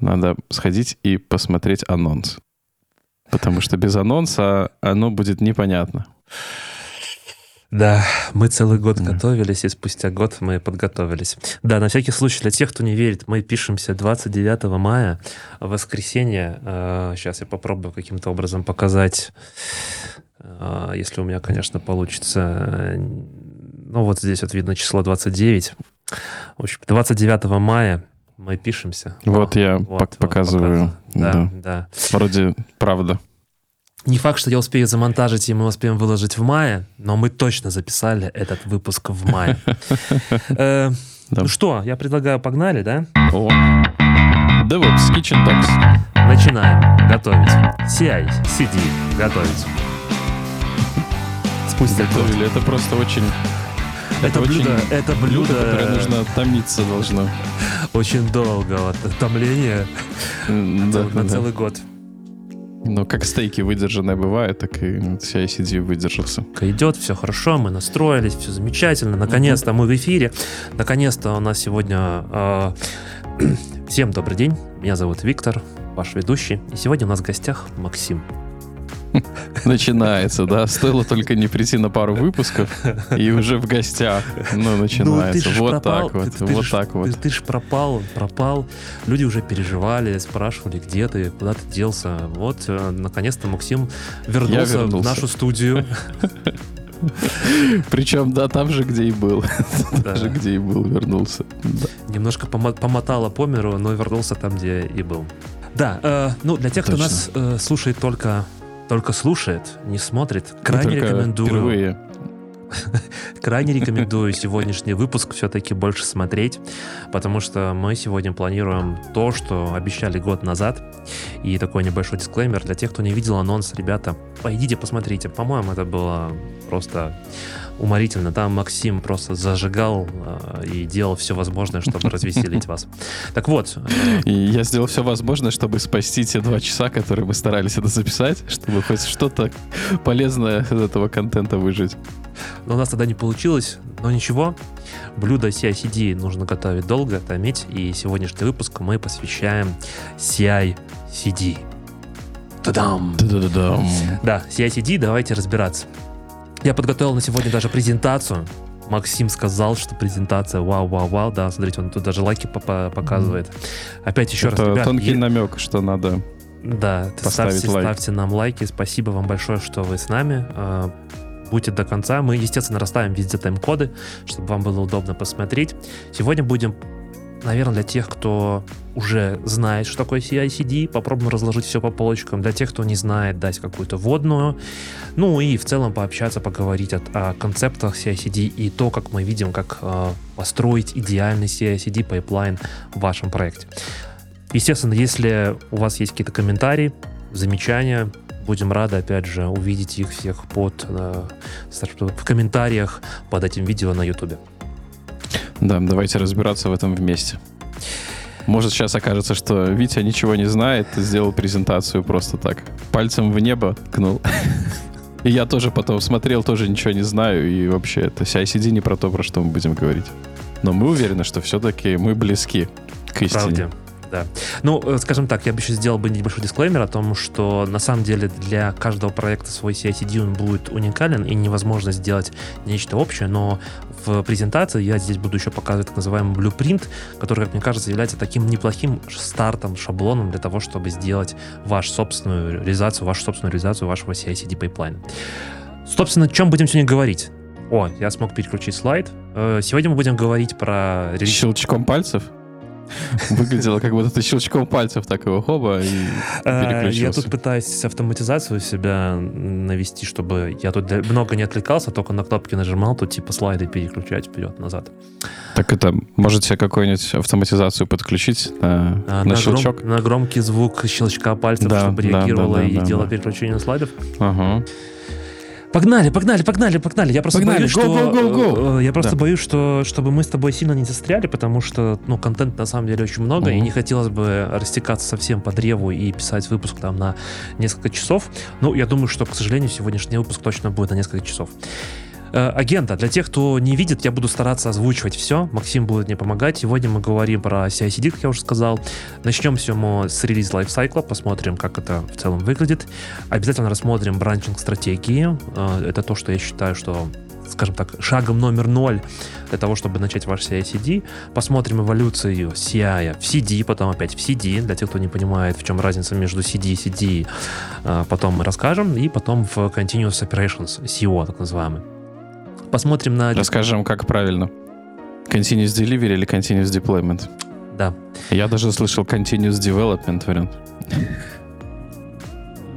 надо сходить и посмотреть анонс. Потому что без анонса оно будет непонятно. Да, мы целый год mm. готовились, и спустя год мы подготовились. Да, на всякий случай, для тех, кто не верит, мы пишемся 29 мая, воскресенье. Сейчас а, я попробую каким-то образом показать, а, если у меня, конечно, получится. Ну, вот здесь вот видно число 29. В общем, 29 мая мы пишемся. Вот О, я вот, показываю. Вот, да, да, да. Вроде правда. Не факт, что я успею замонтажить, и мы успеем выложить в мае, но мы точно записали этот выпуск в мае. Э, ну что, я предлагаю, погнали, да? DevOps Kitchen Talks. Начинаем готовить. CI, CD, готовить. Спустя Готовили, это просто очень... Это, блюдо, это блюдо, которое нужно томиться должно. Очень долго, вот, томление на целый год. Ну, как стейки выдержанные бывают, так и CICD выдержался. Идет, все хорошо, мы настроились, все замечательно. Наконец-то mm-hmm. мы в эфире. Наконец-то у нас сегодня... Э, всем добрый день, меня зовут Виктор, ваш ведущий. И сегодня у нас в гостях Максим. Начинается, да? Стоило только не прийти на пару выпусков, и уже в гостях. Ну, начинается. Ну, вот пропал, так вот. Ты, вот ж, так вот. Ты, ты ж пропал, пропал. Люди уже переживали, спрашивали, где ты, куда ты делся. Вот, э, наконец-то Максим вернулся, вернулся в нашу студию. Причем, да, там же, где и был. Там же, где и был, вернулся. Немножко помотало по миру, но вернулся там, где и был. Да, э, ну для тех, кто нас э, слушает только только слушает, не смотрит, крайне рекомендую. Впервые. Крайне рекомендую сегодняшний выпуск все-таки больше смотреть, потому что мы сегодня планируем то, что обещали год назад. И такой небольшой дисклеймер для тех, кто не видел анонс, ребята, пойдите посмотрите. По-моему, это было просто уморительно. Там Максим просто зажигал э, и делал все возможное, чтобы развеселить вас. Так вот. Э, я сделал все возможное, чтобы спасти те два часа, которые мы старались это записать, чтобы хоть что-то полезное из этого контента выжить. Но у нас тогда не получилось, но ничего. Блюдо CI-CD нужно готовить долго, томить, и сегодняшний выпуск мы посвящаем CI-CD. Та-дам! Да, CI-CD, давайте разбираться. Я подготовил на сегодня даже презентацию. Максим сказал, что презентация вау-вау-вау. Да, смотрите, он тут даже лайки показывает. Опять еще Это раз, ребят. тонкий я... намек, что надо да, ставьте, лайк. ставьте нам лайки. Спасибо вам большое, что вы с нами. А, будьте до конца. Мы, естественно, расставим везде тайм-коды, чтобы вам было удобно посмотреть. Сегодня будем наверное, для тех, кто уже знает, что такое CI-CD, попробуем разложить все по полочкам. Для тех, кто не знает, дать какую-то водную. Ну и в целом пообщаться, поговорить о, о концептах CI/CD и то, как мы видим, как э, построить идеальный CI/CD пайплайн в вашем проекте. Естественно, если у вас есть какие-то комментарии, замечания, будем рады, опять же, увидеть их всех под, э, в комментариях под этим видео на YouTube. Да, давайте разбираться в этом вместе. Может, сейчас окажется, что Витя ничего не знает, сделал презентацию просто так. Пальцем в небо ткнул. И я тоже потом смотрел, тоже ничего не знаю. И вообще, это CICD не про то, про что мы будем говорить. Но мы уверены, что все-таки мы близки к истине. Правде да. Ну, э, скажем так, я бы еще сделал бы небольшой дисклеймер о том, что на самом деле для каждого проекта свой CICD он будет уникален и невозможно сделать нечто общее, но в презентации я здесь буду еще показывать так называемый blueprint, который, как мне кажется, является таким неплохим стартом, шаблоном для того, чтобы сделать вашу собственную реализацию, вашу собственную реализацию вашего CI/CD пайплайна. Собственно, о чем будем сегодня говорить? О, я смог переключить слайд. Э, сегодня мы будем говорить про... Щелчком пальцев? Выглядело, как будто ты щелчком пальцев так его хоба и а, переключился. Я тут пытаюсь автоматизацию себя навести, чтобы я тут много не отвлекался, только на кнопки нажимал, тут типа слайды переключать вперед-назад. Так это, можете какую-нибудь автоматизацию подключить на, а, на, на щелчок? Гром, на громкий звук щелчка пальцев, да, чтобы реагировало да, да, и да, делало да. переключение слайдов? Ага. Погнали, погнали, погнали, погнали. Я просто погнали. боюсь, go, что go, go, go. Я просто да. боюсь, что чтобы мы с тобой сильно не застряли, потому что ну контент на самом деле очень много, mm-hmm. и не хотелось бы растекаться совсем по древу и писать выпуск там на несколько часов. Ну, я думаю, что, к сожалению, сегодняшний выпуск точно будет на несколько часов. Э, агента, для тех, кто не видит, я буду стараться озвучивать все. Максим будет мне помогать. Сегодня мы говорим про CI-CD, как я уже сказал. Начнем все мы с релиз лайфсайкла, посмотрим, как это в целом выглядит. Обязательно рассмотрим бранчинг стратегии. Э, это то, что я считаю, что скажем так, шагом номер ноль для того, чтобы начать ваш CI-CD. Посмотрим эволюцию CI в CD, потом опять в CD. Для тех, кто не понимает, в чем разница между CD и CD, э, потом мы расскажем. И потом в Continuous Operations, CO, так называемый. Посмотрим на... Расскажем, как правильно. Continuous Delivery или Continuous Deployment? Да. Я даже слышал Continuous Development вариант.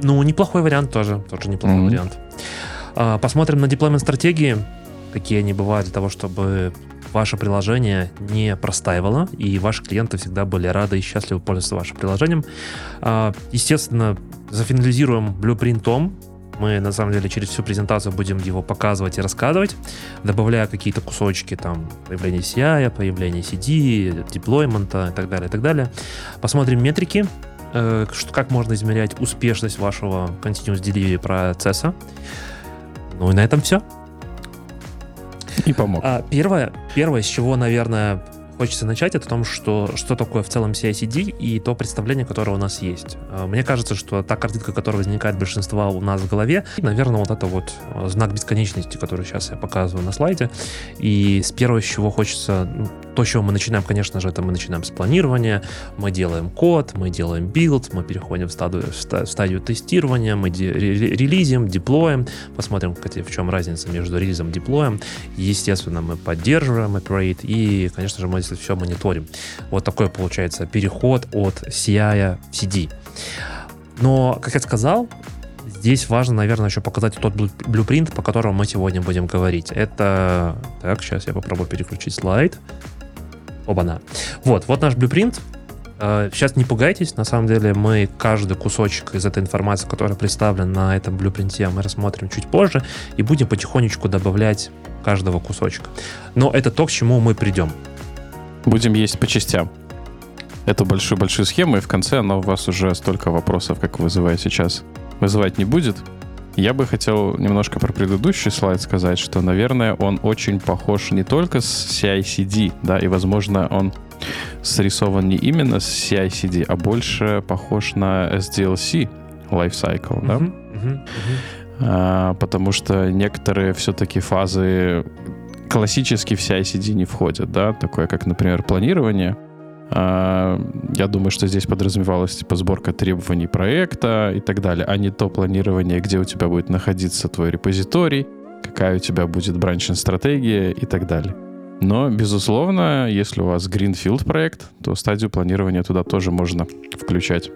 Ну, неплохой вариант тоже. Тоже неплохой mm-hmm. вариант. А, посмотрим на deployment стратегии, какие они бывают для того, чтобы ваше приложение не простаивало, и ваши клиенты всегда были рады и счастливы пользоваться вашим приложением. А, естественно, зафинализируем блюпринтом мы, на самом деле, через всю презентацию будем его показывать и рассказывать, добавляя какие-то кусочки, там, появление CI, появление CD, деплоймента и так далее, и так далее. Посмотрим метрики, э, как можно измерять успешность вашего continuous delivery процесса. Ну и на этом все. И помог. А, первое, первое, с чего, наверное, хочется начать, это о том, что, что такое в целом CI-CD и то представление, которое у нас есть. А, мне кажется, что та картинка, которая возникает большинства у нас в голове, наверное, вот это вот а, знак бесконечности, который сейчас я показываю на слайде. И с первого, с чего хочется то, с чего мы начинаем, конечно же, это мы начинаем с планирования, мы делаем код, мы делаем build, мы переходим в стадию, в стадию тестирования, мы де, релизим, деплоим, посмотрим, в чем разница между релизом и деплоем. Естественно, мы поддерживаем operate и, конечно же, мы здесь все мониторим. Вот такой получается переход от CI в CD. Но, как я сказал, Здесь важно, наверное, еще показать тот blueprint, по которому мы сегодня будем говорить. Это... Так, сейчас я попробую переключить слайд. Оба-на. Вот, вот наш блюпринт. Сейчас э, не пугайтесь, на самом деле мы каждый кусочек из этой информации, которая представлена на этом блюпринте, мы рассмотрим чуть позже и будем потихонечку добавлять каждого кусочка. Но это то, к чему мы придем. Будем есть по частям эту большую-большую схему, и в конце она у вас уже столько вопросов, как вызывает сейчас, вызывать не будет. Я бы хотел немножко про предыдущий слайд сказать, что, наверное, он очень похож не только с CI-CD, да, и, возможно, он срисован не именно с CI-CD, а больше похож на SDLC lifecycle, да? Uh-huh, uh-huh, uh-huh. А, потому что некоторые все-таки фазы классически в CI-CD не входят, да, такое как, например, планирование, я думаю, что здесь подразумевалась типа сборка требований проекта и так далее, а не то планирование, где у тебя будет находиться твой репозиторий, какая у тебя будет бранчинг-стратегия и так далее. Но, безусловно, если у вас Greenfield проект, то стадию планирования туда тоже можно включать.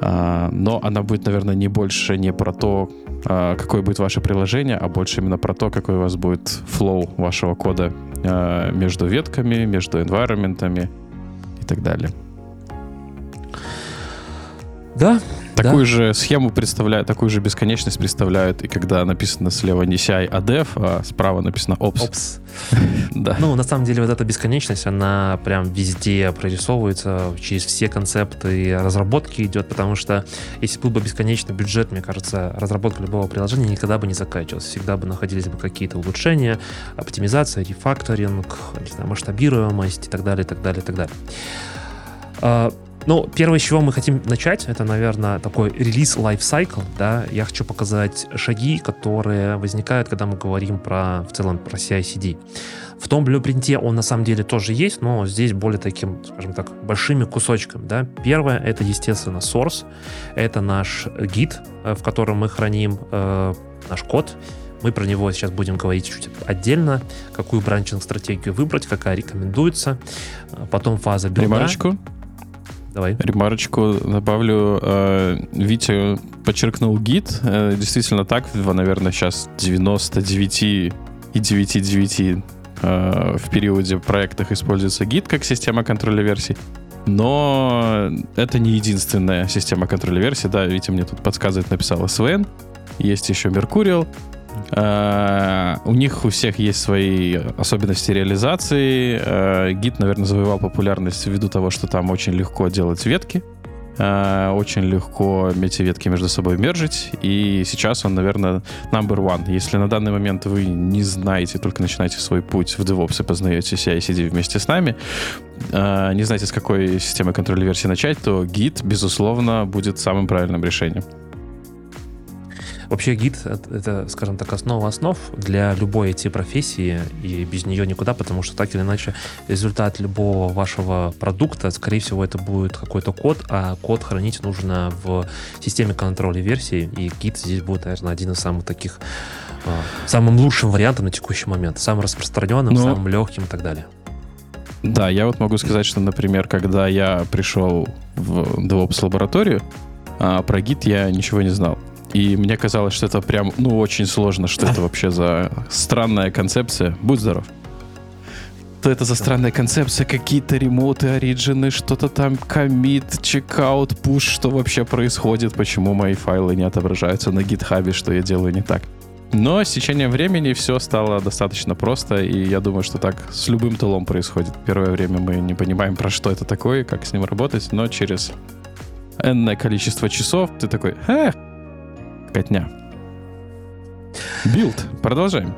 А, но она будет, наверное, не больше не про то, а, какое будет ваше приложение, а больше именно про то, какой у вас будет флоу вашего кода между ветками, между environmentами, и так далее. Да. Такую да. же схему представляют, такую же бесконечность представляют, и когда написано слева не CI, а dev, а справа написано ops. Ops. да. Ну, на самом деле, вот эта бесконечность, она прям везде прорисовывается, через все концепты разработки идет, потому что если был бы бесконечный бюджет, мне кажется, разработка любого приложения никогда бы не заканчивалась. Всегда бы находились бы какие-то улучшения, оптимизация, рефакторинг, не знаю, масштабируемость и так далее, и так далее, и так далее. Ну, первое, с чего мы хотим начать, это, наверное, такой релиз lifecycle, да. Я хочу показать шаги, которые возникают, когда мы говорим про, в целом, про CI-CD. В том блюпринте он на самом деле тоже есть, но здесь более таким, скажем так, большими кусочками, да. Первое, это, естественно, source. Это наш гид, э, в котором мы храним э, наш код, мы про него сейчас будем говорить чуть отдельно, какую бранчинг-стратегию выбрать, какая рекомендуется. Потом фаза билда. Ремарочку. Давай. Ремарочку добавлю. Э, Витя подчеркнул гид. Э, действительно так, наверное, сейчас 99 и 9,9 э, в периоде проектах используется гид как система контроля версий. Но это не единственная система контроля версий. Да, Витя мне тут подсказывает, написал SVN. Есть еще Mercurial. Uh, у них у всех есть свои особенности реализации. Uh, гид, наверное, завоевал популярность ввиду того, что там очень легко делать ветки. Э, очень легко эти ветки между собой мержить, и сейчас он, наверное, number one. Если на данный момент вы не знаете, только начинаете свой путь в DevOps и познаете CI-CD вместе с нами, э, не знаете, с какой системы контроля версии начать, то Git, безусловно, будет самым правильным решением. Вообще гид — это, скажем так, основа основ для любой IT-профессии, и без нее никуда, потому что так или иначе результат любого вашего продукта, скорее всего, это будет какой-то код, а код хранить нужно в системе контроля версий, и гид здесь будет, наверное, один из самых таких а, самым лучшим вариантом на текущий момент, самым распространенным, Но... Ну, самым легким и так далее. Да, я вот могу сказать, что, например, когда я пришел в DevOps лабораторию, а, про гид я ничего не знал. И мне казалось, что это прям, ну, очень сложно, что это вообще за странная концепция. Будь здоров. Что это за странная концепция? Какие-то ремоты, ориджины, что-то там, комит, чекаут, пуш, что вообще происходит? Почему мои файлы не отображаются на гитхабе, что я делаю не так? Но с течением времени все стало достаточно просто, и я думаю, что так с любым tool ом происходит. Первое время мы не понимаем, про что это такое, как с ним работать, но через энное количество часов ты такой, эх, Котня. Build. Продолжаем.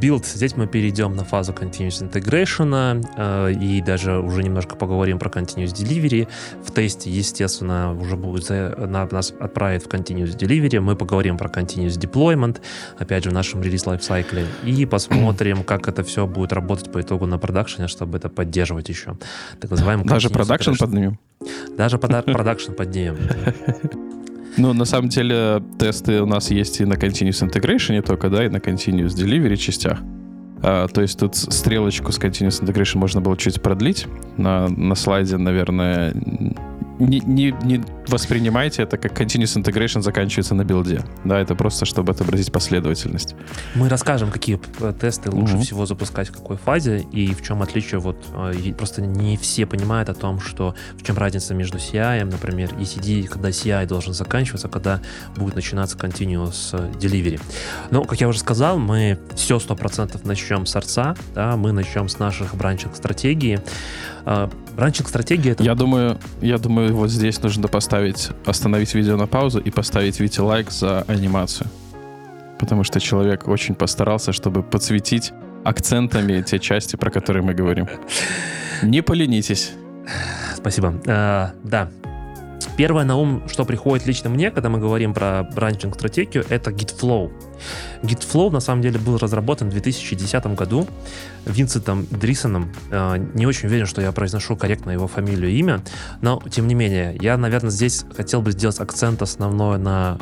Build. Э, здесь мы перейдем на фазу Continuous Integration э, и даже уже немножко поговорим про Continuous Delivery. В тесте, естественно, уже будет на, нас отправить в Continuous Delivery. Мы поговорим про Continuous Deployment, опять же, в нашем release lifecycle е, и посмотрим, как это все будет работать по итогу на продакшене, чтобы это поддерживать еще. Так называемый Даже продакшн поднимем? Даже продакшн поднимем. Ну, на самом деле, тесты у нас есть и на Continuous Integration только, да, и на Continuous Delivery частях. А, то есть тут стрелочку с Continuous Integration можно было чуть продлить. На, на слайде, наверное, не, не, не воспринимайте это как continuous integration заканчивается на build е. Да, это просто, чтобы отобразить последовательность. Мы расскажем, какие тесты лучше угу. всего запускать в какой фазе и в чем отличие. Вот э, просто не все понимают о том, что в чем разница между CI, например, и CD, когда CI должен заканчиваться, когда будет начинаться continuous delivery. Но, как я уже сказал, мы все 100% начнем с арца, да, мы начнем с наших бранчинг стратегии. А, бранчинг стратегия это... Я думаю, я думаю, вот здесь нужно поставить, остановить видео на паузу и поставить Вите лайк за анимацию. Потому что человек очень постарался, чтобы подсветить акцентами те части, про которые мы говорим. Не поленитесь. Спасибо. А, да, Первое на ум, что приходит лично мне, когда мы говорим про бранчинг-стратегию, это GitFlow. GitFlow на самом деле был разработан в 2010 году Винсентом Дрисоном. Э, не очень уверен, что я произношу корректно его фамилию и имя, но тем не менее, я, наверное, здесь хотел бы сделать акцент основной на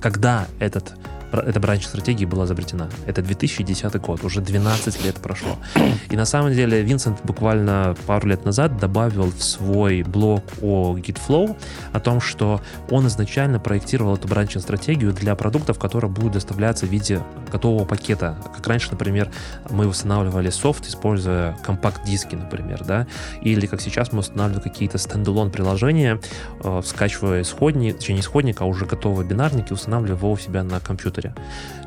когда этот эта branch стратегии была изобретена. Это 2010 год, уже 12 лет прошло. И на самом деле Винсент буквально пару лет назад добавил в свой блог о GitFlow о том, что он изначально проектировал эту branch стратегию для продуктов, которые будут доставляться в виде готового пакета. Как раньше, например, мы устанавливали софт, используя компакт-диски, например, да, или как сейчас мы устанавливаем какие-то standalone приложения, э, скачивая исходник, точнее не исходник, а уже готовые бинарники, устанавливая его у себя на компьютере компьютере.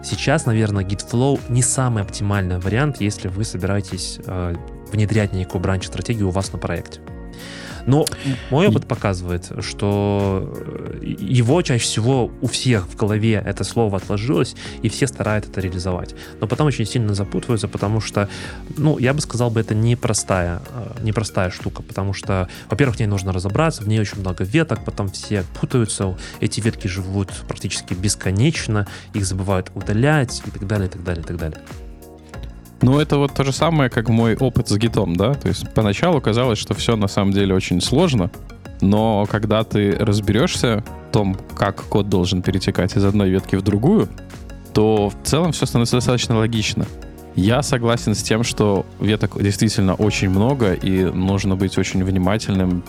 Сейчас, наверное, GitFlow не самый оптимальный вариант, если вы собираетесь э, внедрять некую бранч-стратегию у вас на проекте. Но мой опыт показывает, что э, его чаще всего у всех в голове это слово отложилось, и все стараются это реализовать. Но потом очень сильно запутываются, потому что, ну, я бы сказал бы, это непростая, э, непростая штука, потому что, во-первых, в ней нужно разобраться, в ней очень много веток, потом все путаются, эти ветки живут практически бесконечно, их забывают удалять и так далее, и так далее, и так далее. Ну, это вот то же самое, как мой опыт с гитом, да? То есть поначалу казалось, что все на самом деле очень сложно, но когда ты разберешься в том, как код должен перетекать из одной ветки в другую, то в целом все становится достаточно логично. Я согласен с тем, что веток действительно очень много, и нужно быть очень внимательным,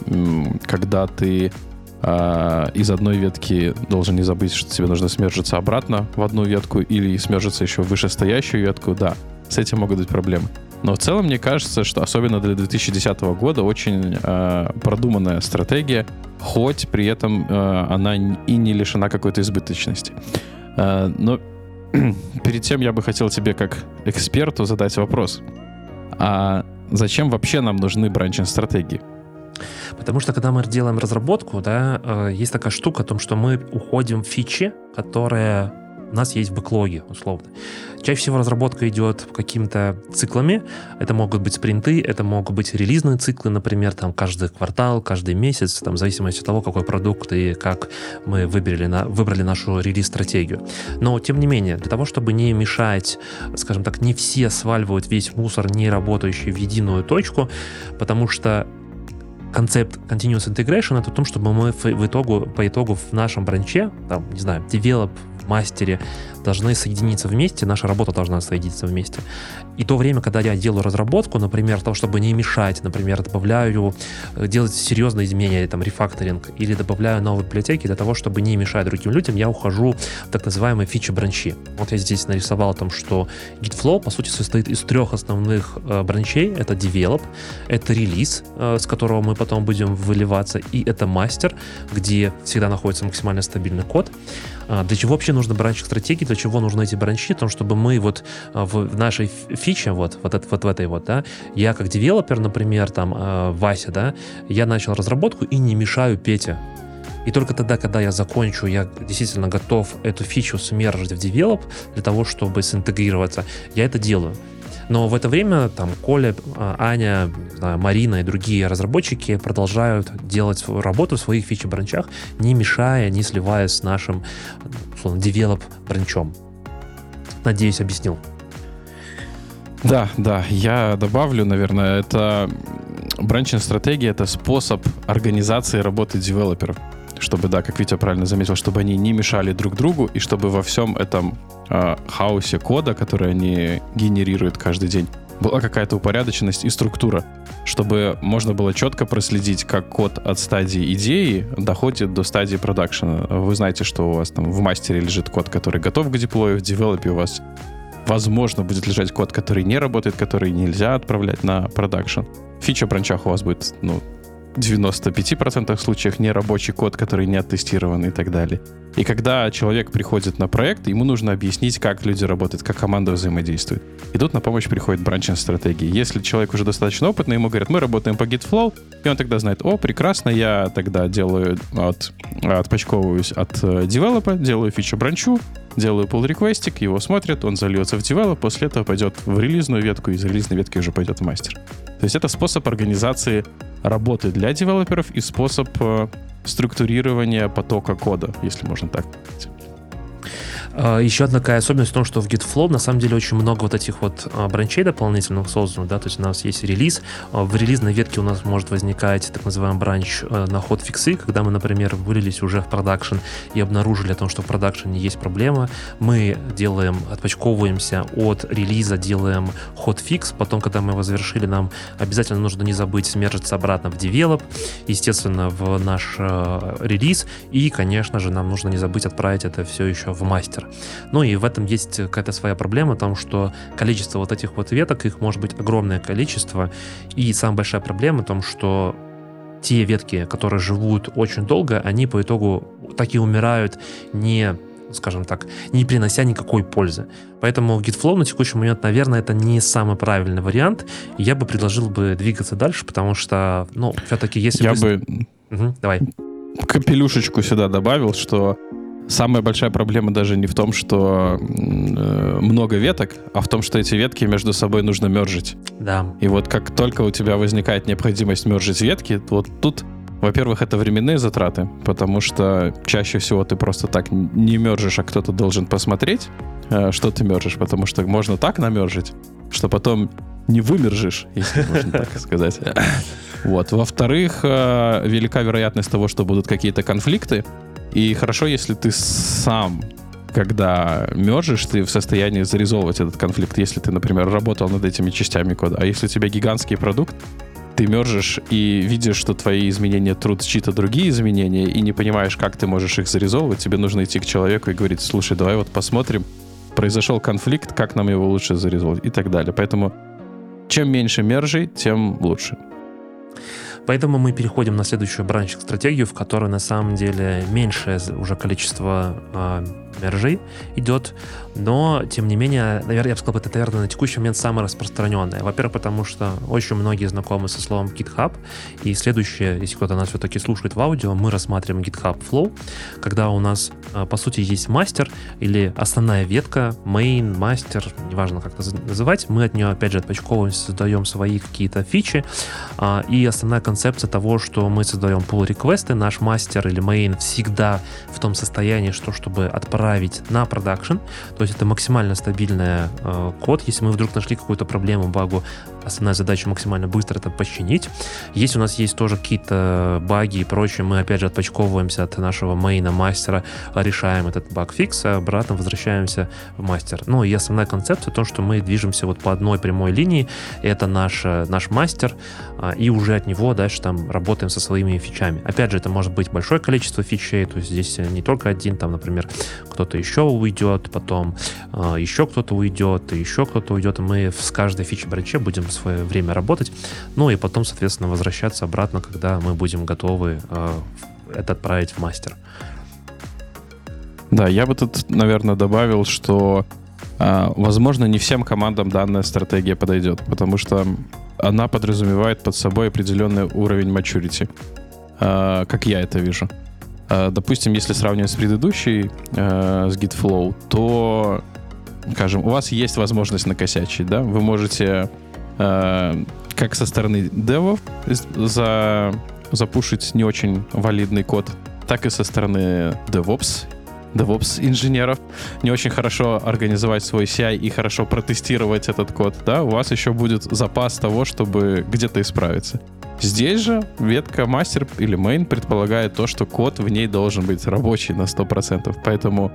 когда ты э, из одной ветки должен не забыть, что тебе нужно смержиться обратно в одну ветку или смержиться еще в вышестоящую ветку, да с этим могут быть проблемы. Но в целом мне кажется, что особенно для 2010 года очень э, продуманная стратегия, хоть при этом э, она и не лишена какой-то избыточности. Э, но перед тем я бы хотел тебе как эксперту задать вопрос. А зачем вообще нам нужны бранчинг-стратегии? Потому что когда мы делаем разработку, да, э, есть такая штука о том, что мы уходим в фичи, которые у нас есть в бэклоге, условно. Чаще всего разработка идет какими-то циклами. Это могут быть спринты, это могут быть релизные циклы, например, там каждый квартал, каждый месяц, там, в зависимости от того, какой продукт и как мы выбрали, на, выбрали нашу релиз-стратегию. Но, тем не менее, для того, чтобы не мешать, скажем так, не все сваливают весь мусор, не работающий в единую точку, потому что концепт Continuous Integration это о том, чтобы мы в итогу, по итогу в нашем бранче, там, не знаю, develop мастере должны соединиться вместе, наша работа должна соединиться вместе. И то время, когда я делаю разработку, например, того, чтобы не мешать, например, добавляю, э, делать серьезные изменения, там, рефакторинг, или добавляю новые библиотеки для того, чтобы не мешать другим людям, я ухожу в так называемые фичи-бранчи. Вот я здесь нарисовал о том, что GitFlow, по сути, состоит из трех основных э, branch ей. Это develop, это релиз, э, с которого мы потом будем выливаться, и это мастер, где всегда находится максимально стабильный код. А, для чего вообще нужно branching стратегии, для чего нужны эти branch и? Потому чтобы мы вот а, в нашей фиче, вот, вот, вот в этой вот, да, я как девелопер, например, там, а, Вася, да, я начал разработку и не мешаю Пете. И только тогда, когда я закончу, я действительно готов эту фичу смержить в develop для того, чтобы синтегрироваться, я это делаю. Но в это время там Коля, а, Аня, Марина и другие разработчики продолжают делать свою работу в своих фичи-бранчах, не мешая, не сливаясь с нашим, условно, девелоп-бранчом. Надеюсь, объяснил. Да, да, я добавлю, наверное, это бранчинг стратегия это способ организации работы девелоперов чтобы, да, как Витя правильно заметил, чтобы они не мешали друг другу, и чтобы во всем этом э, хаосе кода, который они генерируют каждый день, была какая-то упорядоченность и структура, чтобы можно было четко проследить, как код от стадии идеи доходит до стадии продакшена. Вы знаете, что у вас там в мастере лежит код, который готов к деплою, в девелопе у вас возможно будет лежать код, который не работает, который нельзя отправлять на продакшн. Фича бранчах у вас будет, ну, 95% случаях нерабочий код, который не оттестирован и так далее. И когда человек приходит на проект, ему нужно объяснить, как люди работают, как команда взаимодействует. И тут на помощь приходит бранчинг стратегии. Если человек уже достаточно опытный, ему говорят, мы работаем по GitFlow, и он тогда знает, о, прекрасно, я тогда делаю от, отпочковываюсь от э, девелопа, делаю фичу бранчу, делаю pull реквестик его смотрят, он зальется в девелоп, после этого пойдет в релизную ветку, и из релизной ветки уже пойдет в мастер. То есть это способ организации работы для девелоперов и способ э, структурирования потока кода, если можно так сказать. А, Еще одна такая особенность в том, что в GitFlow на самом деле очень много вот этих вот а, branch ей дополнительных создано, да, то есть у нас есть релиз, а, в релизной ветке у нас может возникать так называемый branch на hotfix ы, когда мы, например, вылились уже в продакшн и обнаружили о том, что в продакшене есть проблема, мы делаем, отпочковываемся от релиза, делаем hotfix, потом, когда мы его завершили, нам обязательно нужно не забыть смержиться обратно в develop, естественно, в наш э, релиз, и, конечно же, нам нужно не забыть отправить это все еще в мастер. Ну и в этом есть какая-то своя проблема, потому что количество вот этих вот веток, их может быть огромное количество. И самая большая проблема в том, что те ветки, которые живут очень долго, они по итогу так и умирают не скажем так, не принося никакой пользы. Поэтому GitFlow на текущий момент, наверное, это не самый правильный вариант. Я бы предложил бы двигаться дальше, потому что, ну, все-таки если... Я вы... бы... Угу, давай. Капелюшечку сюда добавил, что Самая большая проблема даже не в том, что э, много веток, а в том, что эти ветки между собой нужно мержить. Да. И вот как только у тебя возникает необходимость мержить ветки, вот тут, во-первых, это временные затраты, потому что чаще всего ты просто так не мержишь, а кто-то должен посмотреть, э, что ты мержишь, потому что можно так намержить, что потом не вымержишь, если можно так сказать. Вот. Во-вторых, э, велика вероятность того, что будут какие-то конфликты, и хорошо, если ты сам когда мержишь, ты в состоянии зарезолвать этот конфликт, если ты, например, работал над этими частями кода. А если у тебя гигантский продукт, ты мержишь и видишь, что твои изменения труд чьи-то другие изменения, и не понимаешь, как ты можешь их зарезолвать, тебе нужно идти к человеку и говорить, слушай, давай вот посмотрим, произошел конфликт, как нам его лучше зарезолвать и так далее. Поэтому чем меньше мержей, тем лучше. Поэтому мы переходим на следующую бранчинг-стратегию, в которой на самом деле меньшее уже количество э, мержей идет, но, тем не менее, наверное, я бы сказал, это, наверное, на текущий момент самое распространенное. Во-первых, потому что очень многие знакомы со словом GitHub, и следующее, если кто-то нас все-таки слушает в аудио, мы рассматриваем GitHub Flow, когда у нас, а, по сути, есть мастер или основная ветка, main, мастер, неважно как это называть, мы от нее, опять же, отпочковываемся, создаем свои какие-то фичи, а, и основная концепция того, что мы создаем pull реквесты наш мастер или main всегда в том состоянии, что чтобы отправить на продакшн, то есть это максимально стабильный э, код. Если мы вдруг нашли какую-то проблему, багу, основная задача максимально быстро это починить. Если у нас есть тоже какие-то баги и прочее, мы опять же отпочковываемся от нашего мейна мастера, решаем этот баг фикс, а обратно возвращаемся в мастер. Ну и основная концепция то, что мы движемся вот по одной прямой линии, это наш, наш мастер, а, и уже от него дальше там работаем со своими фичами. Опять же, это может быть большое количество фичей, то есть здесь не только один, там, например, кто-то еще уйдет, потом э, еще кто-то уйдет, еще кто-то уйдет, и мы с каждой фичей бранче будем в свое время работать, ну и потом, соответственно, возвращаться обратно, когда мы будем готовы э, это отправить в мастер. Да, я бы тут, наверное, добавил, что, э, возможно, не всем командам данная стратегия подойдет, потому что она подразумевает под собой определенный уровень maturity, э, как я это вижу. Допустим, если сравнивать с предыдущей, с GitFlow, то, скажем, у вас есть возможность накосячить, да? Вы можете как со стороны девов за, запушить не очень валидный код, так и со стороны DevOps DevOps инженеров не очень хорошо организовать свой CI и хорошо протестировать этот код, да, у вас еще будет запас того, чтобы где-то исправиться. Здесь же ветка мастер или main предполагает то, что код в ней должен быть рабочий на 100%. Поэтому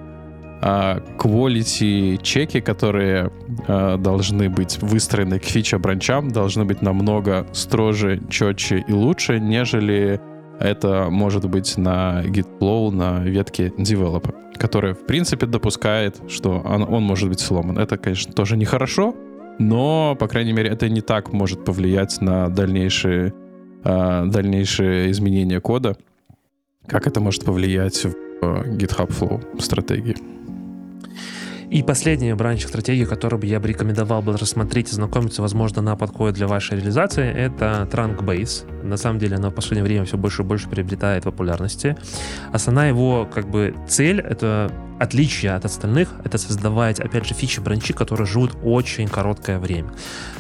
quality чеки, которые а, должны быть выстроены к фича-бранчам, должны быть намного строже, четче и лучше, нежели это может быть на GitFlow, на ветке developer, которая, в принципе, допускает, что он, он может быть сломан. Это, конечно, тоже нехорошо, но, по крайней мере, это не так может повлиять на дальнейшие э, дальнейшие изменения кода, как это может повлиять в э, GitHub Flow стратегии. И последняя бранч стратегии, которую бы я бы рекомендовал бы рассмотреть и знакомиться, возможно, на подходе для вашей реализации, это Trunk Base. На самом деле она в последнее время все больше и больше приобретает популярности. Основная его как бы цель — это отличие от остальных — это создавать, опять же, фичи-бранчи, которые живут очень короткое время.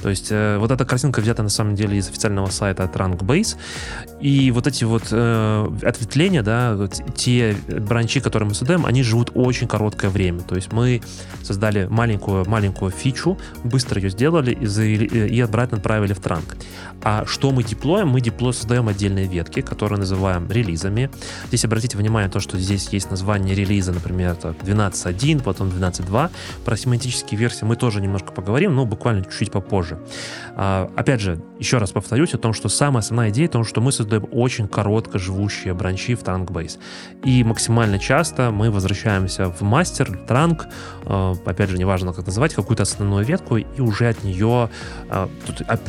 То есть э, вот эта картинка взята на самом деле из официального сайта Trunkbase, и вот эти вот э, ответвления, да, вот те бранчи, которые мы создаем, они живут очень короткое время. То есть мы создали маленькую-маленькую фичу, быстро ее сделали и, за, и обратно отправили в транк. А что мы деплоим? Мы деплой создаем отдельные ветки, которые называем релизами. Здесь обратите внимание на то, что здесь есть название релиза, например, 12.1, потом 12.2. Про семантические версии мы тоже немножко поговорим, но буквально чуть-чуть попозже. А, опять же, еще раз повторюсь о том, что самая основная идея в том, что мы создаем очень коротко живущие бранчи в Trunkbase. И максимально часто мы возвращаемся в мастер, транк, опять же, неважно как называть, какую-то основную ветку, и уже от нее а,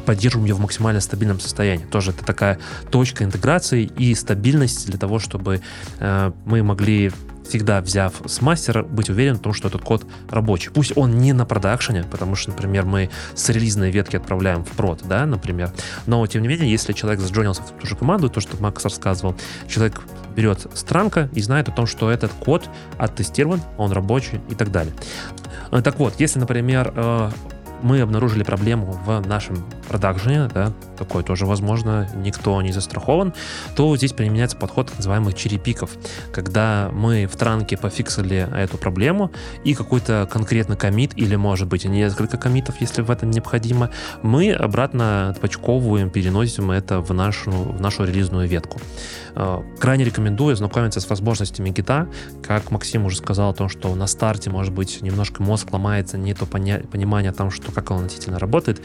поддерживаем ее в максимально стабильном состоянии. Тоже это такая точка интеграции и стабильность для того, чтобы мы могли всегда взяв с мастера, быть уверен в том, что этот код рабочий. Пусть он не на продакшене, потому что, например, мы с релизной ветки отправляем в прод, да, например. Но, тем не менее, если человек заджонился в ту же команду, то, что Макс рассказывал, человек берет странка и знает о том, что этот код оттестирован, он рабочий и так далее. Э, так вот, если, например, э, мы обнаружили проблему в нашем продакшене, да, такое тоже возможно, никто не застрахован, то здесь применяется подход так называемых черепиков, когда мы в транке пофиксили эту проблему и какой-то конкретный комит, или может быть несколько комитов, если в этом необходимо, мы обратно отпочковываем, переносим это в нашу, в нашу релизную ветку. Э, крайне рекомендую знакомиться с возможностями Git а. Как Максим уже сказал о том, что на старте, может быть, немножко мозг ломается, не то понимание о том, что как он относительно работает,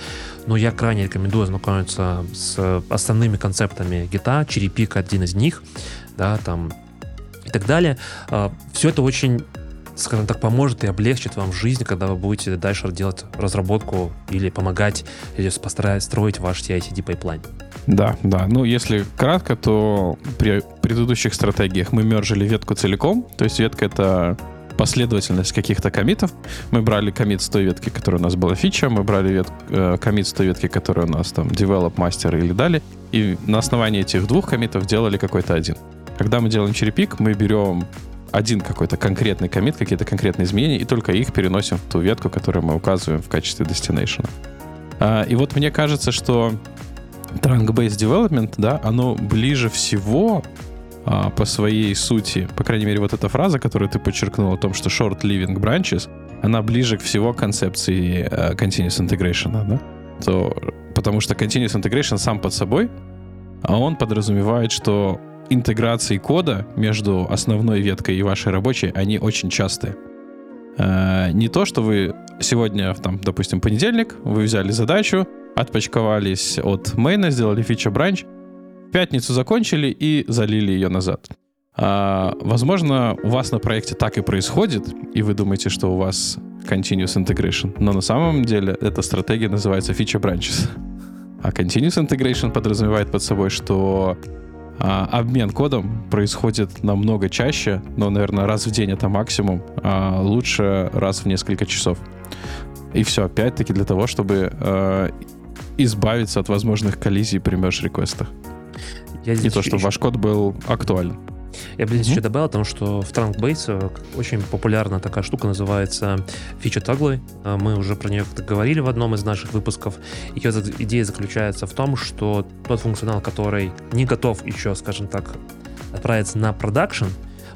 но я крайне рекомендую знакомиться с основными концептами Git а, cherry-pick один из них, да, там и так далее. Э, Все это очень скажем так, поможет и облегчит вам жизнь, когда вы будете дальше делать разработку или помогать, или постарать строить ваш CI/CD пайплайн. Да, да. Ну, если кратко, то при предыдущих стратегиях мы мержили ветку целиком. То есть ветка — это последовательность каких-то комитов. Мы брали комит с той ветки, которая у нас была фича, мы брали вет, э, комит с той ветки, которая у нас там develop, master или дали, и на основании этих двух комитов делали какой-то один. Когда мы делаем черепик, мы берем один какой-то конкретный комит, какие-то конкретные изменения, и только их переносим в ту ветку, которую мы указываем в качестве destination. А, и вот мне кажется, что trunk-based development, да, оно ближе всего а, по своей сути, по крайней мере, вот эта фраза, которую ты подчеркнул о том, что short living branches, она ближе к всего концепции uh, continuous integration, да? То, потому что continuous integration сам под собой, а он подразумевает, что интеграции кода между основной веткой и вашей рабочей, они очень частые. Uh, не то, что вы сегодня, там, допустим, понедельник, вы взяли задачу, отпочковались от мейна, сделали фича бранч, в пятницу закончили и залили ее назад. А, возможно, у вас на проекте так и происходит, и вы думаете, что у вас continuous integration, но на самом деле эта стратегия называется feature branches. А continuous integration подразумевает под собой, что а, обмен кодом происходит намного чаще, но, наверное, раз в день это максимум, а лучше раз в несколько часов. И все, опять-таки, для того, чтобы э, избавиться от возможных коллизий при мерж-реквестах. И то, чтобы ваш код был актуален. Я бы здесь mm-hmm. еще добавил о том, что в Trunkbase э, очень популярна такая штука, называется фича таглы. Э, мы уже про нее говорили в одном из наших выпусков. Ее идея заключается в том, что тот функционал, который не готов еще, скажем так, отправиться на продакшн,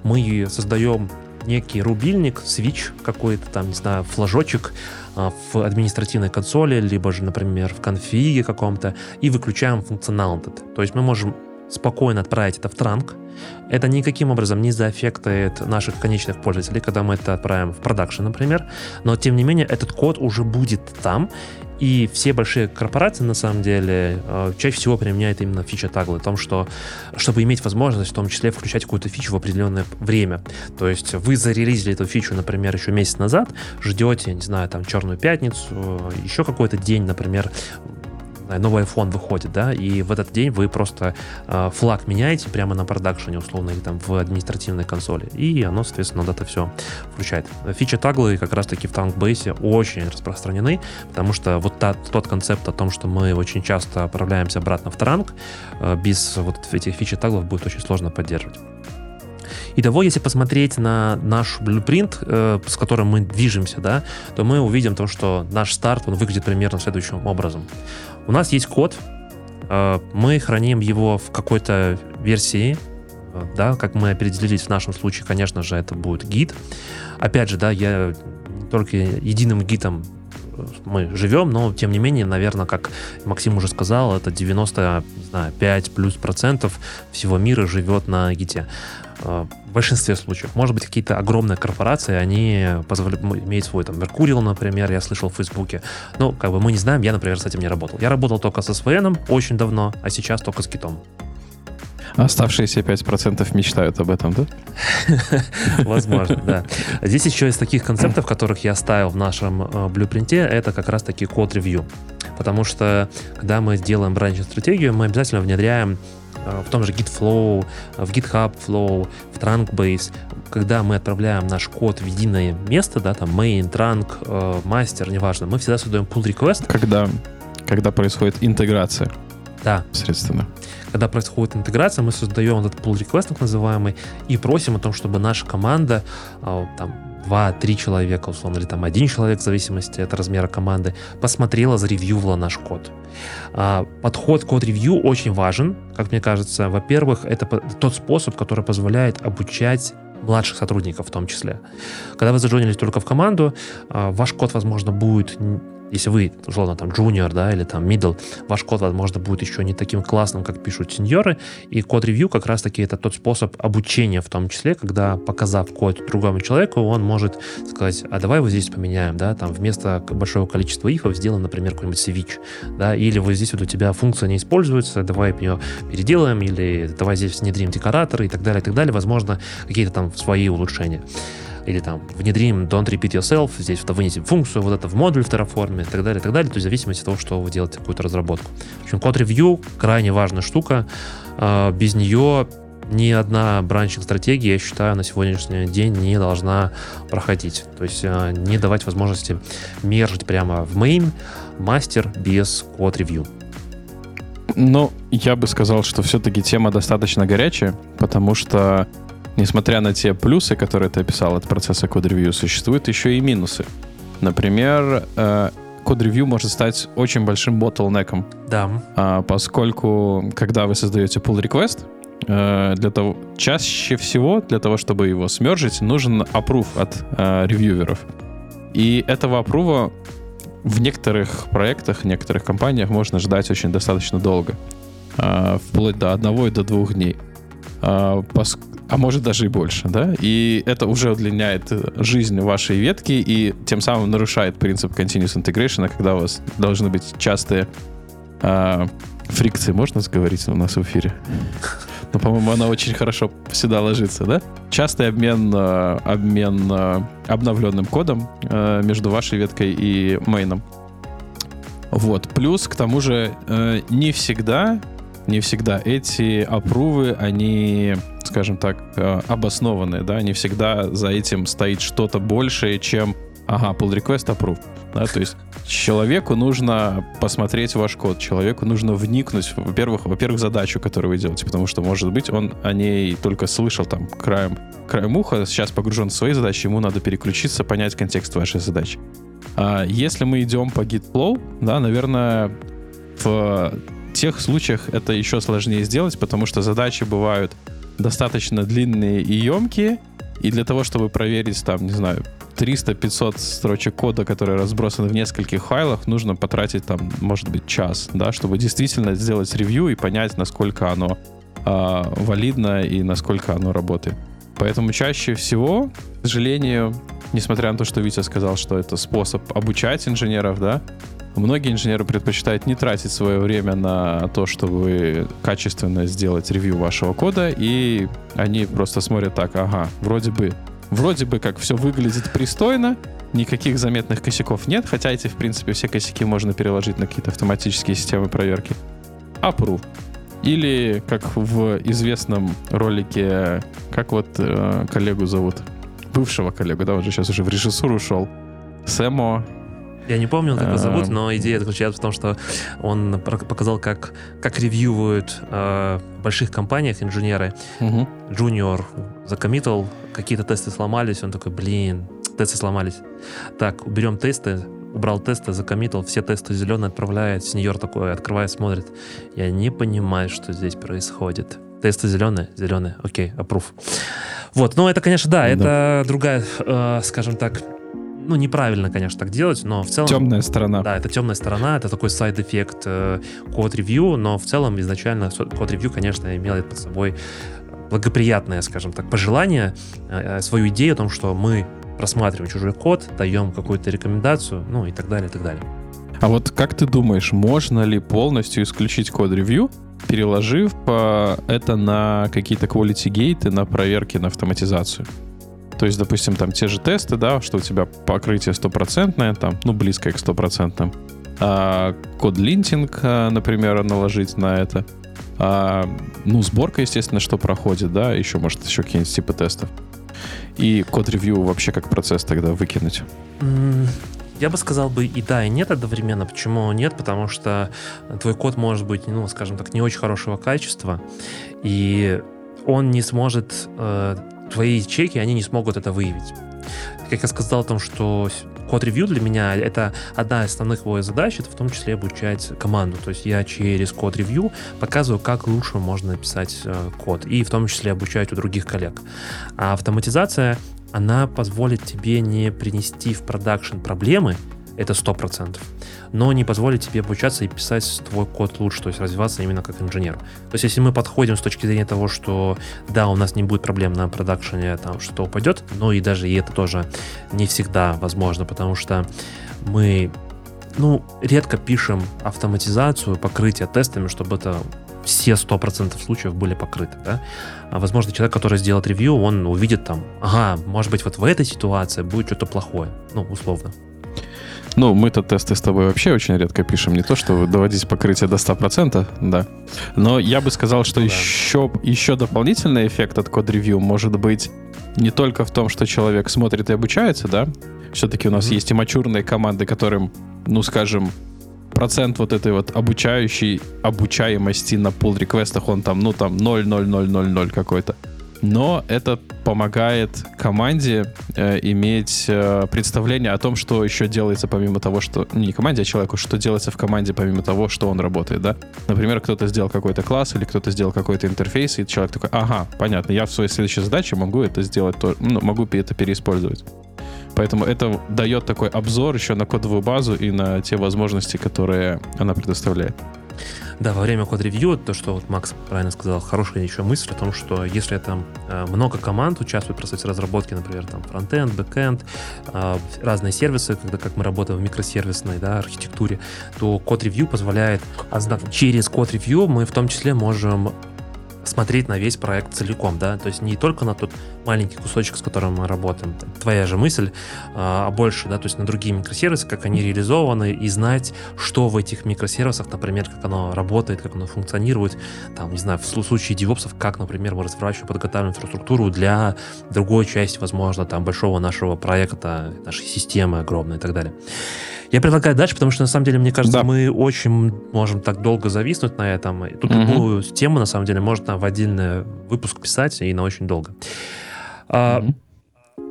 мы создаем некий рубильник, свич какой-то там, не знаю, флажочек а, в административной консоли, либо же, например, в конфиге каком-то, и выключаем функционал этот. То есть мы можем спокойно отправить это в транк. Это никаким образом не заэффектует наших конечных пользователей, когда мы это отправим в продакшн, например. Но, тем не менее, этот код уже будет там, и все большие корпорации, на самом деле, э, чаще всего применяют именно фича таглы, о том, что, чтобы иметь возможность в том числе включать какую-то фичу в определенное время. То есть вы зарелизили эту фичу, например, еще месяц назад, ждете, не знаю, там, Черную пятницу, э, еще какой-то день, например, новый iPhone выходит, да, и в этот день вы просто э, флаг меняете прямо на продакшене, условно, или там в административной консоли, и оно, соответственно, вот это все включает. Фичи таглы как раз-таки в Tankbase очень распространены, потому что вот та, тот концепт о том, что мы очень часто отправляемся обратно в транк, э, без вот этих фичи таглов будет очень сложно поддерживать. Итого, если посмотреть на наш блюпринт, э, с которым мы движемся, да, то мы увидим то, что наш старт он выглядит примерно следующим образом. У нас есть код, э, мы храним его в какой-то версии, э, да, как мы определились в нашем случае, конечно же, это будет гид. Опять же, да, я только единым гитом э, мы живем, но тем не менее, наверное, как Максим уже сказал, это 95 плюс процентов всего мира живет на гите. В большинстве случаев. Может быть, какие-то огромные корпорации, они позволяют, имеют свой там Mercurial, например, я слышал в Фейсбуке. Ну, как бы мы не знаем, я, например, с этим не работал. Я работал только с SVN очень давно, а сейчас только с Китом. Оставшиеся 5% мечтают об этом, да? Возможно, да. Здесь еще из таких концептов, которых я оставил в нашем э, блюпринте, это как раз-таки код-ревью. Потому что, когда мы делаем бранч-стратегию, мы обязательно внедряем Э, в том же GitFlow, в GitHub Flow, в Trunkbase, когда мы отправляем наш код в единое место, да, там main, trunk, э, master, неважно, мы всегда создаем pull request. Когда, когда происходит интеграция. Да. Средственно. Когда происходит интеграция, мы создаем этот pull request, так называемый, и просим о том, чтобы наша команда э, там два-три человека, условно, или там один человек, в зависимости от размера команды, посмотрела, заревьювала наш код. А, подход код-ревью очень важен, как мне кажется. Во-первых, это тот способ, который позволяет обучать младших сотрудников в том числе. Когда вы заджонились только в команду, а, ваш код, возможно, будет если вы, условно, там, junior, да, или там middle, ваш код, возможно, будет еще не таким классным, как пишут сеньоры, и код-ревью как раз-таки это тот способ обучения в том числе, когда, показав код другому человеку, он может сказать, а давай вот здесь поменяем, да, там, вместо большого количества ифов сделаем, например, какой-нибудь switch, да, или вот здесь вот у тебя функция не используется, давай ее переделаем, или давай здесь внедрим декораторы и так далее, и так далее, возможно, какие-то там свои улучшения или там внедрим don't repeat yourself, здесь вынесем функцию, вот это в модуль в Terraform и так далее, и так далее, то есть в зависимости от того, что вы делаете какую-то разработку. В общем, код ревью крайне важная штука, а, без нее ни одна бранчинг-стратегия, я считаю, на сегодняшний день не должна проходить. То есть э, не давать возможности мержить прямо в main мастер без код-ревью. Ну, я бы сказал, что все-таки тема достаточно горячая, потому что, несмотря на те плюсы, которые ты описал от процесса код-ревью, существуют еще и минусы. Например, э, код-ревью может стать очень большим ботлнеком. Да. А, поскольку, когда вы создаете pull request, э, для того, чаще всего для того, чтобы его смержить, нужен approve от э, ревьюверов. И этого апрува в некоторых проектах, в некоторых компаниях можно ждать очень достаточно долго. Э, вплоть до одного и до двух дней. Э, пос, а может даже и больше, да? И это уже удлиняет жизнь вашей ветки и тем самым нарушает принцип continuous integration, когда у вас должны быть частые э, фрикции, можно сказать у нас в эфире? Ну, по-моему, она очень хорошо сюда ложится, да? Частый обмен, э, обмен э, обновленным кодом э, между вашей веткой и мейном. Вот. Плюс, к тому же, не всегда, не всегда эти опрувы, они, скажем так, обоснованные, да, не всегда за этим стоит что-то большее, чем Ага, pull request approve. Да, то есть человеку нужно посмотреть ваш код, человеку нужно вникнуть, во-первых, во-первых, задачу, которую вы делаете, потому что, может быть, он о ней только слышал там краем, краем уха, сейчас погружен в свои задачи, ему надо переключиться, понять контекст вашей задачи. А если мы идем по git flow, да, наверное, в тех случаях это еще сложнее сделать, потому что задачи бывают достаточно длинные и емкие, и для того, чтобы проверить там, не знаю, 300-500 строчек кода, которые разбросаны в нескольких файлах, нужно потратить там, может быть, час, да, чтобы действительно сделать ревью и понять, насколько оно э, валидно и насколько оно работает. Поэтому чаще всего, к сожалению, несмотря на то, что Витя сказал, что это способ обучать инженеров, да, многие инженеры предпочитают не тратить свое время на то, чтобы качественно сделать ревью вашего кода, и они просто смотрят так, ага, вроде бы Вроде бы как все выглядит пристойно, никаких заметных косяков нет, хотя эти, в принципе, все косяки можно переложить на какие-то автоматические системы проверки. Approve. Или, как в известном ролике, как вот э, коллегу зовут? Бывшего коллегу, да, он же сейчас уже в режиссуру ушел. Сэмо я не помню, как его зовут, но идея заключается в том, что он показал, как, как ревьюют э, в больших компаниях инженеры. Угу. Junior закоммитил, какие-то тесты сломались, он такой, блин, тесты сломались. Так, уберем тесты, убрал тесты, закоммитал, все тесты зеленые отправляет, сеньор такой открывает, смотрит. Я не понимаю, что здесь происходит. Тесты зеленые? Зеленые. Окей, approve. Вот, ну это, конечно, да, да. это другая, э, скажем так, ну, неправильно, конечно, так делать, но в целом... Темная сторона. Да, это темная сторона, это такой side effect э, код-ревью, но в целом изначально код-ревью, конечно, имел под собой благоприятное, скажем так, пожелание, э, свою идею о том, что мы просматриваем чужой код, даем какую-то рекомендацию, ну и так далее, и так далее. А вот как ты думаешь, можно ли полностью исключить код-ревью, переложив э, это на какие-то quality гейты, на проверки, на автоматизацию? То есть, допустим, там те же тесты, да, что у тебя покрытие стопроцентное, там, ну, близкое к стопроцентным. А, код линтинг, а, например, наложить на это. А, ну, сборка, естественно, что проходит, да, еще, может, еще какие-нибудь типы тестов. И код-ревью вообще как процесс тогда выкинуть. Я бы сказал бы и да, и нет одновременно. Почему нет? Потому что твой код может быть, ну, скажем так, не очень хорошего качества, и он не сможет э, твои чеки, они не смогут это выявить. Как я сказал о том, что код-ревью для меня это одна из основных его задач, это в том числе обучать команду. То есть я через код-ревью показываю, как лучше можно написать э, код, и в том числе обучать у других коллег. А автоматизация, она позволит тебе не принести в продакшн проблемы, это 100%, но не позволит тебе обучаться и писать твой код лучше, то есть развиваться именно как инженер. То есть если мы подходим с точки зрения того, что да, у нас не будет проблем на продакшене, там что-то упадет, но и даже и это тоже не всегда возможно, потому что мы ну, редко пишем автоматизацию, покрытие тестами, чтобы это все 100% случаев были покрыты, да? А, возможно, человек, который сделает ревью, он увидит там, ага, может быть, вот в этой ситуации будет что-то плохое, ну, условно. Ну, мы-то тесты с тобой вообще очень редко пишем. Не то, что доводить покрытие до 100%, да. Но я бы сказал, что ну, еще, да. еще дополнительный эффект от код-ревью может быть не только в том, что человек смотрит и обучается, да. Все-таки у нас mm-hmm. есть и мачурные команды, которым, ну, скажем, процент вот этой вот обучающей обучаемости на pull реквестах он там, ну, там 0,0000 какой-то но это помогает команде э, иметь э, представление о том, что еще делается помимо того, что... Не команде, а человеку, что делается в команде помимо того, что он работает, да? Например, кто-то сделал какой-то класс или кто-то сделал какой-то интерфейс, и человек такой, ага, понятно, я в своей следующей задаче могу это сделать, то, ну, могу это переиспользовать. Поэтому это дает такой обзор еще на кодовую базу и на те возможности, которые она предоставляет. Да, во время код-ревью, то, что вот Макс правильно сказал, хорошая еще мысль о том, что если там э, много команд участвуют в процессе разработки, например, там фронтенд, бэкенд, э, разные сервисы, когда как мы работаем в микросервисной да, архитектуре, то код-ревью позволяет, а через код-ревью мы в том числе можем смотреть на весь проект целиком, да, то есть не только на тот маленький кусочек, с которым мы работаем, твоя же мысль, а, а больше, да, то есть на другие микросервисы, как они реализованы, и знать, что в этих микросервисах, например, как оно работает, как оно функционирует, там, не знаю, в случае девопсов, как, например, мы разворачиваем, подготавливаем инфраструктуру для другой части, возможно, там, большого нашего проекта, нашей системы огромной и так далее. Я предлагаю дальше, потому что на самом деле, мне кажется, да. мы очень можем так долго зависнуть на этом. Тут угу. любую тему, на самом деле, можно в отдельный выпуск писать и на очень долго. Угу.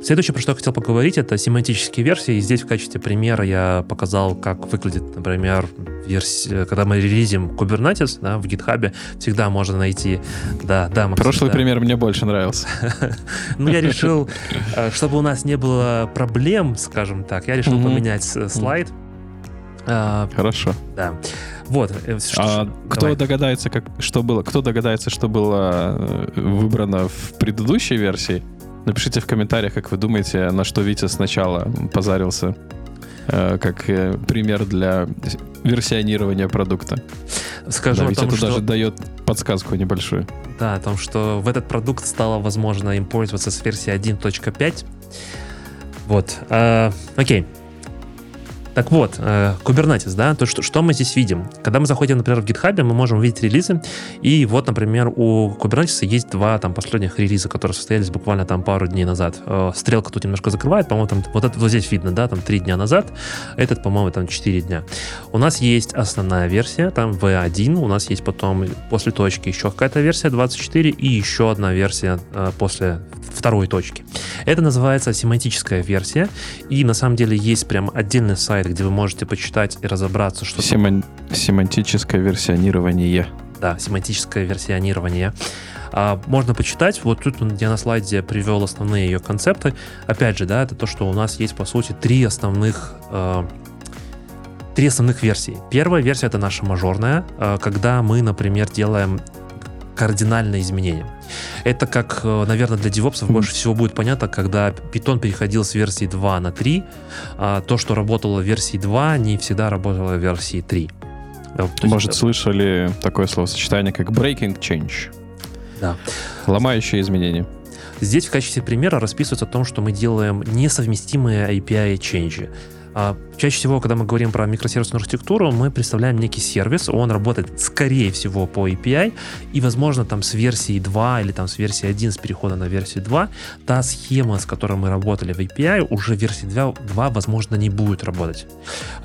Следующее, про что я хотел поговорить, это семантические версии. И здесь в качестве примера я показал, как выглядит, например, версия, когда мы релизим Kubernetes да, в GitHub, всегда можно найти... Да, да, Максим, Прошлый да. пример мне больше нравился. Ну, я решил, э, чтобы у нас не было проблем, скажем так, я решил поменять слайд. А, Хорошо. Да. Вот. Э, а кто догадается, как, что было? Кто догадается, что было э, выбрано в предыдущей версии? Напишите в комментариях, как вы думаете, на что Витя сначала позарился, э, как э, пример для версионирования продукта. Скажу да, о том, это что... даже дает подсказку небольшую. Да, о том, что в этот продукт стало возможно им пользоваться с версии 1.5. Вот. Э, окей. Так вот, э, Kubernetes, да, то что, что мы здесь видим? Когда мы заходим, например, в GitHub, мы можем увидеть релизы, и вот, например, у Kubernetes есть два там последних релиза, которые состоялись буквально там пару дней назад. Э, стрелка тут немножко закрывает, по-моему, там вот это вот здесь видно, да, там три дня назад, этот, по-моему, там 4 дня. У нас есть основная версия, там V1, у нас есть потом после точки еще какая-то версия 24 и еще одна версия э, после второй точки. Это называется семантическая версия, и на самом деле есть прям отдельный сайт, где вы можете почитать и разобраться, что... Семан... Семантическое версионирование. Да, семантическое версионирование. А, можно почитать. Вот тут я на слайде привел основные ее концепты. Опять же, да, это то, что у нас есть, по сути, три основных э, три основных версии. Первая версия это наша мажорная, э, когда мы, например, делаем кардинальные изменения. Это как, э, наверное, для девопсов mm-hmm. больше всего будет понятно, когда Python переходил с версии 2 на 3, а то, что работало в версии 2, не всегда работало в версии 3. Э, Может, есть, слышали такое словосочетание, как breaking change? Да. Ломающие изменения. Здесь в качестве примера расписывается о том, что мы делаем несовместимые API change. А, чаще всего, когда мы говорим про микросервисную архитектуру, мы представляем некий сервис, он работает, скорее всего, по API, и, возможно, там с версии 2 или там с версии 1 с перехода на версию 2, та схема, с которой мы работали в API, уже версии 2, 2 возможно, не будет работать.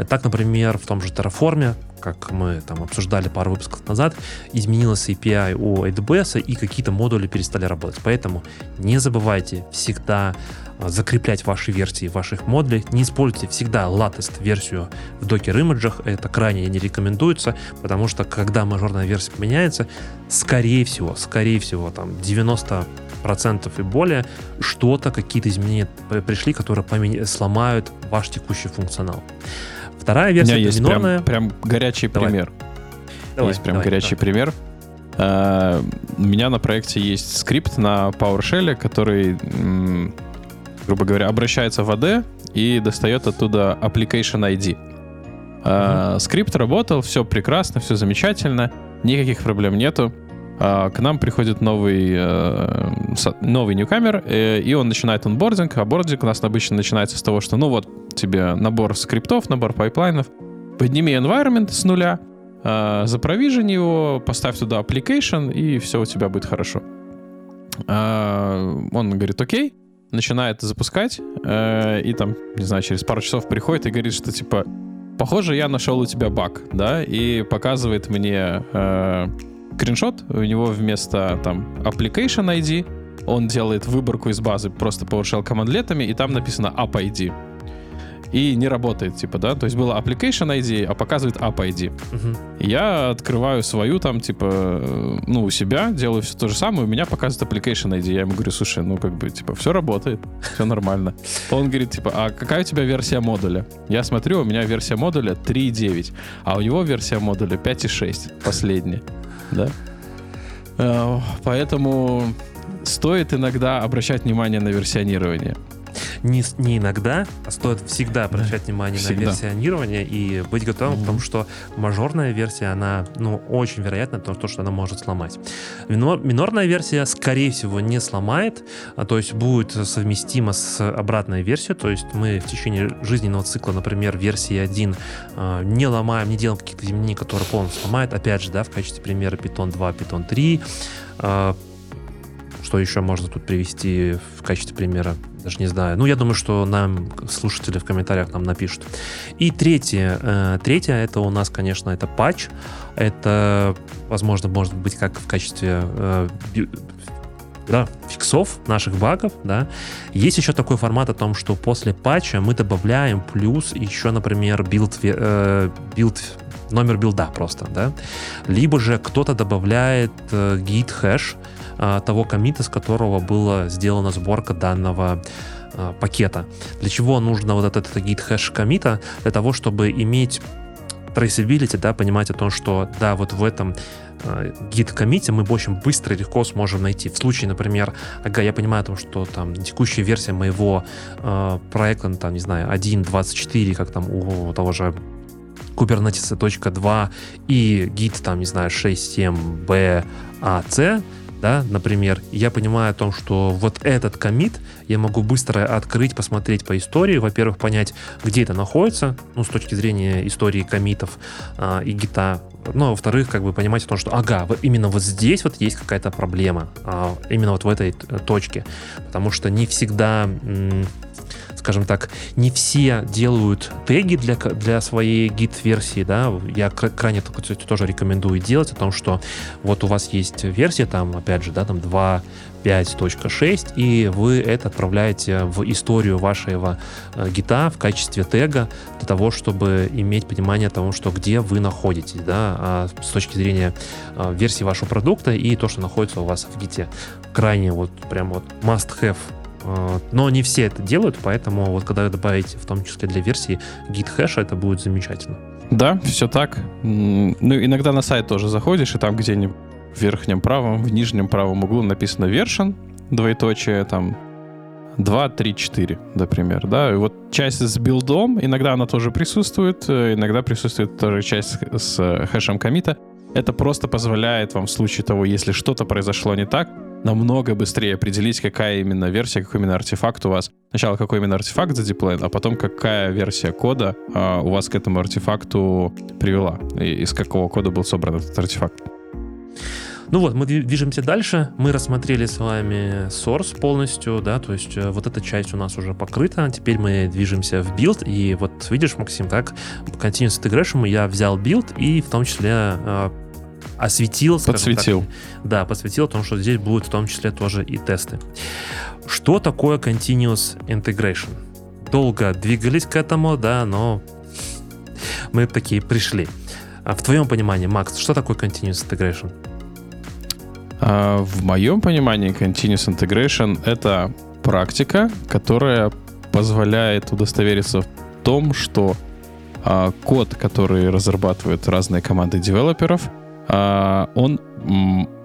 Так, например, в том же Terraform, как мы там обсуждали пару выпусков назад, изменилась API у AWS, и какие-то модули перестали работать. Поэтому не забывайте всегда а, закреплять ваши версии ваших модулей. Не используйте всегда latest версию в Docker имиджах. Это крайне не рекомендуется, потому что когда мажорная версия поменяется, скорее всего, скорее всего, там 90 процентов и более, что-то, какие-то изменения пришли, которые сломают ваш текущий функционал. Вторая версия У меня есть прям, прям горячий давай. пример. Давай, есть прям давай, горячий давай. пример. Uh, у меня на проекте есть скрипт на PowerShell, который грубо говоря, обращается в AD и достает оттуда application ID. Mm-hmm. скрипт работал, все прекрасно, все замечательно, никаких проблем нету. А, к нам приходит новый, э, новый newcomer, э, и он начинает онбординг. А онбординг у нас обычно начинается с того, что, ну вот, тебе набор скриптов, набор пайплайнов. Подними environment с нуля, э, запровижени его, поставь туда application, и все у тебя будет хорошо. Э, он говорит, окей, начинает запускать, и там, не знаю, через пару часов приходит и говорит, что типа, похоже, я нашел у тебя баг, да, и показывает мне скриншот, у него вместо там application ID он делает выборку из базы просто PowerShell командлетами, и там написано app ID и не работает, типа, да, то есть было application ID, а показывает app ID. Угу. Я открываю свою там, типа, ну, у себя, делаю все то же самое, у меня показывает application ID. Я ему говорю, слушай, ну, как бы, типа, все работает, все нормально. Он говорит, типа, а какая у тебя версия модуля? Я смотрю, у меня версия модуля 3.9, а у него версия модуля 5.6, последняя, да. Э, поэтому стоит иногда обращать внимание на версионирование не, не иногда, а стоит всегда обращать внимание всегда. на версионирование и быть готовым mm-hmm. потому что мажорная версия, она, ну, очень вероятно то, что она может сломать. Минор, минорная версия, скорее всего, не сломает, а то есть будет совместима с обратной версией, то есть мы в течение жизненного цикла, например, версии 1 э, не ломаем, не делаем каких-то изменений, которые полностью сломают, опять же, да, в качестве примера Python 2, Python 3, э, что еще можно тут привести в качестве примера? Даже не знаю. Ну, я думаю, что нам слушатели в комментариях нам напишут. И третье. Э, третье, это у нас, конечно, это патч. Это, возможно, может быть как в качестве э, да, фиксов наших багов, да. Есть еще такой формат о том, что после патча мы добавляем плюс еще, например, билд, э, билд номер билда просто, да. Либо же кто-то добавляет э, хэш, а, того комита, с которого была сделана сборка данного а, пакета. Для чего нужно вот этот, этот git хэш комита? Для того, чтобы иметь traceability, да, понимать о том, что да, вот в этом git комите мы очень быстро и легко сможем найти. В случае, например, ага, я понимаю о том, что там текущая версия моего э, проекта, там, не знаю, 1.24, как там у того же Kubernetes 2 и git, там, не знаю, 6.7 BAC, да, например, я понимаю о том, что вот этот комит я могу быстро открыть, посмотреть по истории, во-первых, понять, где это находится, ну, с точки зрения истории комитов а, и гита, ну, а во-вторых, как бы понимать о том, что, ага, именно вот здесь вот есть какая-то проблема, а, именно вот в этой э, точке, потому что не всегда м- скажем так, не все делают теги для, для своей гид-версии, да, я крайне тоже рекомендую делать о том, что вот у вас есть версия там, опять же, да, там 2 5.6, и вы это отправляете в историю вашего э, гита в качестве тега для того, чтобы иметь понимание того, что где вы находитесь, да, а с точки зрения э, версии вашего продукта и то, что находится у вас в гите. Крайне вот прям вот must-have но не все это делают, поэтому вот когда добавите в том числе для версии git хэша, это будет замечательно. Да, все так. Ну, иногда на сайт тоже заходишь, и там где-нибудь в верхнем правом, в нижнем правом углу написано version, двоеточие, там 2, 3, 4, например, да, и вот часть с билдом, иногда она тоже присутствует, э, иногда присутствует тоже часть с хэшем комита. Это просто позволяет вам в случае того, если что-то произошло не так, намного быстрее определить, какая именно версия, какой именно артефакт у вас. Сначала какой именно артефакт задеплоен, а потом какая версия кода а, у вас к этому артефакту привела, и из какого кода был собран этот артефакт. Ну вот, мы движемся дальше. Мы рассмотрели с вами source полностью, да, то есть э, вот эта часть у нас уже покрыта. Теперь мы движемся в build. И вот видишь, Максим, так, Continuous Integration я взял build и в том числе э, осветил, подсветил. Так, да, подсветил о том, что здесь будут в том числе тоже и тесты. Что такое Continuous Integration? Долго двигались к этому, да, но мы такие пришли. А в твоем понимании, Макс, что такое Continuous Integration? А, в моем понимании Continuous Integration — это практика, которая позволяет удостовериться в том, что а, код, который разрабатывают разные команды девелоперов, он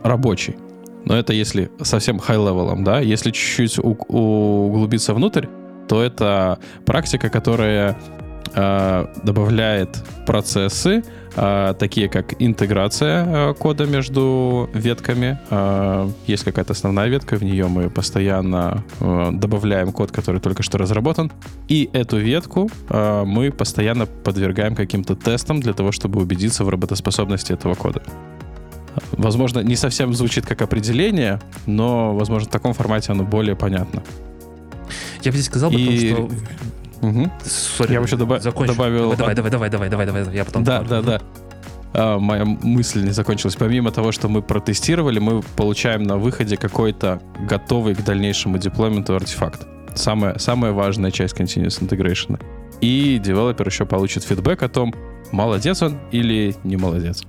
рабочий. Но это если совсем high-level, да. Если чуть-чуть углубиться внутрь, то это практика, которая э, добавляет процессы, такие как интеграция э, кода между ветками. Э, есть какая-то основная ветка, в нее мы постоянно добавляем код, который только что разработан. И эту ветку мы постоянно подвергаем каким-то тестам для того, чтобы убедиться в работоспособности этого кода. Возможно, не совсем звучит как определение, но, возможно, в таком формате оно более понятно. Я бы здесь сказал, и... что Угу. Sorry, я бы еще доба- добавил... Давай, давай, давай, давай, давай, давай, я потом... Да, да, да. А, моя мысль не закончилась. Помимо того, что мы протестировали, мы получаем на выходе какой-то готовый к дальнейшему деплойменту артефакт. Самая, самая важная часть Continuous Integration. И девелопер еще получит фидбэк о том, молодец он или не молодец.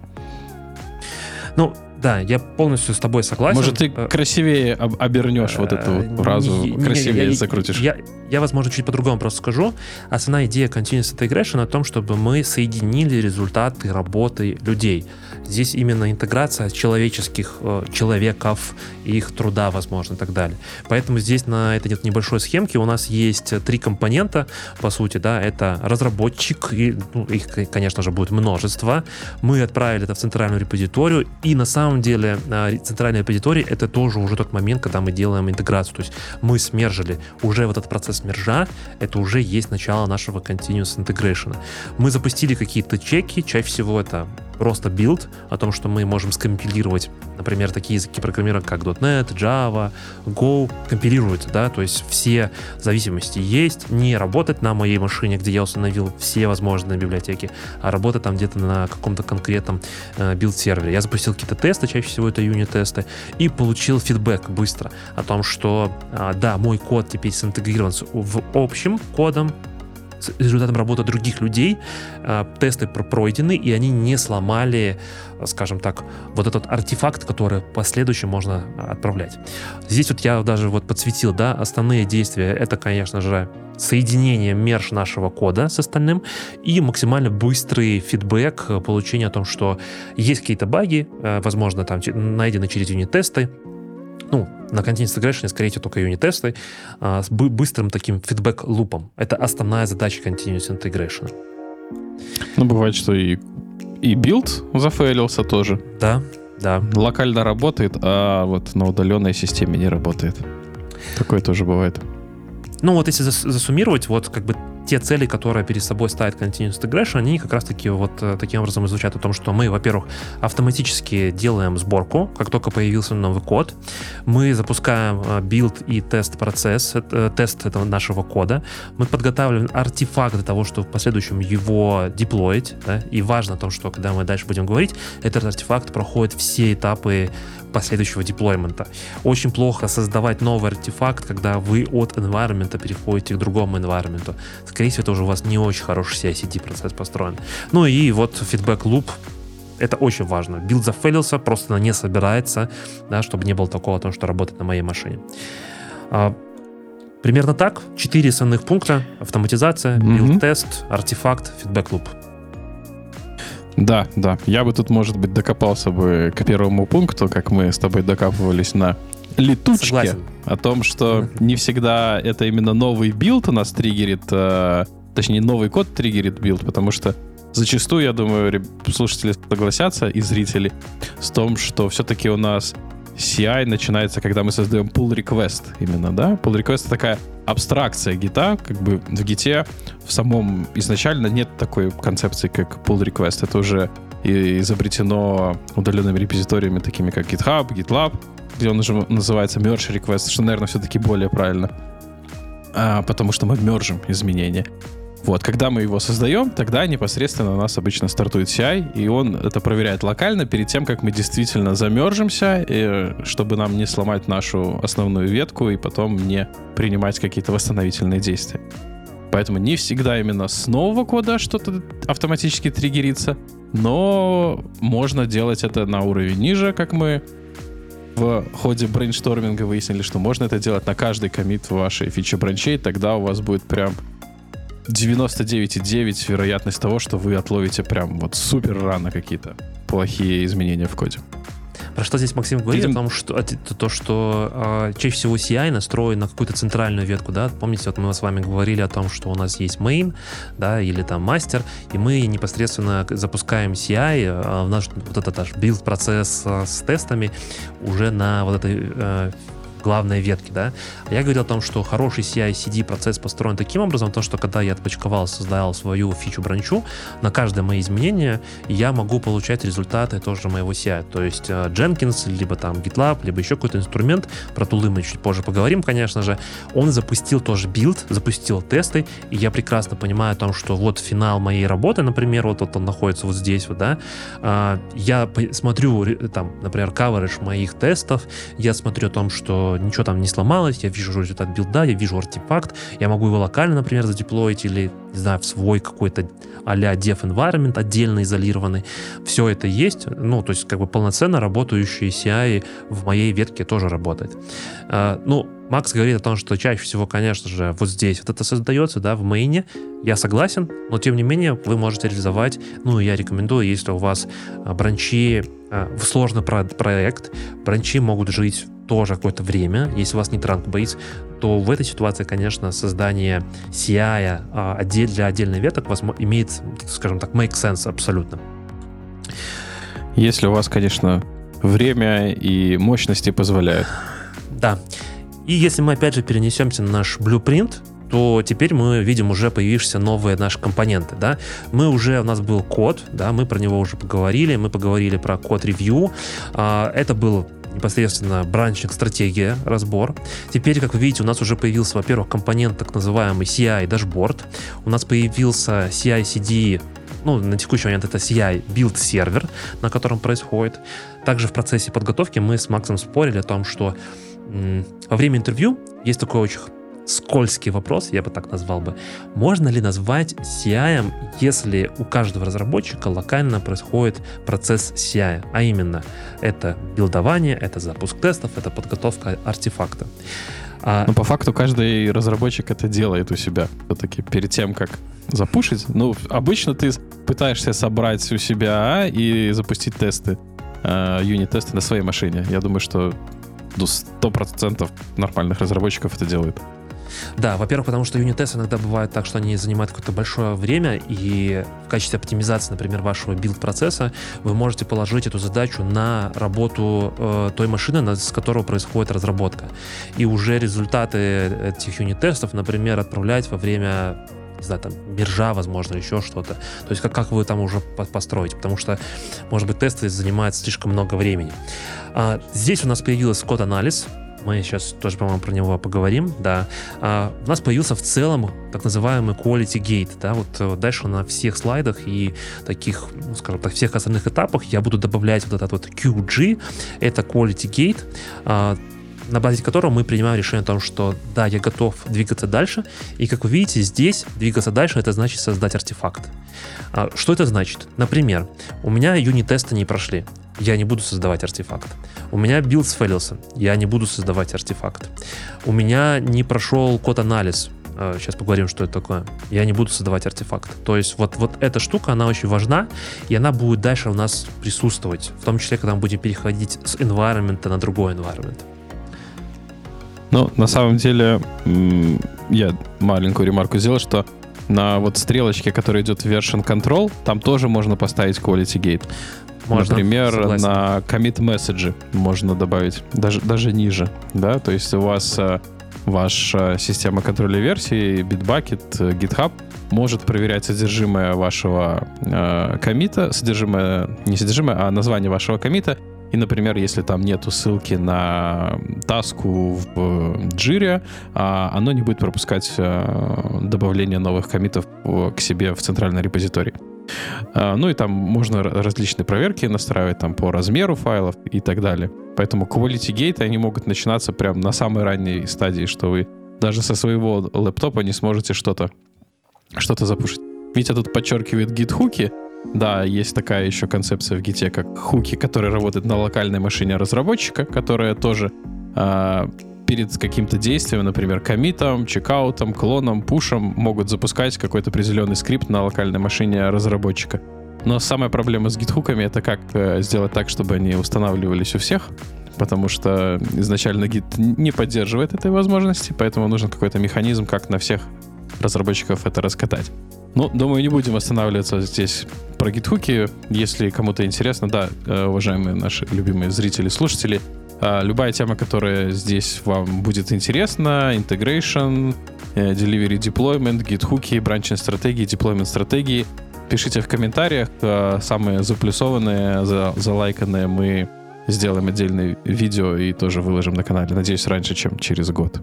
Ну, да, я полностью с тобой согласен. Может, ты э, красивее обернешь вот эту э, фразу, красивее закрутишь? Я, я, возможно, чуть по-другому просто скажу. Основная идея Continuous Integration о том, чтобы мы соединили результаты работы людей. Здесь именно интеграция человеческих э, человеков, их труда, возможно, и так далее. Поэтому здесь на этой небольшой схемке у нас есть три компонента, по сути, да, это разработчик, и ну, их, конечно же, будет множество. Мы отправили это в центральную репозиторию, и на самом деле э, центральная репозитория это тоже уже тот момент, когда мы делаем интеграцию. То есть мы смержили уже вот этот процесс мержа, это уже есть начало нашего continuous integration. Мы запустили какие-то чеки, чаще всего это просто билд о том, что мы можем скомпилировать, например, такие языки программирования, как .NET, Java, Go, компилируются, да, то есть все зависимости есть, не работать на моей машине, где я установил все возможные библиотеки, а работать там где-то на каком-то конкретном э, билд-сервере. Я запустил какие-то тесты, чаще всего это юнит-тесты, и получил фидбэк быстро о том, что, э, да, мой код теперь синтегрирован с общим кодом, результатом работы других людей э, тесты пройдены, и они не сломали, скажем так, вот этот артефакт, который в последующем можно отправлять. Здесь вот я даже вот подсветил, да, основные действия, это, конечно же, соединение мерж нашего кода с остальным и максимально быстрый фидбэк, получение о том, что есть какие-то баги, э, возможно, там найдены через юнит-тесты, ну, на Continuous Integration, скорее всего, только юнит-тесты а, с быстрым таким фидбэк-лупом. Это основная задача Continuous Integration. Ну, бывает, что и, и билд зафейлился тоже. Да, да. Локально работает, а вот на удаленной системе не работает. Такое тоже бывает. Ну, вот если засуммировать, вот как бы те цели, которые перед собой ставит Continuous Integration, они как раз-таки вот э, таким образом звучат о том, что мы, во-первых, автоматически делаем сборку, как только появился новый код. Мы запускаем э, билд и тест-процесс, э, тест этого нашего кода. Мы подготавливаем артефакт для того, чтобы в последующем его деплоить. Да? И важно о том, что когда мы дальше будем говорить, этот артефакт проходит все этапы последующего деплоймента. Очень плохо создавать новый артефакт, когда вы от environment переходите к другому environment. Скорее всего, это уже у вас не очень хороший CI-CD процесс построен. Ну и вот feedback loop это очень важно. Билд зафейлился, просто не собирается, да, чтобы не было такого, том, что работает на моей машине. А, примерно так. Четыре основных пункта. Автоматизация, билд-тест, артефакт, feedback loop. Да, да. Я бы тут, может быть, докопался бы к первому пункту, как мы с тобой докапывались на летучке. Согласен. О том, что не всегда это именно новый билд у нас триггерит, э, точнее, новый код триггерит билд, потому что зачастую, я думаю, слушатели согласятся и зрители с том, что все-таки у нас CI начинается, когда мы создаем pull request именно, да? Pull request — это такая абстракция гита, как бы в гите в самом изначально нет такой концепции, как pull request. Это уже изобретено удаленными репозиториями, такими как GitHub, GitLab, где он уже называется merge request, что, наверное, все-таки более правильно. А, потому что мы мержим изменения. Вот, когда мы его создаем, тогда непосредственно у нас обычно стартует CI, и он это проверяет локально перед тем, как мы действительно замержимся, и, чтобы нам не сломать нашу основную ветку и потом не принимать какие-то восстановительные действия. Поэтому не всегда именно с нового кода что-то автоматически триггерится, но можно делать это на уровень ниже, как мы в ходе брейншторминга выяснили, что можно это делать на каждый комит вашей фича-бранчей, тогда у вас будет прям 99,9 вероятность того, что вы отловите прям вот супер рано какие-то плохие изменения в коде. Про что здесь Максим говорит? Видим... О том, что это то, что э, чаще всего CI настроен на какую-то центральную ветку, да? Помните, вот мы с вами говорили о том, что у нас есть main, да, или там мастер, и мы непосредственно запускаем CI э, в наш вот этот наш build процесс э, с тестами уже на вот этой э, главной ветки, да. Я говорил о том, что хороший CI-CD процесс построен таким образом, то, что когда я отпочковал, создал свою фичу бранчу, на каждое мои изменения я могу получать результаты тоже моего CI. То есть э, Jenkins, либо там GitLab, либо еще какой-то инструмент, про тулы мы чуть позже поговорим, конечно же, он запустил тоже билд, запустил тесты, и я прекрасно понимаю о том, что вот финал моей работы, например, вот, вот он находится вот здесь вот, да, а, я смотрю там, например, coverage моих тестов, я смотрю о том, что ничего там не сломалось, я вижу результат билда, я вижу артефакт, я могу его локально, например, задеплоить или, не знаю, в свой какой-то а-ля dev environment отдельно изолированный. Все это есть, ну, то есть как бы полноценно работающий CI в моей ветке тоже работает. А, ну, Макс говорит о том, что чаще всего, конечно же, вот здесь вот это создается, да, в мейне. Я согласен, но тем не менее вы можете реализовать, ну, я рекомендую, если у вас а, бранчи, а, сложный проект, бранчи могут жить тоже какое-то время, если у вас не транк-бейс, то в этой ситуации, конечно, создание CI а, для отдельных веток имеет, скажем так, make sense абсолютно. Если у вас, конечно, время и мощности позволяют. Да. И если мы опять же перенесемся на наш blueprint, то теперь мы видим уже появившиеся новые наши компоненты, да. Мы уже, у нас был код, да, мы про него уже поговорили, мы поговорили про код ревью. А, это был непосредственно бранчинг, стратегия, разбор. Теперь, как вы видите, у нас уже появился, во-первых, компонент так называемый CI дашборд. У нас появился CI-CD ну, на текущий момент это CI build сервер, на котором происходит. Также в процессе подготовки мы с Максом спорили о том, что во время интервью есть такой очень скользкий вопрос, я бы так назвал бы. Можно ли назвать CI, если у каждого разработчика локально происходит процесс CI, а именно это билдование, это запуск тестов, это подготовка артефакта. А... Ну, по факту каждый разработчик это делает у себя все-таки перед тем, как запушить. Ну, обычно ты пытаешься собрать у себя и запустить тесты, э, юнит-тесты на своей машине. Я думаю, что до 100% нормальных разработчиков это делают. Да, во-первых, потому что юнит-тесты иногда бывает так, что они занимают какое-то большое время, и в качестве оптимизации, например, вашего билд-процесса вы можете положить эту задачу на работу э, той машины, с которой происходит разработка. И уже результаты этих юнит-тестов, например, отправлять во время не знаю, там, мержа, возможно, еще что-то. То есть как, как вы там уже построите, потому что, может быть, тесты занимают слишком много времени. А, здесь у нас появился код-анализ, мы сейчас тоже, по-моему, про него поговорим, да, а, у нас появился в целом так называемый quality gate, да, вот, вот дальше на всех слайдах и таких, ну, скажем так, всех остальных этапах я буду добавлять вот этот вот QG, это quality gate, а, на базе которого мы принимаем решение о том, что да, я готов двигаться дальше, и как вы видите, здесь двигаться дальше, это значит создать артефакт. А, что это значит? Например, у меня юнит-тесты не прошли, я не буду создавать артефакт. У меня билд сфейлился, я не буду создавать артефакт. У меня не прошел код-анализ, сейчас поговорим, что это такое, я не буду создавать артефакт. То есть вот, вот эта штука, она очень важна, и она будет дальше у нас присутствовать, в том числе, когда мы будем переходить с environment на другой environment. Ну, на самом деле, я маленькую ремарку сделал, что на вот стрелочке, которая идет в version control, там тоже можно поставить quality gate. Можно, Например, согласен. на commit message можно добавить, даже, даже ниже, да, то есть у вас э, ваша система контроля версии, Bitbucket, э, GitHub может проверять содержимое вашего э, комита, содержимое, не содержимое, а название вашего комита, и, например, если там нету ссылки на таску в джире, а оно не будет пропускать э, добавление новых комитов к себе в центральный репозиторий. А, ну и там можно различные проверки настраивать там по размеру файлов и так далее. Поэтому quality gate они могут начинаться прямо на самой ранней стадии, что вы даже со своего лэптопа не сможете что-то что-то запушить. Витя тут подчеркивает гид-хуки. Да, есть такая еще концепция в гите, как хуки, которые работают на локальной машине разработчика, которая тоже э, перед каким-то действием, например, комитом, чекаутом, клоном, пушем могут запускать какой-то определенный скрипт на локальной машине разработчика. Но самая проблема с гитхуками — это как э, сделать так, чтобы они устанавливались у всех, потому что изначально гид не поддерживает этой возможности, поэтому нужен какой-то механизм, как на всех разработчиков это раскатать. Ну, думаю, не будем останавливаться здесь про гитхуки. Если кому-то интересно, да, э, уважаемые наши любимые зрители, слушатели, э, любая тема, которая здесь вам будет интересна, integration, э, delivery deployment, гитхуки, бранчинг стратегии, deployment стратегии, пишите в комментариях. Самые заплюсованные, залайканные мы сделаем отдельное видео и тоже выложим на канале. Надеюсь, раньше, чем через год.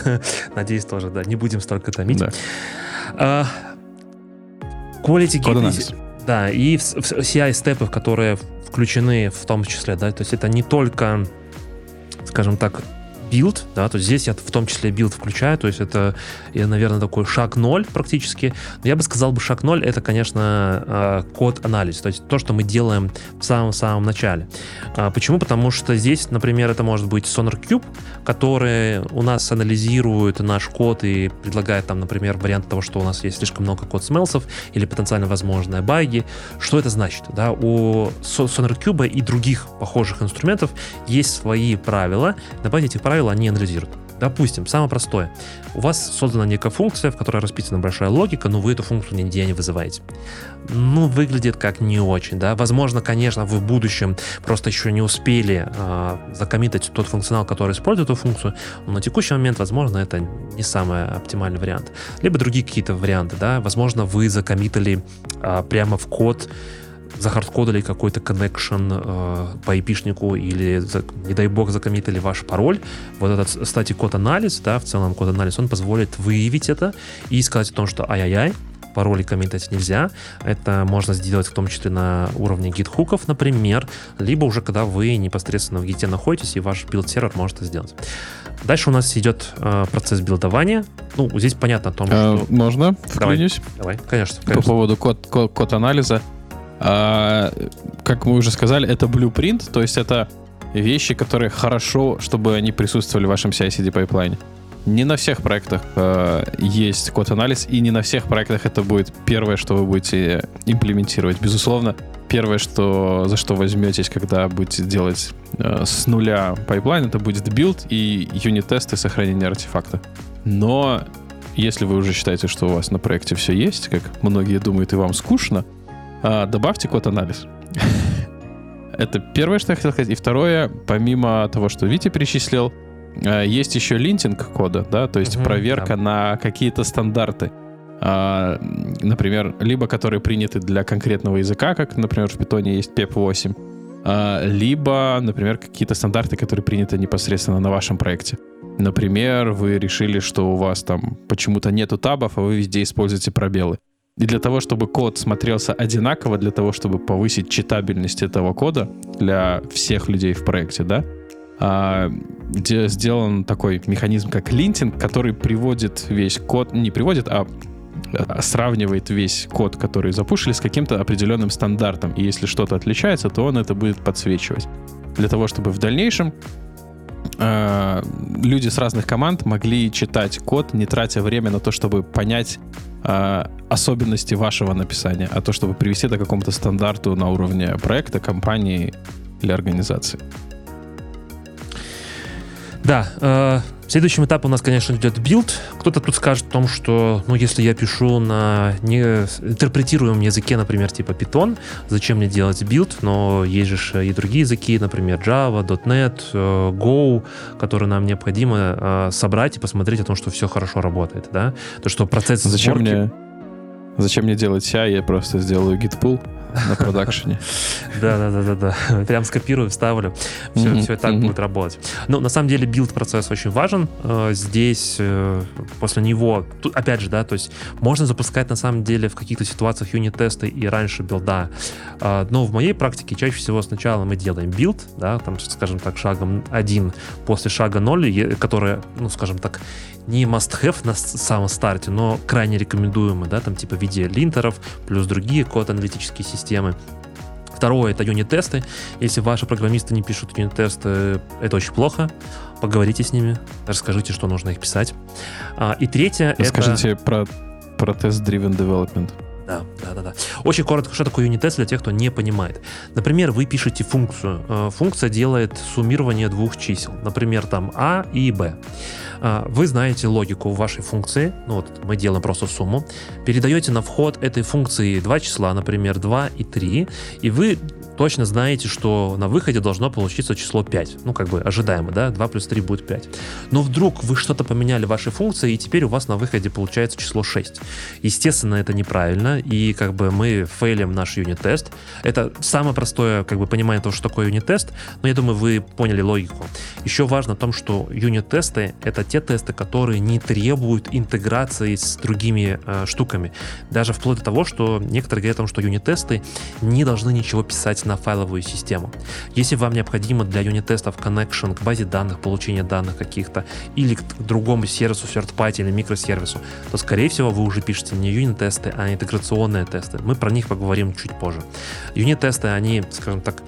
Надеюсь, тоже, да. Не будем столько томить. Да. А, Quality Gate. Да, и CI-step'ы, которые включены в том числе, да, то есть это не только, скажем так, билд, да, то есть здесь я в том числе build включаю, то есть это, я, наверное, такой шаг ноль практически. Но я бы сказал бы шаг ноль это, конечно, а, код-анализ, то есть то, что мы делаем в самом-самом начале. А, почему? Потому что здесь, например, это может быть SonarCube, который у нас анализирует наш код и предлагает там, например, вариант того, что у нас есть слишком много код смелсов или потенциально возможные баги. Что это значит? Да, у SonarCube и других похожих инструментов есть свои правила. На базе этих правил правила они анализируют. Допустим, самое простое. У вас создана некая функция, в которой расписана большая логика, но вы эту функцию нигде не вызываете. Ну, выглядит как не очень, да. Возможно, конечно, вы в будущем просто еще не успели э, закоммитить тот функционал, который использует эту функцию, но на текущий момент, возможно, это не самый оптимальный вариант. Либо другие какие-то варианты, да. Возможно, вы закоммитали э, прямо в код захардкодили какой-то connection э, по IP-шнику или, за, не дай бог, закоммитили ваш пароль, вот этот, кстати, код-анализ, да, в целом код-анализ, он позволит выявить это и сказать о том, что ай-яй-яй, пароли коммитать нельзя. Это можно сделать в том числе на уровне git hook'ов, например, либо уже когда вы непосредственно в Git'е находитесь и ваш build-сервер может это сделать. Дальше у нас идет э, процесс билдования. Ну, здесь понятно о том, а, что... Можно вклинюсь? Давай, давай конечно. По поводу код, код, код анализа. А, как мы уже сказали, это blueprint, то есть это вещи, которые хорошо, чтобы они присутствовали в вашем CI-CD pipeline'е. Не на всех проектах э, есть код-анализ, и не на всех проектах это будет первое, что вы будете имплементировать. Безусловно, первое, что, за что возьметесь, когда будете делать э, с нуля pipeline, это будет build и unit-тесты сохранения артефакта. Но если вы уже считаете, что у вас на проекте все есть, как многие думают, и вам скучно, а, добавьте код-анализ. Это первое, что я хотел сказать. И второе, помимо того, что Витя перечислил, а, есть еще линтинг кода, да, то есть угу, проверка да. на какие-то стандарты. А, например, либо которые приняты для конкретного языка, как, например, в Python есть PEP8, а, либо, например, какие-то стандарты, которые приняты непосредственно на вашем проекте. Например, вы решили, что у вас там почему-то нету табов, а вы везде используете пробелы. И для того, чтобы код смотрелся одинаково, для того, чтобы повысить читабельность этого кода для всех людей в проекте, да, а, где сделан такой механизм, как линтинг, который приводит весь код, не приводит, а, а сравнивает весь код, который запушили, с каким-то определенным стандартом. И если что-то отличается, то он это будет подсвечивать. Для того, чтобы в дальнейшем э, люди с разных команд могли читать код, не тратя время на то, чтобы понять э, особенности вашего написания, а то, чтобы привести это к какому-то стандарту на уровне проекта, компании или организации. Да, э, следующим этапом у нас, конечно, идет build. Кто-то тут скажет о том, что, ну, если я пишу на не интерпретируемом языке, например, типа Python, зачем мне делать build? Но есть же и другие языки, например, Java, .NET, э, Go, которые нам необходимо э, собрать и посмотреть о том, что все хорошо работает, да? То, что процесс Зачем сборки... мне Зачем мне делать CI, я просто сделаю git pull на продакшене. Да, да, да, да, да. Прям скопирую, вставлю. Все, все так будет работать. Но на самом деле build процесс очень важен. Э, здесь э, после него, опять же, да, то есть можно запускать на самом деле в каких-то ситуациях unit-тесты и раньше build'а. Э, но в моей практике чаще всего сначала мы делаем build, да, там, скажем так, шагом один после шага 0, который, ну, скажем так, не must-have на самом старте, но крайне рекомендуемый, да, там типа в виде линтеров, плюс другие код-аналитические системы. Второе — это юнит-тесты. Если ваши программисты не пишут юнит-тесты, это очень плохо. Поговорите с ними, расскажите, что нужно их писать. А, и третье — Расскажите это... про, про тест-driven development. Да, да, да, да. Очень коротко, что такое юнит-тест для тех, кто не понимает. Например, вы пишете функцию. Э, функция делает суммирование двух чисел. Например, там А и Б. Э, вы знаете логику вашей функции. Ну вот мы делаем просто сумму. Передаете на вход этой функции два числа, например, 2 и 3. И вы точно знаете, что на выходе должно получиться число 5. Ну, как бы ожидаемо, да? 2 плюс 3 будет 5. Но вдруг вы что-то поменяли в вашей функции, и теперь у вас на выходе получается число 6. Естественно, это неправильно, и как бы мы фейлим наш юнит-тест. Это самое простое, как бы, понимание того, что такое юнит-тест, но я думаю, вы поняли логику. Еще важно в том, что юнит-тесты — это те тесты, которые не требуют интеграции с другими э, штуками. Даже вплоть до того, что некоторые говорят о том, что юнит-тесты не должны ничего писать файловую систему. Если вам необходимо для юнит-тестов connection к базе данных, получение данных каких-то, или к другому сервису, third party или микросервису, то, скорее всего, вы уже пишете не unit-тесты, а интеграционные тесты. Мы про них поговорим чуть позже. Unit-тесты, они, скажем так,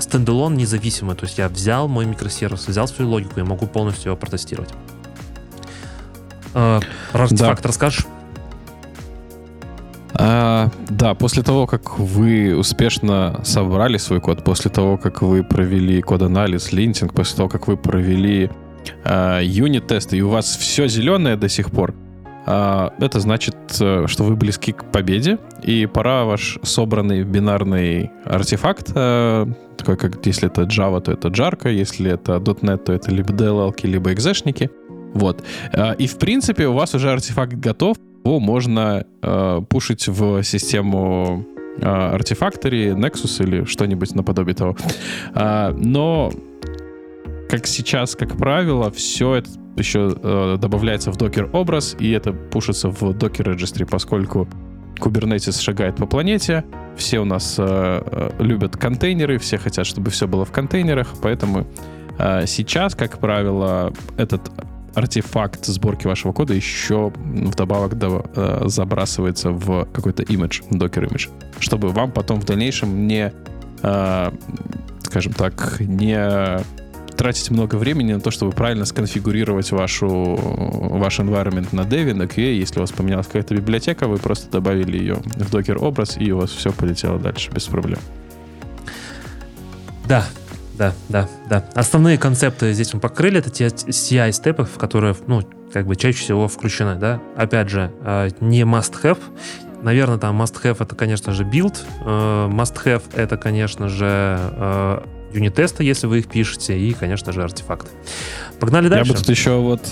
standalone независимый, то есть я взял мой микросервис, взял свою логику и могу полностью его протестировать. Артефакт да. расскажешь? А, да, после того, как вы успешно собрали свой код, после того, как вы провели код-анализ, linting, после того, как вы провели а, юнит-тесты, и у вас все зеленое до сих пор, а, это значит, э, что вы близки к победе, и пора ваш собранный бинарный артефакт, а, такой как если это Java, то это Jarka, если это .NET, то это либо DLL, либо экзешники. Вот. А, и в принципе у вас уже артефакт готов, его можно э, пушить в систему э, Artifactory, Nexus или что-нибудь наподобие того. Э, но как сейчас, как правило, все это еще э, добавляется в докер образ, и это пушится в Docker Registry, поскольку Kubernetes шагает по планете, все у нас э, э, любят контейнеры, все хотят, чтобы все было в контейнерах, поэтому э, сейчас, как правило, этот артефакт сборки вашего кода еще вдобавок до, э, забрасывается в какой-то имидж, докер имидж, чтобы вам потом в дальнейшем не, э, скажем так, не тратить много времени на то, чтобы правильно сконфигурировать вашу, ваш environment на Dev, на QA. Если у вас поменялась какая-то библиотека, вы просто добавили ее в докер образ, и у вас все полетело дальше без проблем. Да, да, да, да. Основные концепты здесь мы покрыли. Это те CI-степы, в которые, ну, как бы чаще всего включены, да. Опять же, э, не must-have. Наверное, там must-have это, конечно же, build. Э, must-have это, конечно же, э, юнит-тесты, если вы их пишете, и, конечно же, артефакты. Погнали дальше. Я бы тут еще вот,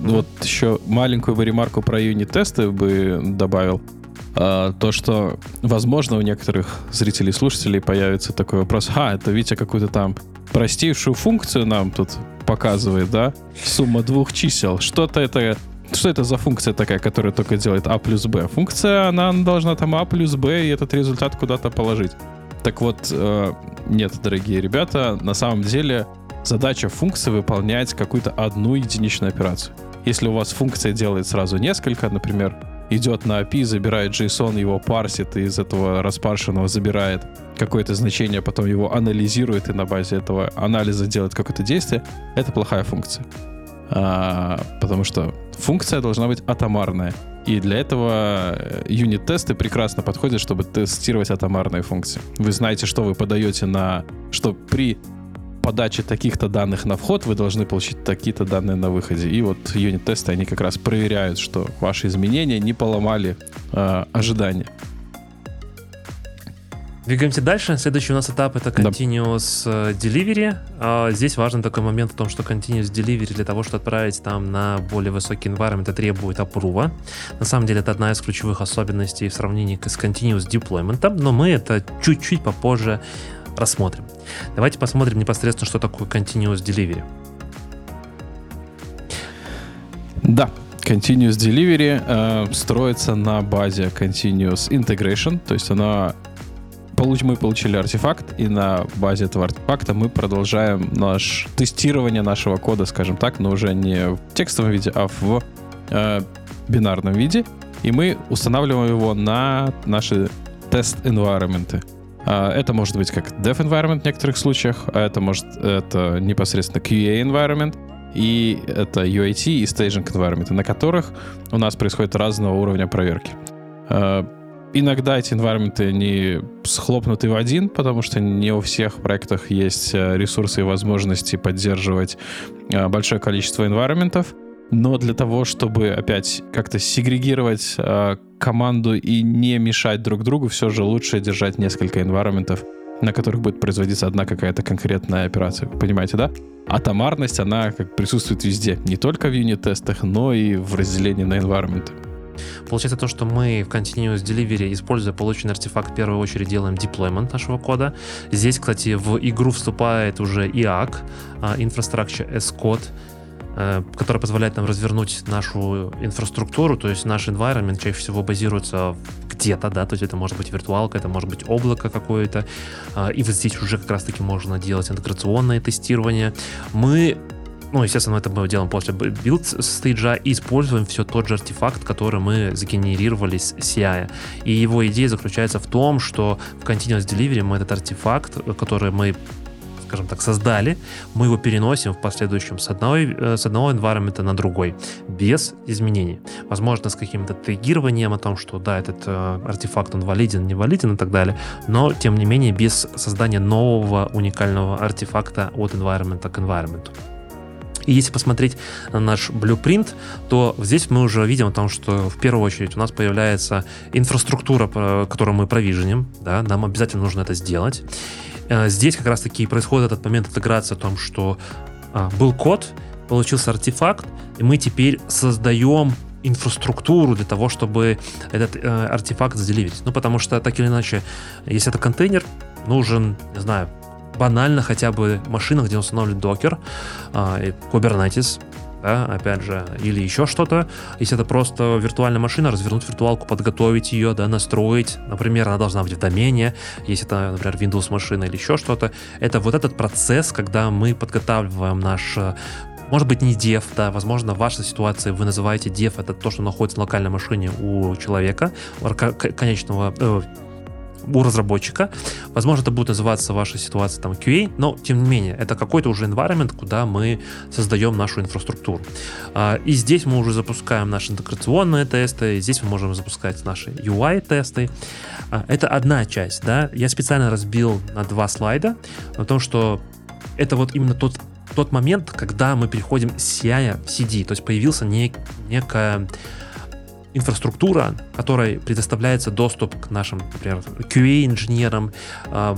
вот еще маленькую бы ремарку про юнит-тесты бы добавил. А, то, что, возможно, у некоторых зрителей и слушателей появится такой вопрос, а, это Витя какую-то там простейшую функцию нам тут показывает, да? Сумма двух чисел. Что-то это что это за функция такая, которая только делает а плюс b? Функция, она должна там а плюс b и этот результат куда-то положить. Так вот, э, нет, дорогие ребята, на самом деле задача функции выполнять какую-то одну единичную операцию. Если у вас функция делает сразу несколько, например, идет на API, забирает JSON, его парсит, и из этого распаршенного забирает какое-то значение, потом его анализирует, и на базе этого анализа делает какое-то действие, это плохая функция. А, потому что функция должна быть атомарная. И для этого э, юнит-тесты прекрасно подходят, чтобы тестировать атомарные функции. Вы знаете, что вы подаете на... Что при подачи таких-то данных на вход вы должны получить такие-то данные на выходе. И вот юнит-тесты, они как раз проверяют, что ваши изменения не поломали э, ожидания. Двигаемся дальше. Следующий у нас этап это Continuous да. Э, delivery. А здесь важен такой момент в том, что Continuous Delivery для того, чтобы отправить там на более высокий environment, требует апрува. На самом деле это одна из ключевых особенностей в сравнении с Continuous Deployment, но мы это чуть-чуть попозже рассмотрим. Давайте посмотрим непосредственно, что такое Continuous Delivery. Да, Continuous Delivery э, строится на базе Continuous Integration, то есть она получ, мы получили артефакт, и на базе этого артефакта мы продолжаем наш тестирование нашего кода, скажем так, но уже не в текстовом виде, а в э, бинарном виде, и мы устанавливаем его на наши тест-environment. А, это может быть как dev environment в некоторых случаях, а это может это непосредственно QA environment, и это UAT и staging environment, на которых у нас происходит разного уровня проверки. А, Иногда эти environment не схлопнуты в один, потому что не у всех проектах есть э, ресурсы и возможности поддерживать э, большое количество environment. Но для того, чтобы опять как-то сегрегировать э, команду и не мешать друг другу, все же лучше держать несколько environment, на которых будет производиться одна какая-то конкретная операция. Понимаете, да? Атомарность, она как присутствует везде. Не только в юнит-тестах, но и в разделении на environment. Получается то, что мы в Continuous Delivery, используя полученный артефакт, в первую очередь делаем деплоймент нашего кода. Здесь, кстати, в игру вступает уже IAC, Infrastructure as Code, который позволяет нам развернуть нашу инфраструктуру, то есть наш environment чаще всего базируется где-то, да, то есть это может быть виртуалка, это может быть облако какое-то, а, и вот здесь уже как раз-таки можно делать интеграционное тестирование. Мы ну, естественно, это мы делаем после build stage'а и используем все тот же артефакт, который мы сгенерировали с CI. И его идея заключается в том, что в Continuous Delivery мы этот артефакт, который мы скажем так, создали, мы его переносим в последующем с, одной, э, с одного environment на другой, без изменений. Возможно, с каким-то тегированием о том, что да, этот э, артефакт, он валиден, не валиден и так далее, но, тем не менее, без создания нового уникального артефакта от environment к environment. И если посмотреть на наш blueprint, то здесь мы уже видим о том, что в первую очередь у нас появляется инфраструктура, которую мы провиженим, да, нам обязательно нужно это сделать. Э, здесь как раз-таки происходит этот момент интеграции о том, что а, был код, получился артефакт, и мы теперь создаем инфраструктуру для того, чтобы этот э, артефакт заделивить. Ну, потому что, так или иначе, если это контейнер, нужен, не знаю, банально хотя бы машина, где установлен докер, э, Kubernetes, да, опять же, или еще что-то. Если это просто виртуальная машина, развернуть виртуалку, подготовить ее, да, настроить. Например, она должна быть в домене, если это, например, Windows машина или еще что-то. Это вот этот процесс, когда мы подготавливаем наш может быть, не dev, да, возможно, в вашей ситуации вы называете dev, это то, что находится на локальной машине у человека, конечного, э, у разработчика. Возможно, это будет называться ваша ситуация там QA, но тем не менее, это какой-то уже environment, куда мы создаем нашу инфраструктуру. А, и здесь мы уже запускаем наши интеграционные тесты, здесь мы можем запускать наши UI-тесты. А, это одна часть, да. Я специально разбил на два слайда, о том, что это вот именно тот тот момент, когда мы переходим с CI в CD, то есть появился не, некая инфраструктура, которой предоставляется доступ к нашим, например, QA-инженерам, а,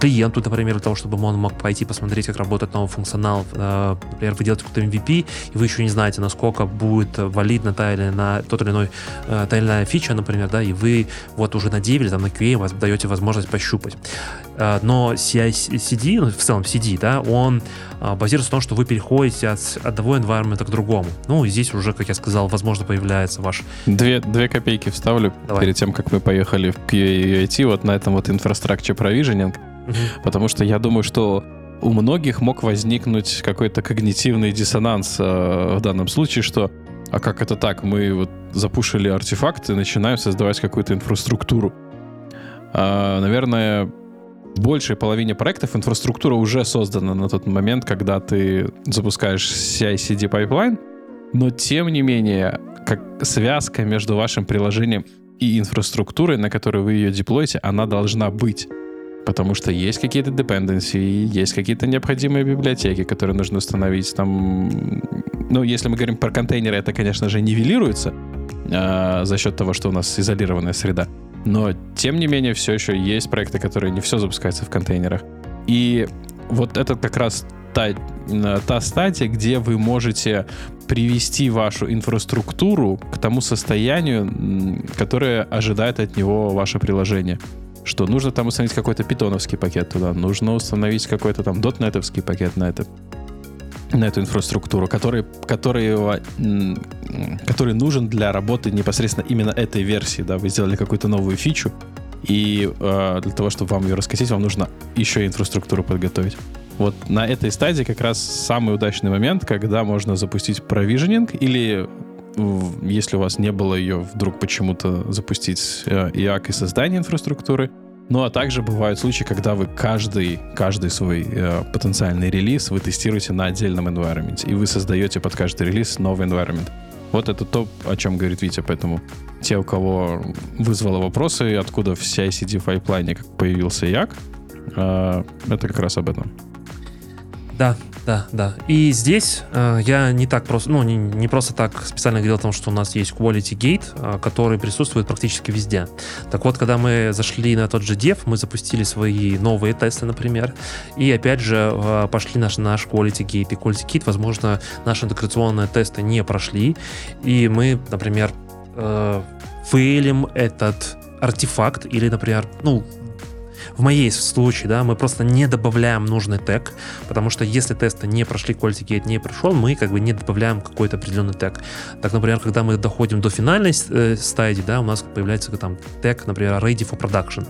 клиенту, например, для того, чтобы он мог пойти посмотреть, как работает новый функционал. А, например, вы делаете какой-то MVP, и вы еще не знаете, насколько будет валидна та или на тот или иной а, та или иная фича, например, да, и вы вот уже на деве там на QA даете возможность пощупать. Но CI-CD, ну, в целом CD, да, он базируется на том, что вы переходите от одного environment к другому. Ну, и здесь уже, как я сказал, возможно, появляется ваш... Две, две копейки вставлю Давай. перед тем, как мы поехали в QA IT, вот на этом вот infrastructure provisioning. Потому что я думаю, что у многих мог возникнуть какой-то когнитивный диссонанс э, в данном случае, что а как это так? Мы вот запушили артефакт и начинаем создавать какую-то инфраструктуру. А, наверное, большей половине проектов инфраструктура уже создана на тот момент, когда ты запускаешь CI-CD pipeline, но тем не менее, как связка между вашим приложением и инфраструктурой, на которой вы ее деплоите, она должна быть. Потому что есть какие-то dependency, есть какие-то необходимые библиотеки, которые нужно установить. Там, ну, если мы говорим про контейнеры, это, конечно же, нивелируется э, за счет того, что у нас изолированная среда. Но, тем не менее, все еще есть проекты, которые не все запускаются в контейнерах. И вот это как раз та, та стадия, где вы можете привести вашу инфраструктуру к тому состоянию, которое ожидает от него ваше приложение что нужно там установить какой-то питоновский пакет туда, нужно установить какой-то там дотнетовский пакет на это на эту инфраструктуру, который, который, который нужен для работы непосредственно именно этой версии. Да? Вы сделали какую-то новую фичу, и э, для того, чтобы вам ее раскатить, вам нужно еще инфраструктуру подготовить. Вот на этой стадии как раз самый удачный момент, когда можно запустить провиженинг или если у вас не было ее, вдруг почему-то запустить э, IAC и создание инфраструктуры. Ну, а также бывают случаи, когда вы каждый, каждый свой э, потенциальный релиз вы тестируете на отдельном environment, и вы создаете под каждый релиз новый environment. Вот это то, о чем говорит Витя, поэтому те, у кого вызвало вопросы, откуда в CI-CD пайплайне появился Як, а, это как раз об этом. Да, да, да. И здесь э, я не так просто, ну, не, не просто так специально говорил о том, что у нас есть Quality Gate, э, который присутствует практически везде. Так вот, когда мы зашли на тот же Dev, мы запустили свои новые тесты, например, и опять же э, пошли наш, наш Quality Gate. И Quality Gate, возможно, наши интеграционные тесты не прошли, и мы, например, э, фейлим этот артефакт или, например, ну, в моей случае, да, мы просто не добавляем нужный тег, потому что если тесты не прошли, quality gate не прошел, мы как бы не добавляем какой-то определенный тег. Так, например, когда мы доходим до финальной э, стадии, да, у нас появляется там тег, например, ready for production.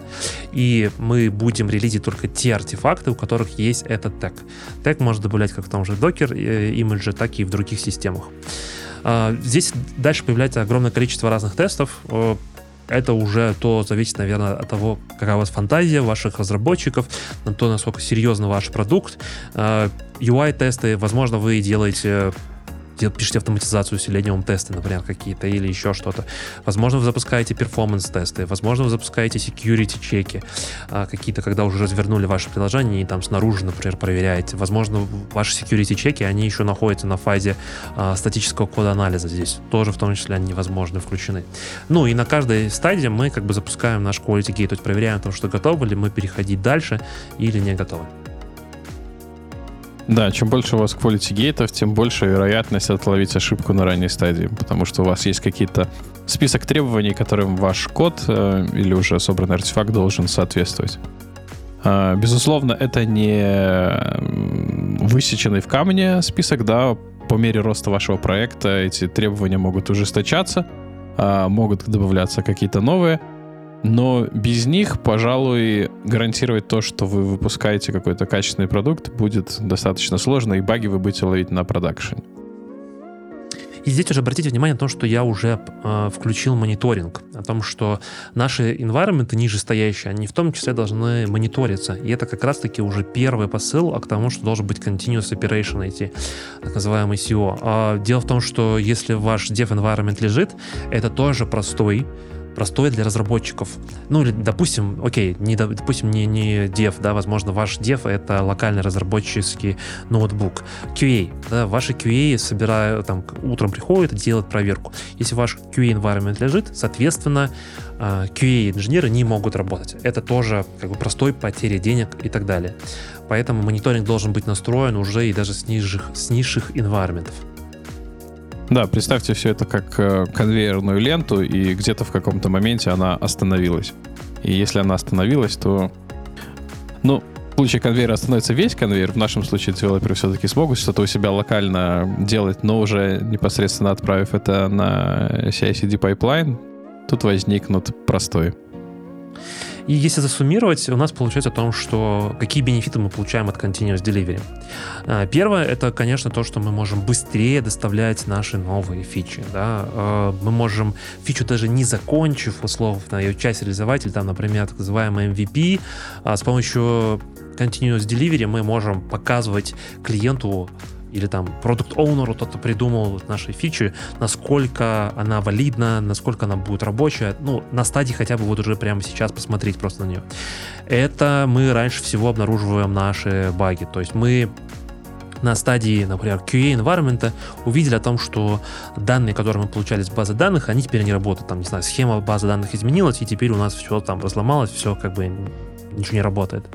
И мы будем релизить только те артефакты, у которых есть этот тег. Тег можно добавлять как в том же Docker э, имидже, так и в других системах. Uh, здесь дальше появляется огромное количество разных тестов. Это уже то зависит, наверное, от того, какая у вас фантазия ваших разработчиков, на то, насколько серьезно ваш продукт. UI-тесты, возможно, вы делаете пишете автоматизацию Selenium тесты, например, какие-то, или еще что-то. Возможно, вы запускаете перформанс-тесты, возможно, вы запускаете security-чеки, а, какие-то, когда уже развернули ваше приложение и там снаружи, например, проверяете. Возможно, ваши security-чеки, они еще находятся на фазе а, статического кода-анализа здесь. Тоже в том числе они невозможно включены. Ну и на каждой стадии мы как бы запускаем наш quality gate, то есть проверяем, то, что готовы ли мы переходить дальше или не готовы. Да, чем больше у вас quality гейтов, тем больше вероятность отловить ошибку на ранней стадии, потому что у вас есть какие-то список требований, которым ваш код э, или уже собранный артефакт должен соответствовать. Э, безусловно, это не высеченный в камне список, да, по мере роста вашего проекта эти требования могут ужесточаться, э, могут добавляться какие-то новые, но без них, пожалуй, гарантировать то, что вы выпускаете какой-то качественный продукт, будет достаточно сложно, и баги вы будете ловить на продакшене. И здесь уже обратите внимание на то, что я уже э, включил мониторинг, о том, что наши environment нижестоящие, они в том числе должны мониториться. И это как раз-таки уже первый посыл к тому, что должен быть continuous operation идти, так называемый CO. А дело в том, что если ваш dev environment лежит, это тоже простой простое для разработчиков. Ну, или, допустим, окей, не, допустим, не, не dev, да, возможно, ваш dev — это локальный разработческий ноутбук. QA, да, ваши QA собирают, там, утром приходят, делают проверку. Если ваш QA environment лежит, соответственно, а, QA-инженеры не могут работать. Это тоже как бы простой потери денег и так далее. Поэтому мониторинг должен быть настроен уже и даже с низших, с низших environment. Да, представьте все это как э, конвейерную ленту, и где-то в каком-то моменте она остановилась. И если она остановилась, то... Ну, в случае конвейера остановится весь конвейер, в нашем случае девелоперы все-таки смогут что-то у себя локально делать, но уже непосредственно отправив это на CI-CD pipeline, тут возникнут простой и если засуммировать, у нас получается о том, что какие бенефиты мы получаем от Continuous Delivery. А, первое, это, конечно, то, что мы можем быстрее доставлять наши новые фичи. Да? А, мы можем фичу даже не закончив, условно, ее часть реализовать, или там, например, так называемый MVP, а, с помощью Continuous Delivery мы можем показывать клиенту или там продукт оунеру кто-то придумал наши фичи, насколько она валидна, насколько она будет рабочая, ну, на стадии хотя бы вот уже прямо сейчас посмотреть просто на нее. Это мы раньше всего обнаруживаем наши баги, то есть мы на стадии, например, QA environment увидели о том, что данные, которые мы получали с базы данных, они теперь не работают. Там, не знаю, схема базы данных изменилась, и теперь у нас все там разломалось, все как бы ничего не работает.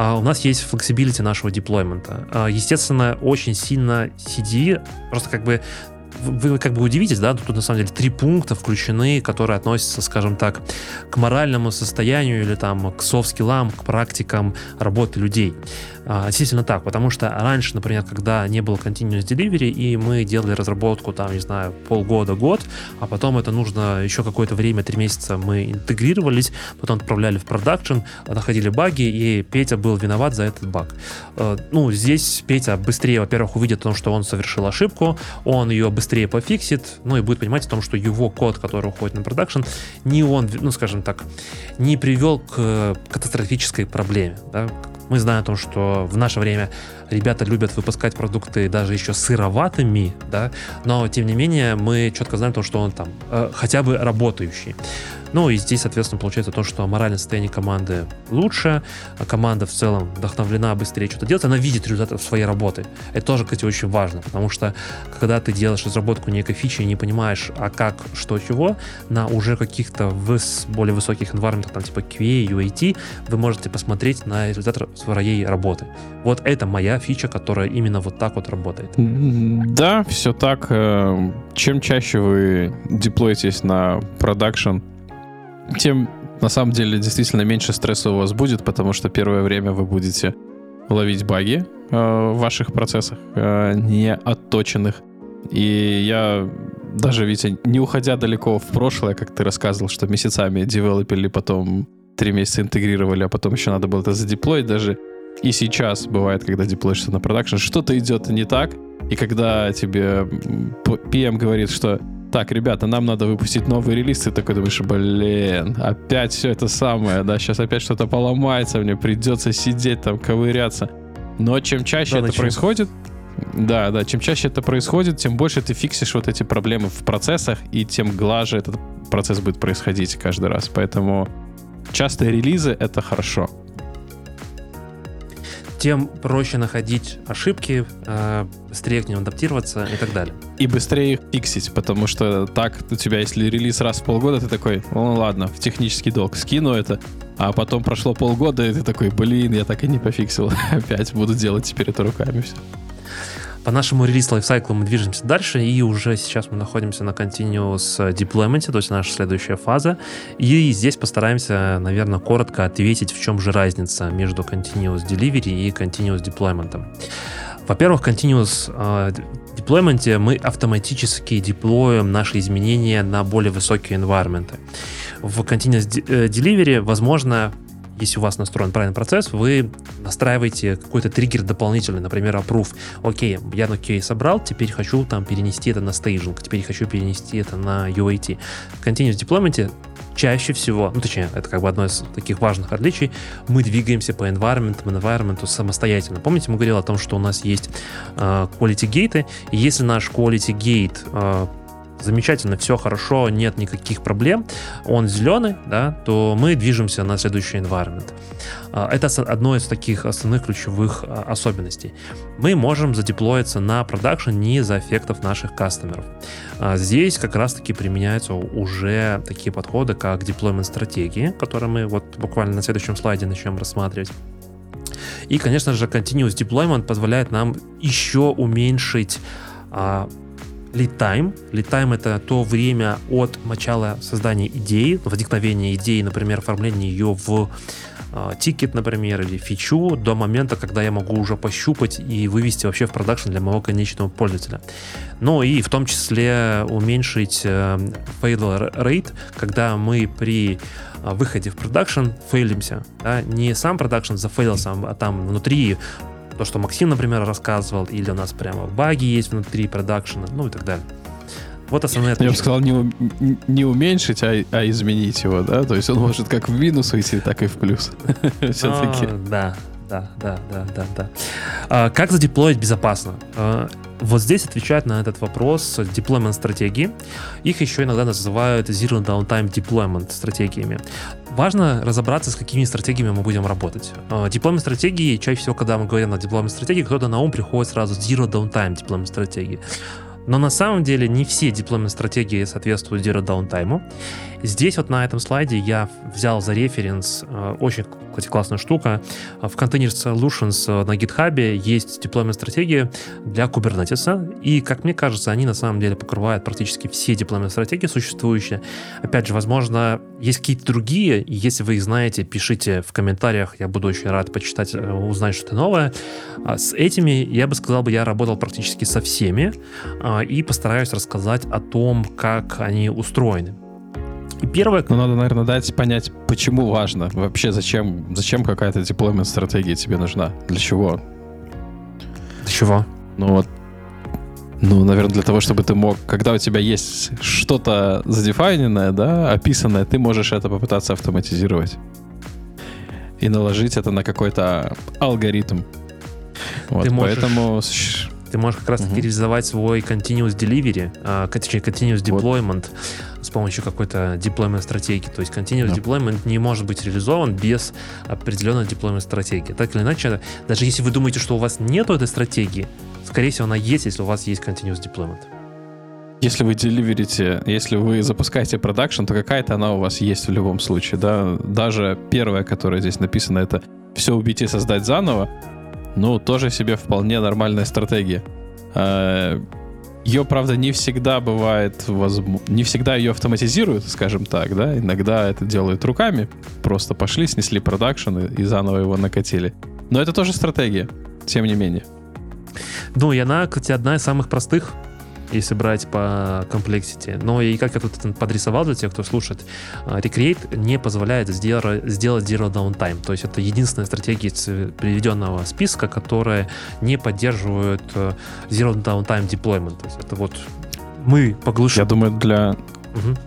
А у нас есть flexibility нашего deployment'а. А, естественно, очень сильно CD, просто как бы вы как бы удивитесь, да, тут на самом деле три пункта включены, которые относятся, скажем так, к моральному состоянию или там к soft skill'ам, к практикам работы людей. А, действительно так, потому что раньше, например, когда не было continuous delivery, и мы делали разработку, там, не знаю, полгода, год, а потом это нужно еще какое-то время, три месяца мы интегрировались, потом отправляли в продакшн, находили баги, и Петя был виноват за этот баг. А, ну, здесь Петя быстрее, во-первых, увидит о том, что он совершил ошибку, он ее быстрее пофиксит, ну и будет понимать о том, что его код, который уходит на продакшн, не он, ну, скажем так, не привел к катастрофической проблеме, да, мы знаем о том, что в наше время ребята любят выпускать продукты даже еще сыроватыми, да, но тем не менее мы четко знаем то, что он там э, хотя бы работающий. Ну и здесь, соответственно, получается то, что моральное состояние команды лучше, а команда в целом вдохновлена быстрее что-то делать, она видит результаты своей работы. Это тоже, кстати, очень важно, потому что когда ты делаешь разработку некой фичи и не понимаешь, а как, что, чего, на уже каких-то выс более высоких environment, там типа QA, UAT, вы можете посмотреть на результат своей работы. Вот это моя фича, которая именно вот так вот работает. Да, все так. Э, чем чаще вы деплоитесь на продакшн, тем на самом деле действительно меньше стресса у вас будет, потому что первое время вы будете ловить баги э, в ваших процессах, э, не отточенных. И я даже, Витя, не уходя далеко в прошлое, как ты рассказывал, что месяцами девелопили, потом три месяца интегрировали, а потом еще надо было это задеплоить даже. И сейчас бывает, когда деплоишься на продакшн, что-то идет не так, и когда тебе PM говорит, что так, ребята, нам надо выпустить новый релиз, ты такой думаешь, блин, опять все это самое, да, сейчас опять что-то поломается, мне придется сидеть там, ковыряться. Но чем чаще да, это начнем. происходит, да, да, чем чаще это происходит, тем больше ты фиксишь вот эти проблемы в процессах, и тем глаже этот процесс будет происходить каждый раз. Поэтому частые релизы — это хорошо тем проще находить ошибки, э, быстрее к ним адаптироваться и так далее. И быстрее их фиксить, потому что так у тебя, если релиз раз в полгода, ты такой, ну ладно, в технический долг скину это, а потом прошло полгода, и ты такой, блин, я так и не пофиксил. Опять буду делать теперь это руками все. По нашему релиз лайфсайклу мы движемся дальше, и уже сейчас мы находимся на Continuous Deployment, то есть наша следующая фаза. И здесь постараемся, наверное, коротко ответить, в чем же разница между Continuous Delivery и Continuous Deployment. Во-первых, в Continuous э, Deployment мы автоматически деплоим наши изменения на более высокие environment. В Continuous э, Delivery, возможно, если у вас настроен правильный процесс, вы настраиваете какой-то триггер дополнительный, например, approve. Окей, я на QA собрал, теперь хочу там перенести это на стейджинг, теперь хочу перенести это на UAT. В Continuous Deployment чаще всего, ну точнее, это как бы одно из таких важных отличий, мы двигаемся по environment, environment самостоятельно. Помните, мы говорили о том, что у нас есть э, quality gate, и если наш quality gate э, замечательно, все хорошо, нет никаких проблем, он зеленый, да, то мы движемся на следующий environment. А, это одно из таких основных ключевых а, особенностей. Мы можем задеплоиться на продакшн не из-за эффектов наших кастомеров. А, здесь как раз-таки применяются уже такие подходы, как деплоймент стратегии, которые мы вот буквально на следующем слайде начнем рассматривать. И, конечно же, Continuous Deployment позволяет нам еще уменьшить Lead time. Lead time — это то время от начала создания идеи, возникновения идеи, например, оформления ее в э, тикет, например, или фичу, до момента, когда я могу уже пощупать и вывести вообще в продакшн для моего конечного пользователя. Ну и в том числе уменьшить э, fail rate, когда мы при э, выходе в продакшн фейлимся. Да? Не сам продакшн зафейлился, а там внутри то, что Максим, например, рассказывал, или у нас прямо баги есть внутри продакшена, ну и так далее. Вот основные Я бы сказал, не, не уменьшить, а, а изменить его, да? То есть он может как в минус уйти, так и в плюс. Все-таки. А, да, да, да, да, да, да. А, как задеплоить безопасно? А, вот здесь отвечает на этот вопрос deployment стратегии. Их еще иногда называют Zero Downtime Deployment стратегиями. Важно разобраться, с какими стратегиями мы будем работать. Дипломные стратегии, чаще всего, когда мы говорим о дипломной стратегии, кто-то на ум приходит сразу Zero Downtime дипломной стратегии. Но на самом деле не все дипломные стратегии соответствуют Zero Downtime. Здесь вот на этом слайде я взял за референс э, очень, кстати, классная штука. В Container Solutions э, на GitHub есть дипломная стратегия для Kubernetes. И, как мне кажется, они на самом деле покрывают практически все дипломные стратегии существующие. Опять же, возможно, есть какие-то другие. Если вы их знаете, пишите в комментариях. Я буду очень рад почитать, э, узнать что-то новое. А с этими, я бы сказал, бы я работал практически со всеми. А, и постараюсь рассказать о том, как они устроены. И первое... Ну, надо, наверное, дать понять, почему важно. Вообще, зачем, зачем какая-то deployment стратегия тебе нужна? Для чего? Для чего? Ну, вот ну, наверное, для того, чтобы ты мог, когда у тебя есть что-то задефайненное, да, описанное, ты можешь это попытаться автоматизировать и наложить это на какой-то алгоритм. Вот, Ты можешь- поэтому... Ты можешь как раз таки Мгм. реализовать свой continuous delivery, а, точнее, continuous Вот. deployment с помощью какой-то deployment стратегии. То есть continuous Да. deployment не может быть реализован без определенной deployment стратегии. Так или иначе, даже если вы думаете, что у вас нету этой стратегии, скорее всего, она есть, если у вас есть continuous deployment. Если вы деливерите, если вы запускаете продакшн, то какая-то она у вас есть в любом случае, да. Даже первая, которая здесь написана, это все убить и создать заново, ну, тоже себе вполне нормальная стратегия. Ее, правда, не всегда бывает возможно, не всегда ее автоматизируют, скажем так, да, иногда это делают руками, просто пошли, снесли продакшн и и заново его накатили. Но это тоже стратегия, тем не менее. Ну, и она, кстати, одна из самых простых, если брать по complexity. Но и как я тут подрисовал для тех, кто слушает, а, Recreate не позволяет сделать, сделать Zero Downtime. То есть это единственная стратегия из приведенного списка, которая не поддерживает э, Zero Downtime Deployment. То есть это вот мы Я поглушим. думаю, для.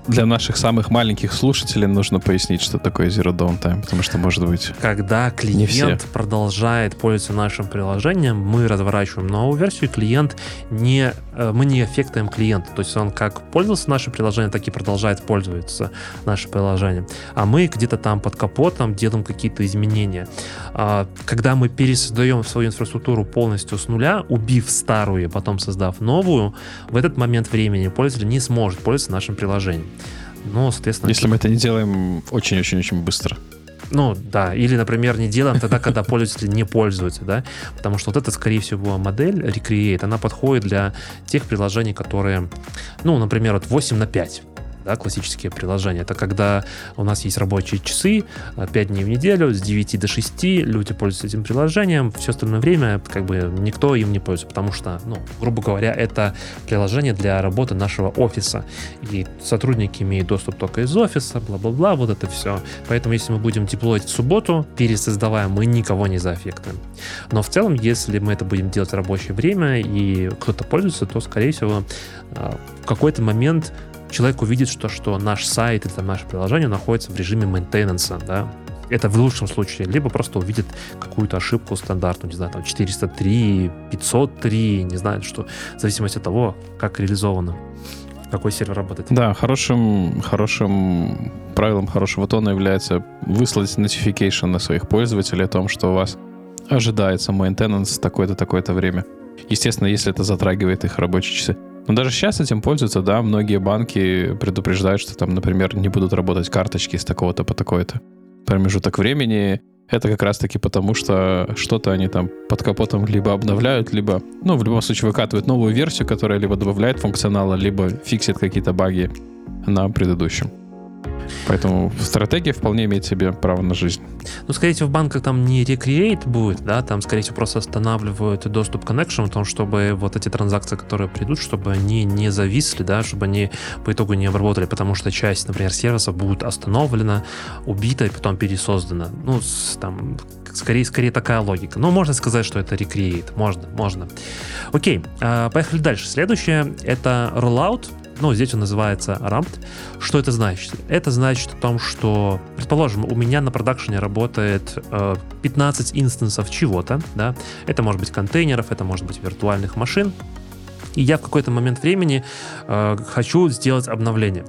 Для наших самых маленьких слушателей нужно пояснить, что такое Zero Downtime, потому что, может быть... Когда клиент продолжает пользоваться нашим приложением, мы разворачиваем новую версию, клиент не, э, мы не эффектуем клиента. То есть он как пользовался нашим приложением, так и продолжает пользоваться нашим приложением. А мы где-то там под капотом делаем какие-то изменения. А, Когда мы пересоздаем свою инфраструктуру полностью с нуля, убив старую, потом создав новую, в этот момент времени пользователь не сможет пользоваться нашим приложением. Ну, соответственно, Если мы это не делаем очень-очень-очень быстро. Ну, да, или, например, не делаем тогда, когда пользователь не пользуется, да, потому что вот эта, скорее всего, модель Recreate, она подходит для тех приложений, которые, ну, например, вот 8 на 5, да, классические приложения. Это когда у нас есть рабочие часы, 5 дней в неделю, с 9 до 6 люди пользуются этим приложением, все остальное время как бы никто им не пользуется, потому что, ну, грубо говоря, это приложение для работы нашего офиса, и сотрудники имеют доступ только из офиса, бла-бла-бла, вот это все. Поэтому если мы будем деплоить в субботу, пересоздавая, мы никого не заэффектуем. Но в целом, если мы это будем делать в рабочее время и кто-то пользуется, то, скорее всего, а, в какой-то момент человек увидит, что, что наш сайт или там, наше приложение находится в режиме мейнтенанса, да, это в лучшем случае, либо просто увидит какую-то ошибку стандартную, не знаю, там 403, 503, не знаю, что, в зависимости от того, как реализовано, какой сервер работает. Да, хорошим, хорошим правилом хорошего тона является выслать notification на своих пользователей о том, что у вас ожидается maintenance такое-то, такое-то время. Естественно, если это затрагивает их рабочие часы. Но даже сейчас этим пользуются, да, многие банки предупреждают, что там, например, не будут работать карточки с такого-то по такой-то промежуток времени. Это как раз-таки потому, что что-то они там под капотом либо обновляют, либо, ну, в любом случае выкатывают новую версию, которая либо добавляет функционала, либо фиксит какие-то баги на предыдущем. Поэтому стратегия вполне имеет себе право на жизнь. Ну, скорее всего, в банках там не recreate будет, да, там, скорее всего, просто останавливают доступ к connection, том, чтобы вот эти транзакции, которые придут, чтобы они не зависли, да, чтобы они по итогу не обработали, потому что часть, например, сервисов будет остановлена, убита и потом пересоздана. Ну, там, скорее, скорее такая логика. Но можно сказать, что это recreate. Можно, можно. Окей, а, поехали дальше. Следующее — это rollout. Ну, здесь он называется ramped. Что это значит? Это значит о том, что, предположим, у меня на продакшене работает э, 15 инстансов чего-то, да, это может быть контейнеров, это может быть виртуальных машин, и я в какой-то момент времени э, хочу сделать обновление.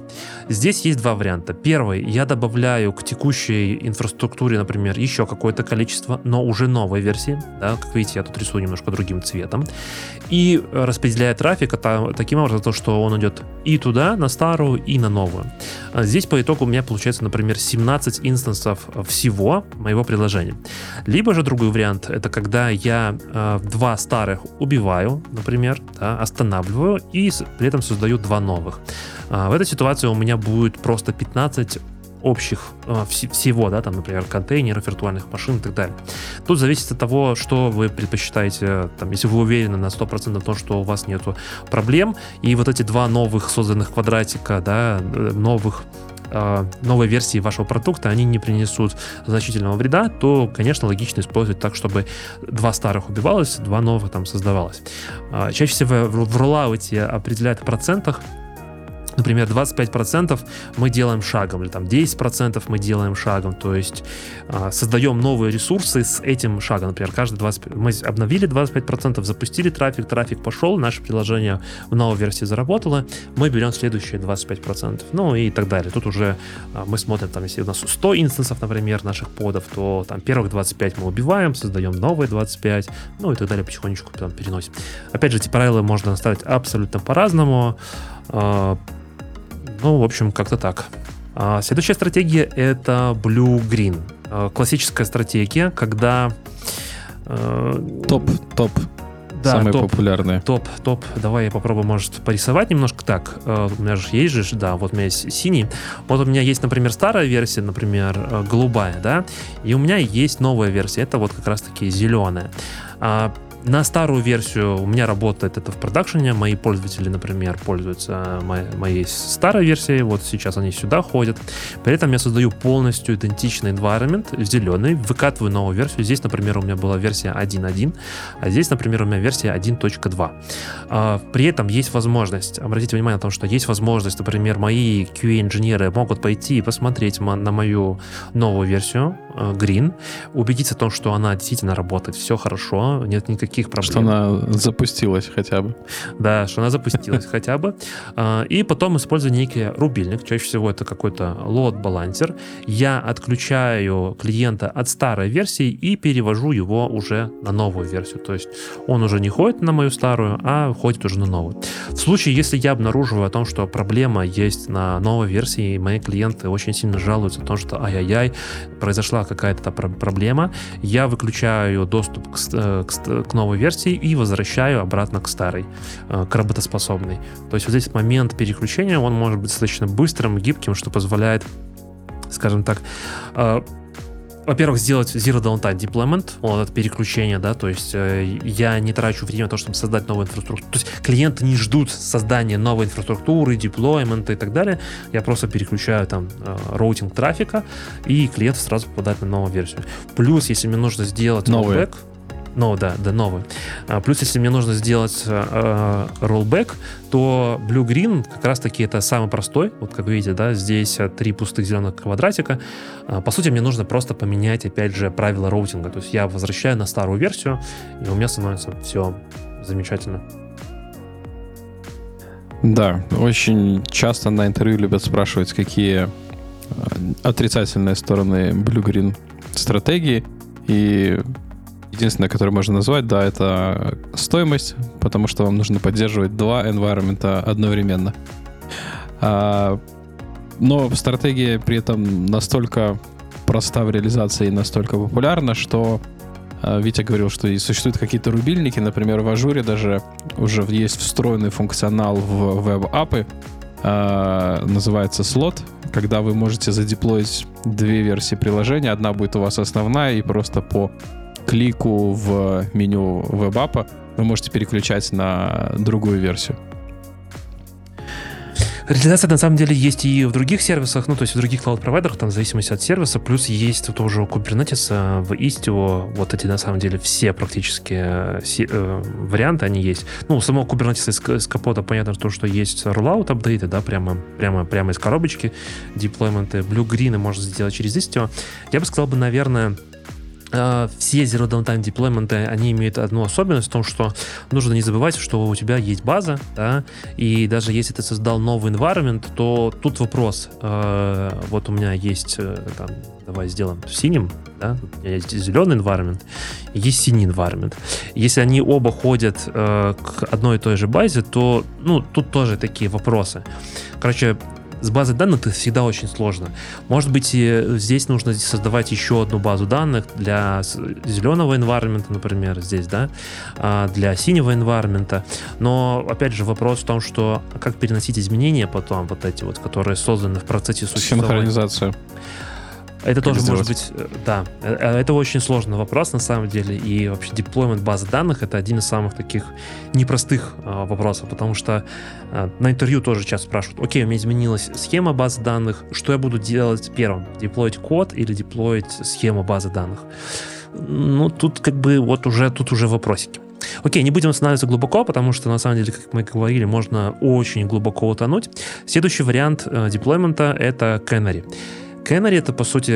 Здесь есть два варианта. Первый, я добавляю к текущей инфраструктуре, например, еще какое-то количество, но уже новой версии. Да? Как видите, я тут рисую немножко другим цветом. И распределяю трафик та- таким образом, то, что он идет и туда, на старую, и на новую. А Здесь по итогу у меня получается, например, 17 инстансов всего моего приложения. Либо же другой вариант, это когда я э, два старых убиваю, например, да, останавливаю и при этом создаю два новых. А, в этой ситуации у меня будет просто 15 общих э, вс- всего, да, там, например, контейнеров, виртуальных машин и так далее. Тут зависит от того, что вы предпочитаете, там, если вы уверены на 100% в том, что у вас нету проблем, и вот эти два новых созданных квадратика, да, э, новых э, новой версии вашего продукта, они не принесут значительного вреда, то, конечно, логично использовать так, чтобы два старых убивалось, два новых там создавалось. А, Чаще всего в, в роллауте определяют в процентах, например, 25% мы делаем шагом, или там 10% мы делаем шагом, то есть э, создаем новые ресурсы с этим шагом. Например, каждый 20, мы обновили 25%, запустили трафик, трафик пошел, наше приложение в новой версии заработало, мы берем следующие 25%, ну и так далее. Тут уже э, мы смотрим, там, если у нас 100 инстансов, например, наших подов, то там первых 25 мы убиваем, создаем новые 25, ну и так далее, потихонечку там переносим. Опять же, эти правила можно наставить абсолютно по-разному. Э, ну, в общем, как-то так. А, следующая стратегия это Blue-Green. А, классическая стратегия, когда... Э, топ, топ. Да, Самые топ, популярные. Топ, топ. Давай я попробую, может, порисовать немножко так. Э, у меня же есть же, да, вот у меня есть синий. Вот у меня есть, например, старая версия, например, э, голубая, да, и у меня есть новая версия. Это вот как раз-таки зеленая. На старую версию у меня работает это в продакшене. Мои пользователи, например, пользуются моей, моей старой версией. Вот сейчас они сюда ходят. При этом я создаю полностью идентичный environment зеленый, выкатываю новую версию. Здесь, например, у меня была версия 1.1, а здесь, например, у меня версия 1.2. А, при этом есть возможность, обратите внимание на то, что есть возможность, например, мои QA-инженеры могут пойти и посмотреть на мою новую версию э, Green, убедиться в том, что она действительно работает, все хорошо, нет никаких никаких проблем. Что она запустилась хотя бы. Да, что она запустилась хотя бы. А, и потом использую некий рубильник. Чаще всего это какой-то лот-балансер. Я отключаю клиента от старой версии и перевожу его уже на новую версию. То есть он уже не ходит на мою старую, а ходит уже на новую. В случае, если я обнаруживаю о том, что проблема есть на новой версии, и мои клиенты очень сильно жалуются о том, что ай-яй-яй, произошла какая-то проблема, я выключаю доступ к, э, к, к новой новой версии и возвращаю обратно к старой, э, к работоспособной. То есть вот здесь момент переключения, он может быть достаточно быстрым, гибким, что позволяет, скажем так, э, во-первых, сделать Zero Downtime Deployment, вот это переключение, да, то есть э, я не трачу время на то, чтобы создать новую инфраструктуру. То есть клиенты не ждут создания новой инфраструктуры, деплоймента и так далее. Я просто переключаю там э, роутинг трафика, и клиент сразу попадает на новую версию. Плюс, если мне нужно сделать новый ну да, да, новый. А, плюс, если мне нужно сделать э, rollback, то Blue Green как раз-таки это самый простой. Вот как видите, да, здесь три пустых зеленых квадратика. А, по сути, мне нужно просто поменять, опять же, правила роутинга. То есть я возвращаю на старую версию, и у меня становится все замечательно. Да, очень часто на интервью любят спрашивать, какие отрицательные стороны Blue Green стратегии. И Единственное, которое можно назвать, да, это стоимость, потому что вам нужно поддерживать два environment одновременно. А, но стратегия при этом настолько проста в реализации и настолько популярна, что а, Витя говорил, что и существуют какие-то рубильники, например, в ажуре даже уже есть встроенный функционал в веб-апы, а, называется слот, когда вы можете задеплоить две версии приложения. Одна будет у вас основная, и просто по клику в меню веб-апа вы можете переключать на другую версию. Реализация на самом деле есть и в других сервисах, ну то есть в других cloud-провайдерах, там в зависимости от сервиса, плюс есть тоже у Kubernetes в Istio, вот эти на самом деле все практически э, э, варианты, они есть. Ну, у самого Kubernetes из, из капота понятно то, что есть rollout апдейты, да, прямо, прямо, прямо из коробочки, деплойменты, blue-green можно сделать через Istio. Я бы сказал бы, наверное, Э, все Zero Downtime деплойменты, они имеют одну особенность в том, что нужно не забывать, что у тебя есть база, да, и даже если ты создал новый environment, то тут вопрос. Э, вот у меня есть, э, там, давай сделаем синим, да, у меня есть зеленый environment, есть синий environment. Если они оба ходят к одной и той же базе, то, ну, тут тоже такие вопросы. Короче, с базой данных это всегда очень сложно. Может быть, здесь нужно создавать еще одну базу данных для зеленого environment, например, здесь, да, а, для синего environment. Но, опять же, вопрос в том, что как переносить изменения потом, вот эти вот, которые созданы в процессе существования. Синхронизация. Это как тоже сделать? может быть, э, да, э, э, это очень сложный вопрос на самом деле, и вообще деплоймент базы данных это один из самых таких непростых а, вопросов, потому что а, на интервью тоже часто спрашивают, окей, у меня изменилась схема базы данных, что я буду делать первым, деплоить код или деплоить схему базы данных? Ну, тут как бы вот уже, тут уже вопросики. Окей, не будем останавливаться глубоко, потому что, на самом деле, как мы говорили, можно очень глубоко утонуть. Следующий вариант э, деплоймента — это Canary. Canary — это, по сути,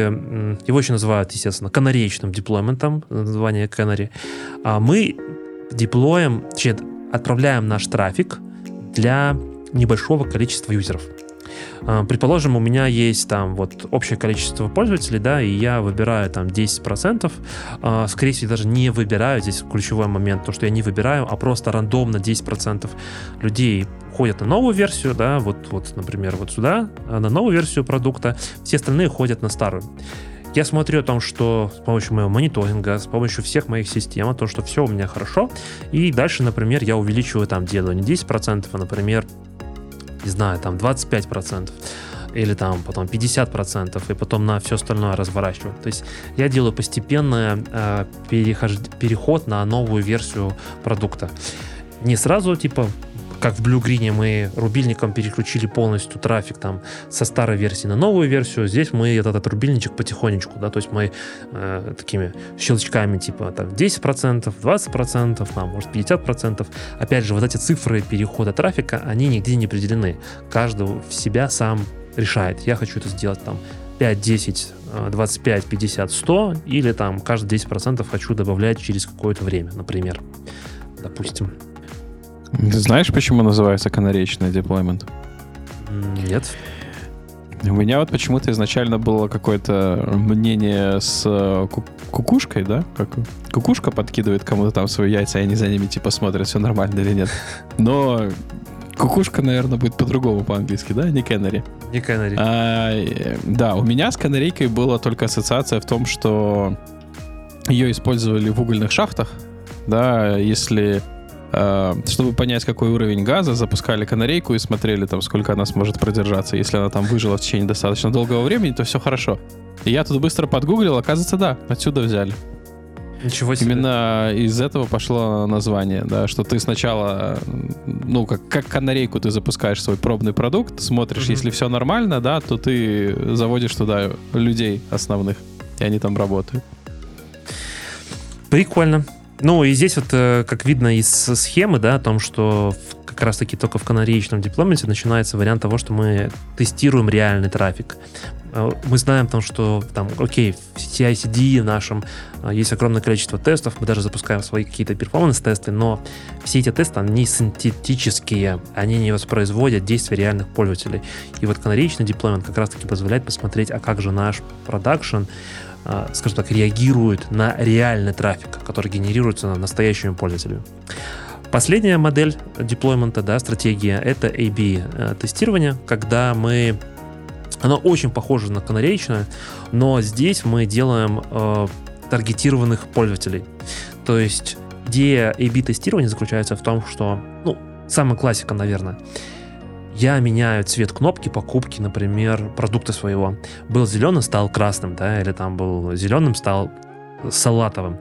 его еще называют, естественно, канареечным деплойментом, название Canary. А мы деплоем, точнее, отправляем наш трафик для небольшого количества юзеров. А, предположим, у меня есть там вот общее количество пользователей, да, и я выбираю там 10%. А, скорее всего, даже не выбираю, здесь ключевой момент, то, что я не выбираю, а просто рандомно 10% людей ходят на новую версию, да, вот, вот, например, вот сюда, а, на новую версию продукта, все остальные ходят на старую. Я смотрю о том, что с помощью моего мониторинга, с помощью всех моих систем, то, что все у меня хорошо, и дальше, например, я увеличиваю там, делаю не 10%, а, например, не знаю, там 25% или там потом 50%, и потом на все остальное разворачиваю. То есть я делаю постепенный э, перехож... переход на новую версию продукта. Не сразу, типа, как в Blue мы рубильником переключили полностью трафик там со старой версии на новую версию, здесь мы этот, этот рубильничек потихонечку, да, то есть мы э, такими щелчками типа там 10%, 20%, там, может 50%. Опять же, вот эти цифры перехода трафика, они нигде не определены. Каждый в себя сам решает. Я хочу это сделать там 5, 10, 25, 50, 100 или там каждые 10% хочу добавлять через какое-то время, например. Допустим. Ты знаешь, почему называется канаречный деплоймент? Нет. У меня вот почему-то изначально было какое-то мнение с э, кукушкой, да? Как кукушка подкидывает кому-то там свои яйца, и они за ними типа смотрят, все нормально или нет. Но кукушка, наверное, будет по-другому по-английски, да? Не кенари. Не кенари. А, э, да, у меня с канарейкой была только ассоциация в том, что ее использовали в угольных шахтах, да, если чтобы понять, какой уровень газа, запускали канарейку и смотрели, там, сколько она сможет продержаться. Если она там выжила в течение достаточно долгого времени, то все хорошо. И я тут быстро подгуглил, оказывается, да, отсюда взяли. Ничего себе. Именно из этого пошло название, да, что ты сначала, ну, как, как канарейку ты запускаешь свой пробный продукт, смотришь, mm-hmm. если все нормально, да, то ты заводишь туда людей основных, и они там работают. Прикольно. Ну, и здесь вот, э, как видно из схемы, да, о том, что как раз-таки только в канареечном дипломате начинается вариант того, что мы тестируем реальный трафик. Э, мы знаем, там, что там, окей, в CI-CD нашем э, есть огромное количество тестов, мы даже запускаем свои какие-то перформанс-тесты, но все эти тесты, они синтетические, они не воспроизводят действия реальных пользователей. И вот канареечный дипломент как раз-таки позволяет посмотреть, а как же наш продакшн скажем так, реагирует на реальный трафик, который генерируется настоящими пользователями. Последняя модель деплоймента, да, стратегия, это A-B э, когда мы оно очень похоже на канареечное, но здесь мы делаем э, таргетированных пользователей. То есть идея A-B тестирования заключается в том, что, ну, самая классика, наверное, я меняю цвет кнопки покупки, например, продукта своего. Был зеленым, стал красным, да, или там был зеленым, стал салатовым.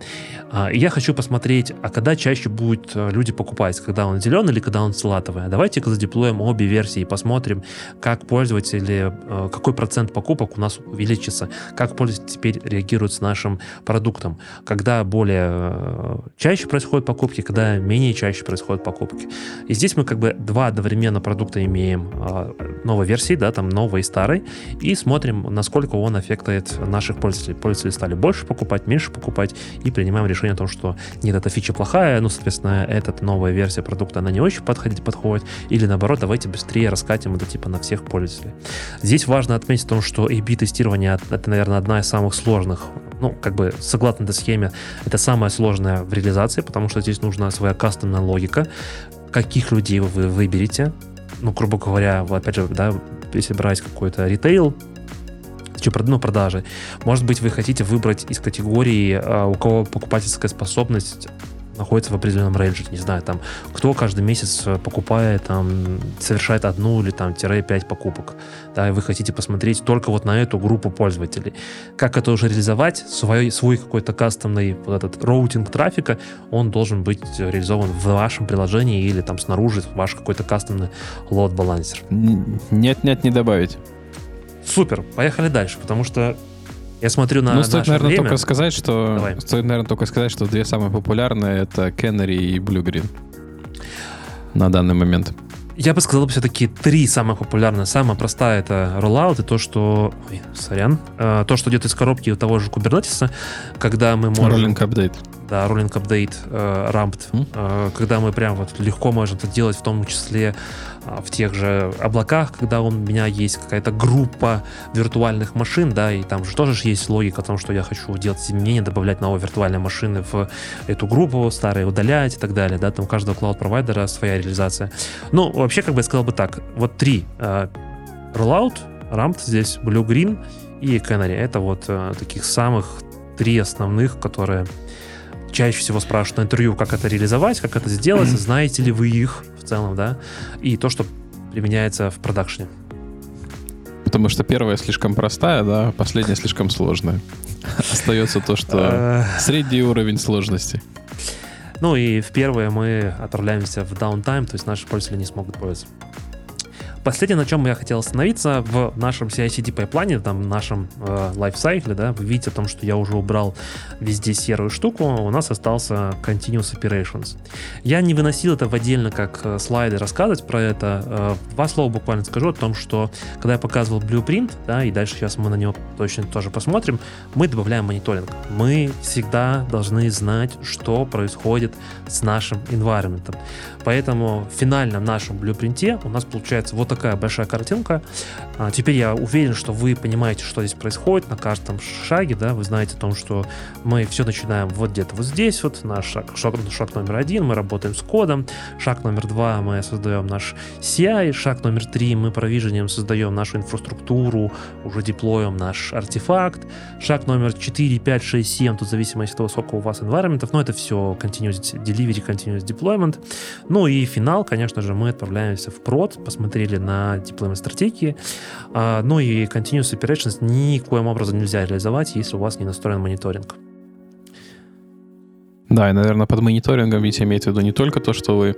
А, я хочу посмотреть, а когда чаще будут э, люди покупать, когда он зеленый или когда он салатовый. А давайте-ка задеплоим обе версии и посмотрим, как пользователи, э, какой процент покупок у нас увеличится, как пользователи теперь реагируют с нашим продуктом, когда более э, чаще происходят покупки, когда менее чаще происходят покупки. И здесь мы как бы два одновременно продукта имеем новой версии, да, там новой и старой, и смотрим, насколько он аффектует наших пользователей. Пользователи стали больше покупать, меньше покупать, и принимаем решение о том, что нет, эта фича плохая, ну, соответственно, эта новая версия продукта, она не очень подходит, подходит, или наоборот, давайте быстрее раскатим это типа на всех пользователей. Здесь важно отметить о том, что A-B тестирование это, наверное, одна из самых сложных ну, как бы согласно этой схеме, это самое сложное в реализации, потому что здесь нужна своя кастомная логика, каких людей вы выберете, ну, грубо говоря, опять же, да, если брать какой-то ритейл, ну, продажи. Может быть, вы хотите выбрать из категории, а, у кого покупательская способность находится в определенном рейнже, не знаю, там, кто каждый месяц э, покупает, там, совершает одну или там, тире пять покупок, да, и вы хотите посмотреть только вот на эту группу пользователей. Как это уже реализовать? Свой, свой какой-то кастомный вот этот роутинг трафика, он должен быть реализован в вашем приложении или там снаружи ваш какой-то кастомный load balancer. Нет-нет, не добавить. Супер, поехали дальше, потому что Я смотрю на Ну, стоит, наверное, время. только сказать, что... Давай. Стоит, наверное, только сказать, что две самые популярные — это Canary и Green на данный момент. Я бы сказал, все-таки три самых популярных. Самая простая это rollout и то, что... Ой, сорян. Э, то, что идет из коробки у того же Kubernetes, когда мы можем... Rolling Update. Да, rolling update, э, ramped, э, когда мы прям вот легко можем это делать, в том числе в тех же облаках, когда у меня есть какая-то группа виртуальных машин, да, и там же тоже есть логика о том, что я хочу делать изменения, добавлять новые виртуальные машины в эту группу, старые удалять и так далее, да, там у каждого клауд-провайдера своя реализация. Ну, вообще, как бы я сказал бы так, вот три э, rollout, ramped здесь, blue green и canary, это вот э, таких самых три основных, которые чаще всего спрашивают на интервью, как это реализовать, как это сделать, знаете ли вы их целом, да, и то, что применяется в продакшне. Потому что первая слишком простая, да, а последняя слишком сложная. Остается то, что Э, средний уровень сложности. Ну и в первое мы отправляемся в даунтайм, то есть наши пользователи не смогут пользоваться. Последнее, на чем я хотел остановиться, в нашем CI-CD пайплайне, там, в нашем э, лайфсайкле, да, вы видите о том, что я уже убрал везде серую штуку, у нас остался Continuous Operations. Я не выносил это в отдельно как э, слайды рассказывать про это. Э, два слова буквально скажу о том, что когда я показывал Blueprint, да, и дальше сейчас мы на него точно тоже посмотрим, мы добавляем мониторинг. Мы всегда должны знать, что происходит с нашим environment. Поэтому в финальном нашем блюпринте у нас получается вот такая большая картинка. А, теперь я уверен, что вы понимаете, что здесь происходит на каждом шаге, да, вы знаете о том, что мы все начинаем вот где-то вот здесь, вот наш шаг, шаг, шаг номер один, мы работаем с кодом, шаг номер два, мы создаем наш CI, шаг номер три, мы провижением создаем нашу инфраструктуру, уже деплоем наш артефакт, шаг номер 4, 5, 6, 7, тут в зависимости от того, сколько у вас environment, но это все continuous delivery, continuous deployment. Ну и финал, конечно же, мы отправляемся в прод, посмотрели на deployment стратегии, а, ну и continuous operations никоим образом нельзя реализовать, если у вас не настроен мониторинг. Да, и, наверное, под мониторингом ведь имеется в виду не только то, что вы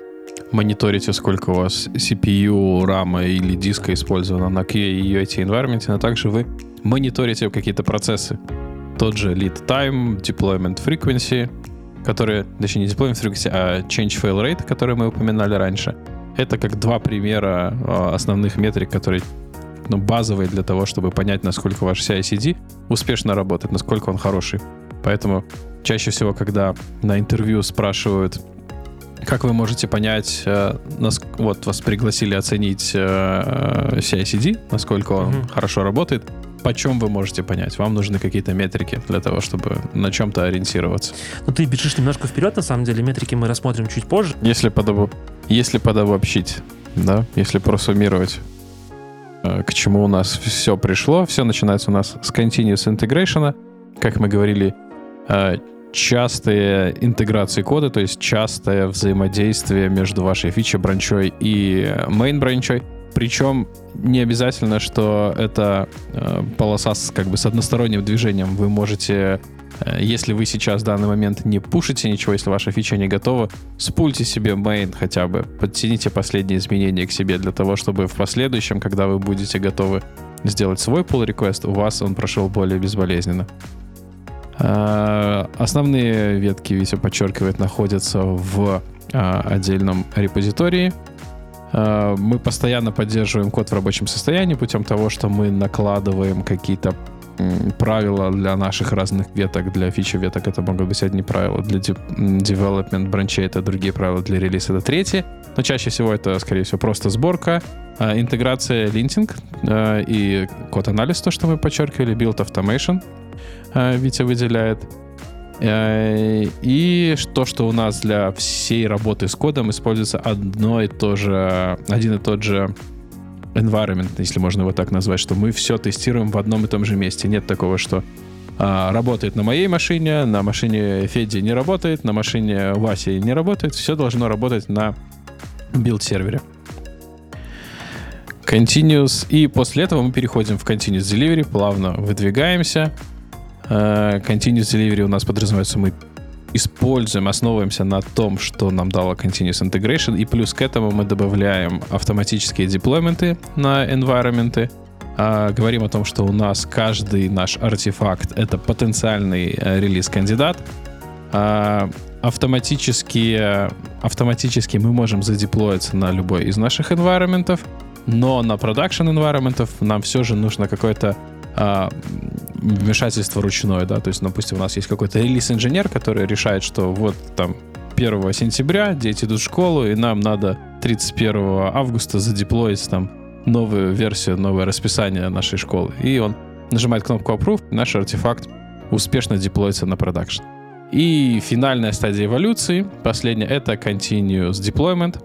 мониторите, сколько у вас CPU, RAM или диска использовано на QA и UAT environment, но также вы мониторите какие-то процессы. Тот же lead time, deployment frequency, которые, точнее, не deployment frequency, а change fail rate, которые мы упоминали раньше. Это как два примера а, основных метрик, которые ну, базовые для того, чтобы понять, насколько ваш CI-CD успешно работает, насколько он хороший. Поэтому чаще всего, когда на интервью спрашивают, как вы можете понять, э, нас, вот вас пригласили оценить э, CI-CD, насколько он Мгм. хорошо работает, почем вы можете понять? Вам нужны какие-то метрики для того, чтобы на чем-то ориентироваться. Ну ты бежишь немножко вперед, на самом деле, метрики мы рассмотрим чуть позже. Если, подобо... Если подобобщить, да, если просуммировать, э, к чему у нас все пришло, все начинается у нас с continuous integration, как мы говорили, э, частые интеграции кода, то есть частое взаимодействие между вашей фичи-бранчой и main-бранчой. Причем не обязательно, что это э, полоса с, как бы, с односторонним движением. Вы можете, э, если вы сейчас в данный момент не пушите ничего, если ваша фича не готова, спульте себе main хотя бы, подтяните последние изменения к себе для того, чтобы в последующем, когда вы будете готовы сделать свой pull request, у вас он прошел более безболезненно. А, Основные ветки, Витя подчеркивает, находятся в а, отдельном репозитории. А, Мы постоянно поддерживаем код в рабочем состоянии путем того, что мы накладываем какие-то правила для наших разных веток, для фичи веток это могут быть одни правила, для development бранчей это другие правила, для релиза это третьи. Но чаще всего это, скорее всего, просто сборка, а, интеграция, линтинг а, и код-анализ, то, что мы подчеркивали, build automation, Витя выделяет. Э, И то, что у нас для всей работы с кодом используется одно и то же, один и тот же environment, если можно его так назвать, что мы все тестируем в одном и том же месте. Нет такого, что а, работает на моей машине, на машине Феди не работает, на машине Васи не работает. Все должно работать на билд-сервере. Continuous. И после этого мы переходим в Continuous Delivery, плавно выдвигаемся. Э, Continuous Delivery у нас подразумевается, мы используем, основываемся на том, что нам дало Continuous Integration, и плюс к этому мы добавляем автоматические деплойменты на environment, э, говорим о том, что у нас каждый наш артефакт — это потенциальный э, релиз-кандидат. Э, автоматически, автоматически мы можем задеплоиться на любой из наших environment, но на production environment нам все же нужно какое-то э, вмешательство ручное, да, то есть, допустим, у нас есть какой-то релиз-инженер, который решает, что вот там 1 сентября дети идут в школу, и нам надо 31 августа задеплоить там новую версию, новое расписание нашей школы. И он нажимает кнопку Approve, наш артефакт успешно деплоится на продакшн. И финальная стадия эволюции, последняя, это Continuous Deployment.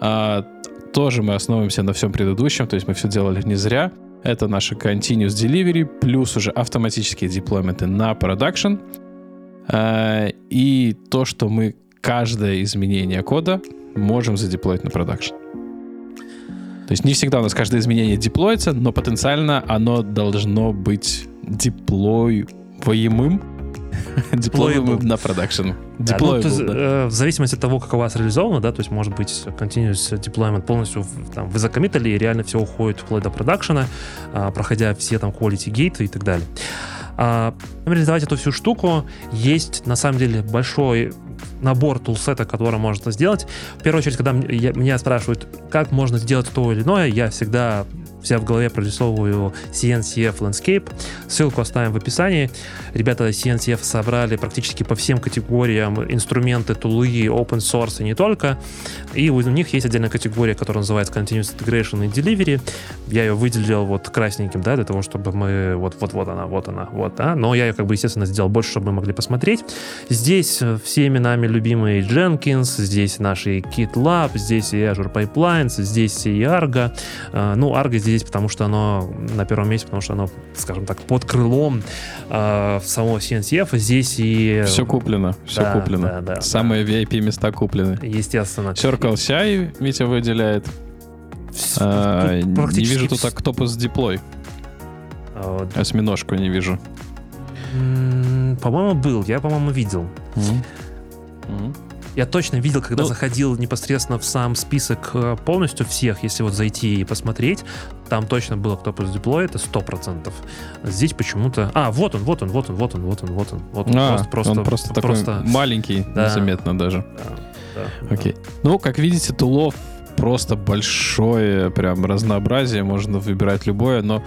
А, тоже мы основываемся на всем предыдущем, то есть мы все делали не зря. Это наши Continuous Delivery, плюс уже автоматические деплойменты на продакшн. А, и то, что мы каждое изменение кода можем задеплоить на продакшн. То есть не всегда у нас каждое изменение деплоится, но потенциально оно должно быть деплоиваемым Деплоируем на продакшн. Да, ну, есть, да. э, в зависимости от того, как у вас реализовано, да, то есть может быть continuous deployment полностью там, вы закоммитали и реально все уходит вплоть до продакшена, э, проходя все там quality gate и так далее. А, реализовать эту всю штуку есть на самом деле большой набор тулсета, который можно сделать. В первую очередь, когда меня спрашивают, как можно сделать то или иное, я всегда себя в голове прорисовываю CNCF Landscape. Ссылку оставим в описании. Ребята CNCF собрали практически по всем категориям инструменты, тулы, open source и не только. И у них есть отдельная категория, которая называется Continuous Integration и Delivery. Я ее выделил вот красненьким, да, для того, чтобы мы... Вот, вот, вот она, вот она, вот, да. Но я ее, как бы, естественно, сделал больше, чтобы мы могли посмотреть. Здесь всеми нами любимый Jenkins, здесь наши GitLab, здесь и Azure Pipelines, здесь и Argo. А, ну, Argo здесь здесь, потому что оно на первом месте, потому что оно, скажем так, под крылом э, самого CNCF. Здесь и... Все куплено, все да, куплено. Да, да, Самые да. VIP места куплены. Естественно. Circle CI Митя выделяет. А, не вижу тут Octopus Deploy. А, Осьминожку не вижу. По-моему, был. Я, по-моему, видел. Mm-hmm. Mm-hmm. Я точно видел, когда ну, заходил непосредственно в сам список э, полностью всех, если вот зайти и посмотреть, там точно было Octopus Deploy, это 100%. Здесь почему-то... А, вот он, вот он, вот он, вот он, вот он, вот он. Вот он а, просто, он просто, просто такой маленький, да, незаметно даже. Да, да, Окей. Да. Ну, как видите, тулов просто большое прям разнообразие, можно выбирать любое, но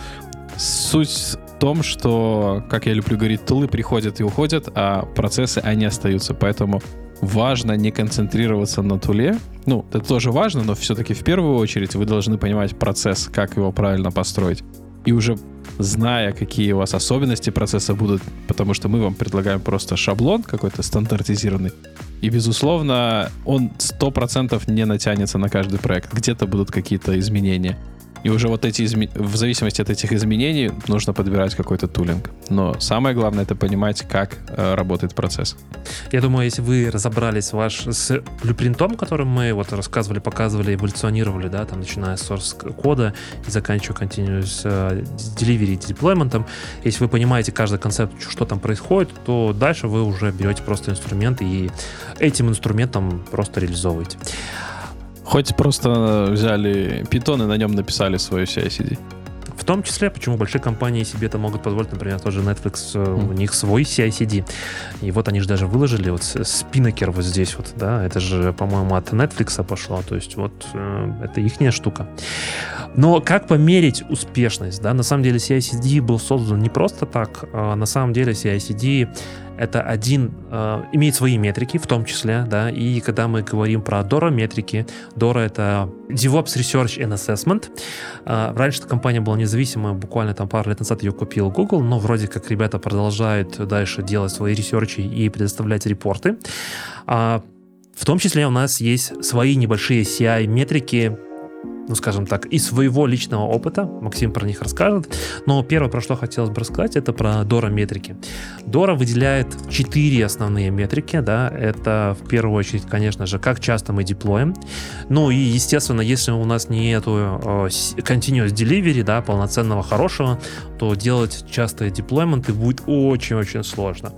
суть в том, что, как я люблю говорить, тулы приходят и уходят, а процессы, они остаются. Поэтому важно не концентрироваться на туле. Ну, это тоже важно, но все-таки в первую очередь вы должны понимать процесс, как его правильно построить. И уже зная, какие у вас особенности процесса будут, потому что мы вам предлагаем просто шаблон какой-то стандартизированный, и, безусловно, он 100% не натянется на каждый проект. Где-то будут какие-то изменения. И уже вот эти изме... в зависимости от этих изменений нужно подбирать какой-то тулинг. Но самое главное это понимать, как э, работает процесс. Я думаю, если вы разобрались ваш с блюпринтом, которым мы вот рассказывали, показывали, эволюционировали, да, там начиная с source кода и заканчивая continuous э, delivery деплойментом, если вы понимаете каждый концепт, что там происходит, то дальше вы уже берете просто инструмент и этим инструментом просто реализовываете. Хоть просто взяли питон и на нем написали свою CI-CD. В том числе, почему большие компании себе это могут позволить, например, тоже Netflix, mm. у них свой CI-CD. И вот они же даже выложили вот спиннекер вот здесь вот, да, это же, по-моему, от Netflix пошло, то есть вот э, это ихняя штука. Но как померить успешность, да, на самом деле CI-CD был создан не просто так, а на самом деле CI-CD это один, э, имеет свои метрики в том числе, да, и когда мы говорим про DORA метрики, DORA это DevOps Research and Assessment. Э, раньше эта компания была независимая, буквально там пару лет назад ее купил Google, но вроде как ребята продолжают дальше делать свои ресерчи и предоставлять репорты. А, в том числе у нас есть свои небольшие CI-метрики, ну, скажем так, из своего личного опыта. Максим про них расскажет. Но первое, про что хотелось бы рассказать, это про Дора метрики. Дора выделяет четыре основные метрики, да, это в первую очередь, конечно же, как часто мы деплоим. Ну и, естественно, если у нас нету э, continuous delivery, да, полноценного хорошего, то делать частые деплойменты будет очень-очень сложно.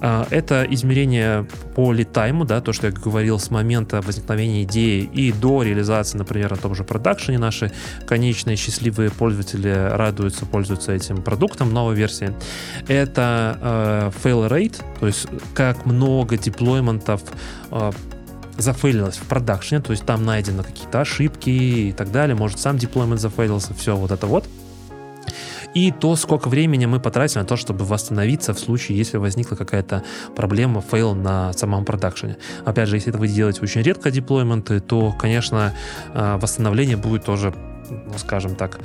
Э, это измерение по литайму, да, то, что я говорил с момента возникновения идеи и до реализации, например, на том же продукте, продакшене, наши конечные счастливые пользователи радуются, пользуются этим продуктом новой версии. Это э, fail rate, то есть как много деплойментов э, зафейлилось в продакшене, то есть там найдены какие-то ошибки и так далее, может сам деплоймент зафейлился, все вот это вот и то, сколько времени мы потратили на то, чтобы восстановиться в случае, если возникла какая-то проблема, фейл на самом продакшене. Опять же, если это вы делаете очень редко деплойменты, то, конечно, э, восстановление будет тоже ну, скажем так,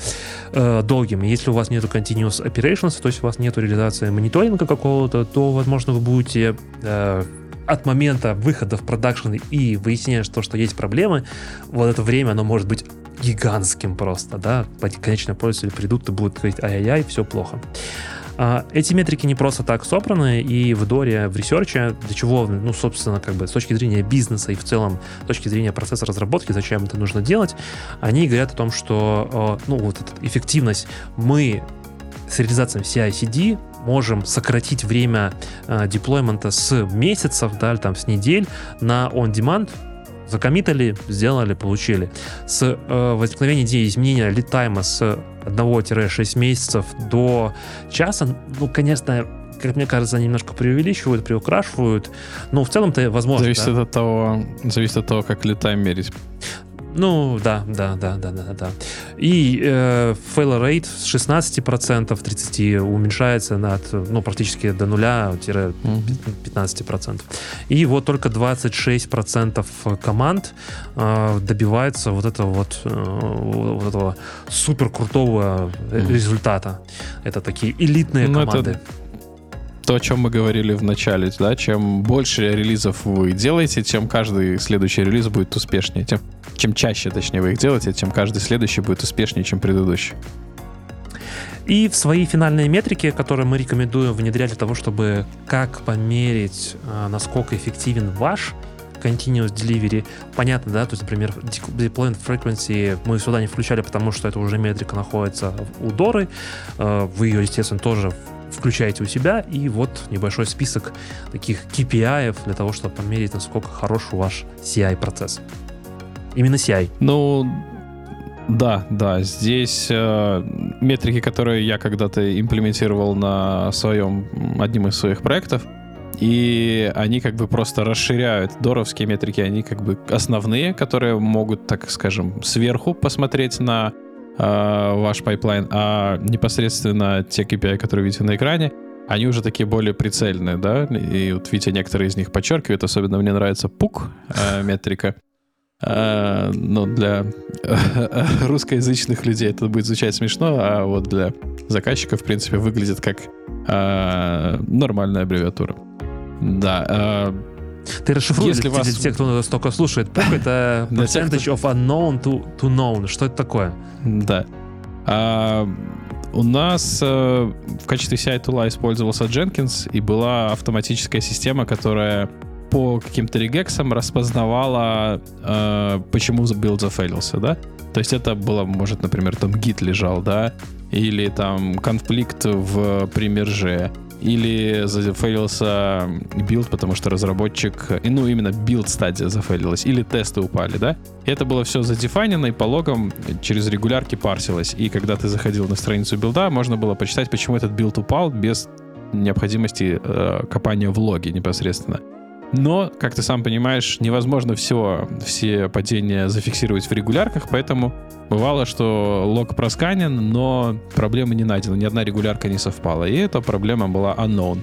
э, долгим. Если у вас нету continuous operations, то есть у вас нету реализации мониторинга какого-то, то, возможно, вы будете э, от момента выхода в продакшн и выяснения, что, что есть проблемы, вот это время, оно может быть гигантским просто, да, конечные пользователи придут и будут говорить, ай-яй-яй, все плохо. А, эти метрики не просто так собраны, и в Доре, в ресерче, для чего, ну, собственно, как бы с точки зрения бизнеса и в целом с точки зрения процесса разработки, зачем это нужно делать, они говорят о том, что, ну, вот эта эффективность мы с реализацией CI/CD можем сократить время э, деплоймента с месяцев, да, там с недель на on-demand Закоммитали, сделали, получили. С э, возникновения идеи изменения лид-тайма с 1-6 месяцев до часа, ну, конечно, как мне кажется, они немножко преувеличивают, приукрашивают. Но в целом-то возможно. Зависит да? от того, зависит от того, как летаем мерить. Ну, да, да, да, да, да, да. И э, fail rate с 16% 30 уменьшается над, ну, практически до нуля-15%. И вот только 26% команд э, добивается вот этого вот, э, вот этого супер крутого результата. Это такие элитные ну, команды. Это то, о чем мы говорили в начале, да, чем больше релизов вы делаете, тем каждый следующий релиз будет успешнее, тем, чем чаще, точнее, вы их делаете, тем каждый следующий будет успешнее, чем предыдущий. И в свои финальные метрики, которые мы рекомендуем внедрять для того, чтобы как померить, а, насколько эффективен ваш continuous delivery. Понятно, да? То есть, например, deployment frequency мы сюда не включали, потому что это уже метрика находится у Доры. А, вы ее, естественно, тоже включаете у себя, и вот небольшой список таких KPI для того, чтобы померить, насколько хорош ваш CI-процесс. Именно CI. Ну, да, да, здесь э, метрики, которые я когда-то имплементировал на своем, одним из своих проектов, и они как бы просто расширяют доровские метрики, они как бы основные, которые могут, так скажем, сверху посмотреть на э, ваш пайплайн, а непосредственно те KPI, которые видите на экране, они уже такие более прицельные, да, и вот видите, некоторые из них подчеркивают, особенно мне нравится пук э, метрика, э, ну, для э, русскоязычных людей это будет звучать смешно, а вот для заказчиков, в принципе, выглядит как э, нормальная аббревиатура. Да, э, ты расшифруй Если для, вас... тех, кто нас только слушает. POC — это percentage of unknown to, to known. Что это такое? Да. А, у нас а, в качестве CI-тула использовался Jenkins, и была автоматическая система, которая по каким-то регексам распознавала, э, почему билд зафейлился, да? То есть это было, может, например, там Git лежал, да? Или там конфликт в при мерже или зафейлился билд, потому что разработчик, ну, именно билд стадия зафейлилась, или тесты упали, да? И это было все задефайнено, и по логам через регулярки парсилось. И когда ты заходил на страницу билда, можно было почитать, почему этот билд упал без необходимости э, копания в логе непосредственно. Но, как ты сам понимаешь, невозможно все, все падения зафиксировать в регулярках, поэтому бывало, что лог просканен, но проблемы не найдена, ни одна регулярка не совпала. И эта проблема была unknown.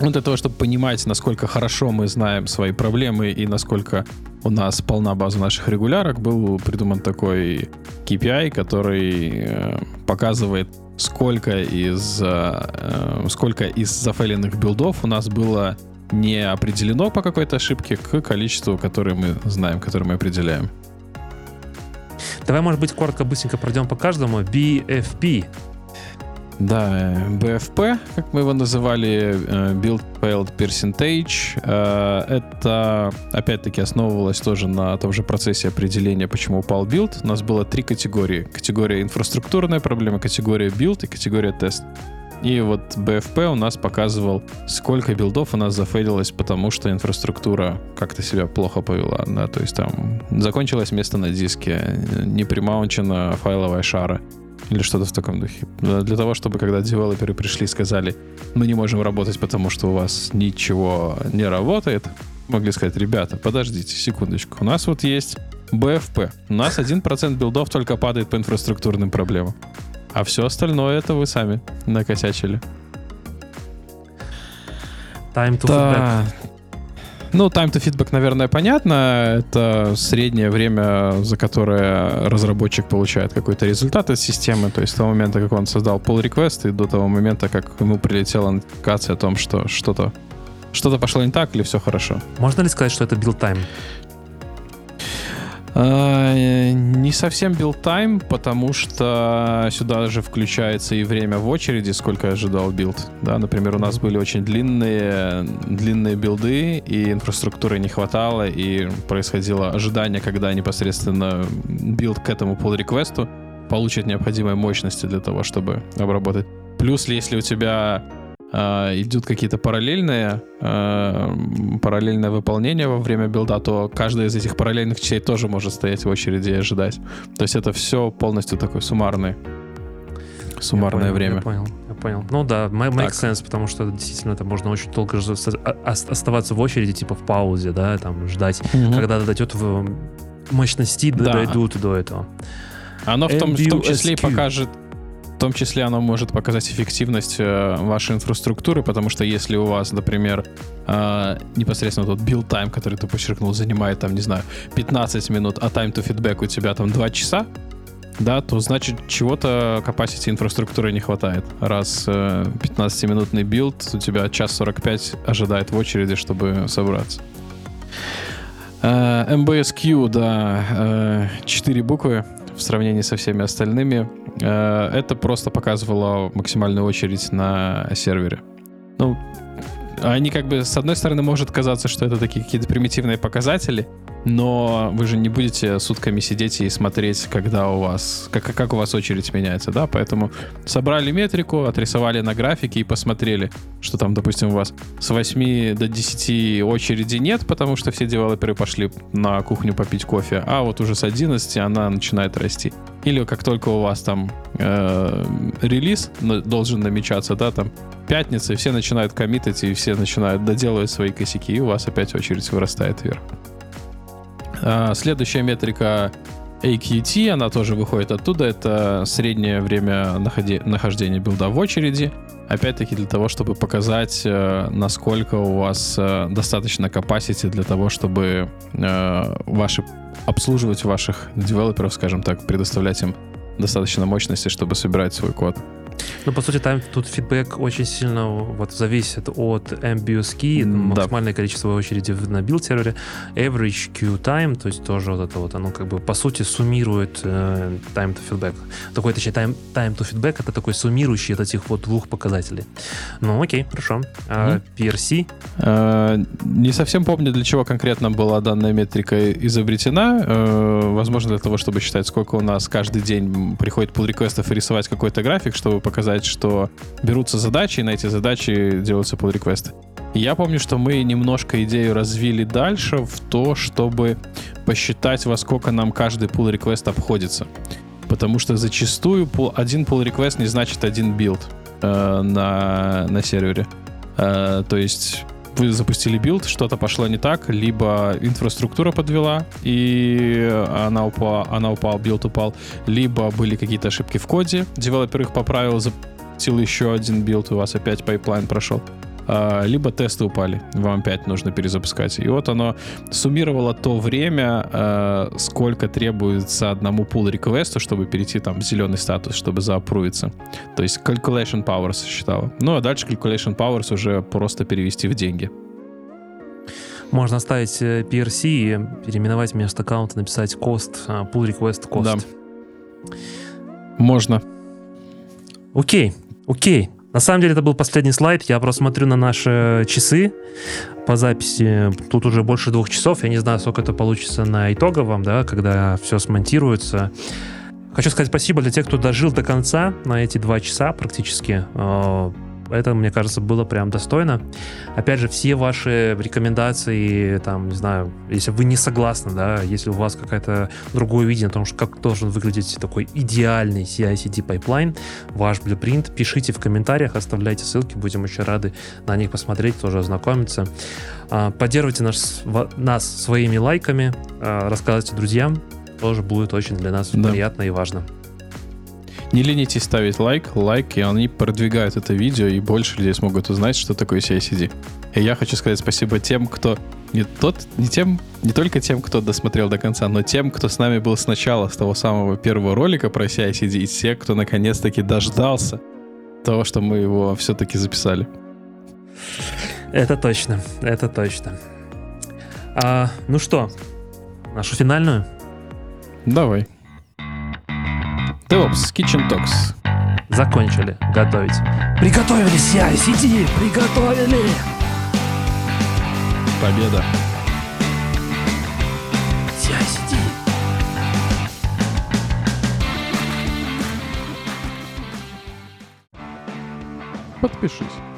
Вот для того, чтобы понимать, насколько хорошо мы знаем свои проблемы и насколько у нас полна база наших регулярок, был придуман такой KPI, который э, показывает, сколько из, э, сколько из зафейленных билдов у нас было не определено по какой-то ошибке к количеству, которое мы знаем, которое мы определяем. Давай, может быть, коротко, быстренько пройдем по каждому. BFP. Да, BFP, как мы его называли, э, Build Failed Percentage, э, это, опять-таки, основывалось тоже на том же процессе определения, почему упал билд. У нас было три категории. Категория инфраструктурная проблема, категория build и категория тест. И вот BFP у нас показывал, сколько билдов у нас зафейлилось, потому что инфраструктура как-то себя плохо повела. Да? То есть там закончилось место на диске, не примаунчена файловая шара или что-то в таком духе. Для того, чтобы когда девелоперы пришли и сказали, мы не можем работать, потому что у вас ничего не работает, могли сказать, ребята, подождите секундочку, у нас вот есть BFP, у нас 1% билдов только падает по инфраструктурным проблемам. А все остальное это вы сами накосячили. Time to да. feedback. Ну, time to feedback, наверное, понятно. Это среднее время, за которое разработчик получает какой-то результат из системы. То есть с того момента, как он создал pull request, и до того момента, как ему прилетела нотификация о том, что что-то что-то пошло не так или все хорошо. Можно ли сказать, что это build time? А, не совсем time, потому что сюда же включается и время в очереди, сколько я ожидал билд. Да, например, у нас были очень длинные, длинные билды, и инфраструктуры не хватало, и происходило ожидание, когда непосредственно билд к этому pull реквесту получит необходимые мощности для того, чтобы обработать. Плюс, если у тебя э, идут какие-то параллельные, э, параллельное выполнение во время билда, то каждая из этих параллельных частей тоже может стоять в очереди и ожидать. То есть это все полностью такой суммарный суммарное я понял, время. Я понял, я понял. Ну да, make так. sense, потому что действительно это можно очень долго оставаться в очереди, типа в паузе, да, там ждать, угу. когда дойдет в мощности, да. дойдут до этого. Оно в том, в том числе и покажет в том числе оно может показать эффективность э, вашей инфраструктуры, потому что если у вас, например, э, непосредственно тот build time, который ты подчеркнул, занимает там, не знаю, 15 минут, а time to feedback у тебя там 2 часа, да, то значит чего-то capacity инфраструктуры не хватает. Раз э, 15-минутный билд у тебя час 45 ожидает в очереди, чтобы собраться. Э, MBSQ, да, э, 4 буквы в сравнении со всеми остальными. Э, это просто показывало максимальную очередь на сервере. Ну, они как бы, с одной стороны, может казаться, что это такие какие-то примитивные показатели, но вы же не будете сутками сидеть и смотреть, когда у вас, как, как у вас очередь меняется, да, поэтому собрали метрику, отрисовали на графике и посмотрели, что там, допустим, у вас с 8 до 10 очереди нет, потому что все девелоперы пошли на кухню попить кофе, а вот уже с 11 она начинает расти. Или как только у вас там э, релиз должен намечаться, да, там пятница, и все начинают коммитать, и все начинают доделывать свои косяки, и у вас опять очередь вырастает вверх. А, следующая метрика AQT, она тоже выходит оттуда. Это среднее время находи- нахождения билда в очереди. Опять-таки для того, чтобы показать, э, насколько у вас э, достаточно capacity для того, чтобы э, ваши обслуживать ваших девелоперов, скажем так, предоставлять им достаточно мощности, чтобы собирать свой код. Ну, по сути, time to feedback очень сильно вот зависит от MBSQ, да. максимальное количество очереди на билд сервере, average queue time, то есть тоже вот это вот, оно как бы по сути суммирует э, time to feedback. Такой, точнее, time, time to feedback это такой суммирующий от этих вот двух показателей. Ну, окей, хорошо. А. PRC? А, не совсем помню, для чего конкретно была данная метрика изобретена. А, возможно, для того, чтобы считать, сколько у нас каждый день приходит pull request ов и рисовать какой-то график, чтобы показать, что берутся задачи, и на эти задачи делаются pull request ы. Я помню, что мы немножко идею развили дальше в то, чтобы посчитать, во сколько нам каждый pull request обходится. Потому что зачастую один pull request не значит один build э, на, на сервере. Э, то есть вы запустили build, что-то пошло не так, либо инфраструктура подвела, и она упала, она упала, build упал, либо были какие-то ошибки в коде, девелопер их поправил, запустил еще один build, у вас опять pipeline прошел. А, либо тесты упали, вам опять нужно перезапускать. И вот оно суммировало то время, а, сколько требуется одному pull request у, чтобы перейти там в зеленый статус, чтобы заапрувиться. То есть calculation powers считала. Ну а дальше calculation powers уже просто перевести в деньги. Можно оставить э, PRC и переименовать вместо аккаунта, написать cost, а, pull request cost. Да. Можно. Окей, окей. На самом деле это был последний слайд. Я просто смотрю на наши часы по записи. Тут уже больше двух часов. Я не знаю, сколько это получится на итоговом, да, когда все смонтируется. Хочу сказать спасибо для тех, кто дожил до конца на эти два часа практически. Это, мне кажется, было прям достойно. Опять же, все ваши рекомендации, там, не знаю, если вы не согласны, да, если у вас какое-то другое видение о том, что как должен выглядеть такой идеальный CI/CD pipeline, ваш blueprint, пишите в комментариях, оставляйте ссылки, будем очень рады на них посмотреть, тоже ознакомиться. А, поддерживайте наш, нас своими лайками, а, рассказывайте друзьям, тоже будет очень для нас да. приятно и важно. Не ленитесь ставить лайк, лайк, и они продвигают это видео, и больше людей смогут узнать, что такое CICD. И я хочу сказать спасибо тем, кто не тот, не тем, не только тем, кто досмотрел до конца, но тем, кто с нами был сначала, с того самого первого ролика про CICD, и те, кто наконец-таки дождался того, что мы его все-таки записали. Это точно, это точно. А, ну что, нашу финальную? Давай. DevOps Kitchen Talks. Закончили готовить. Приготовили CI-CD! Приготовили! Победа. CI-CD. Подпишись.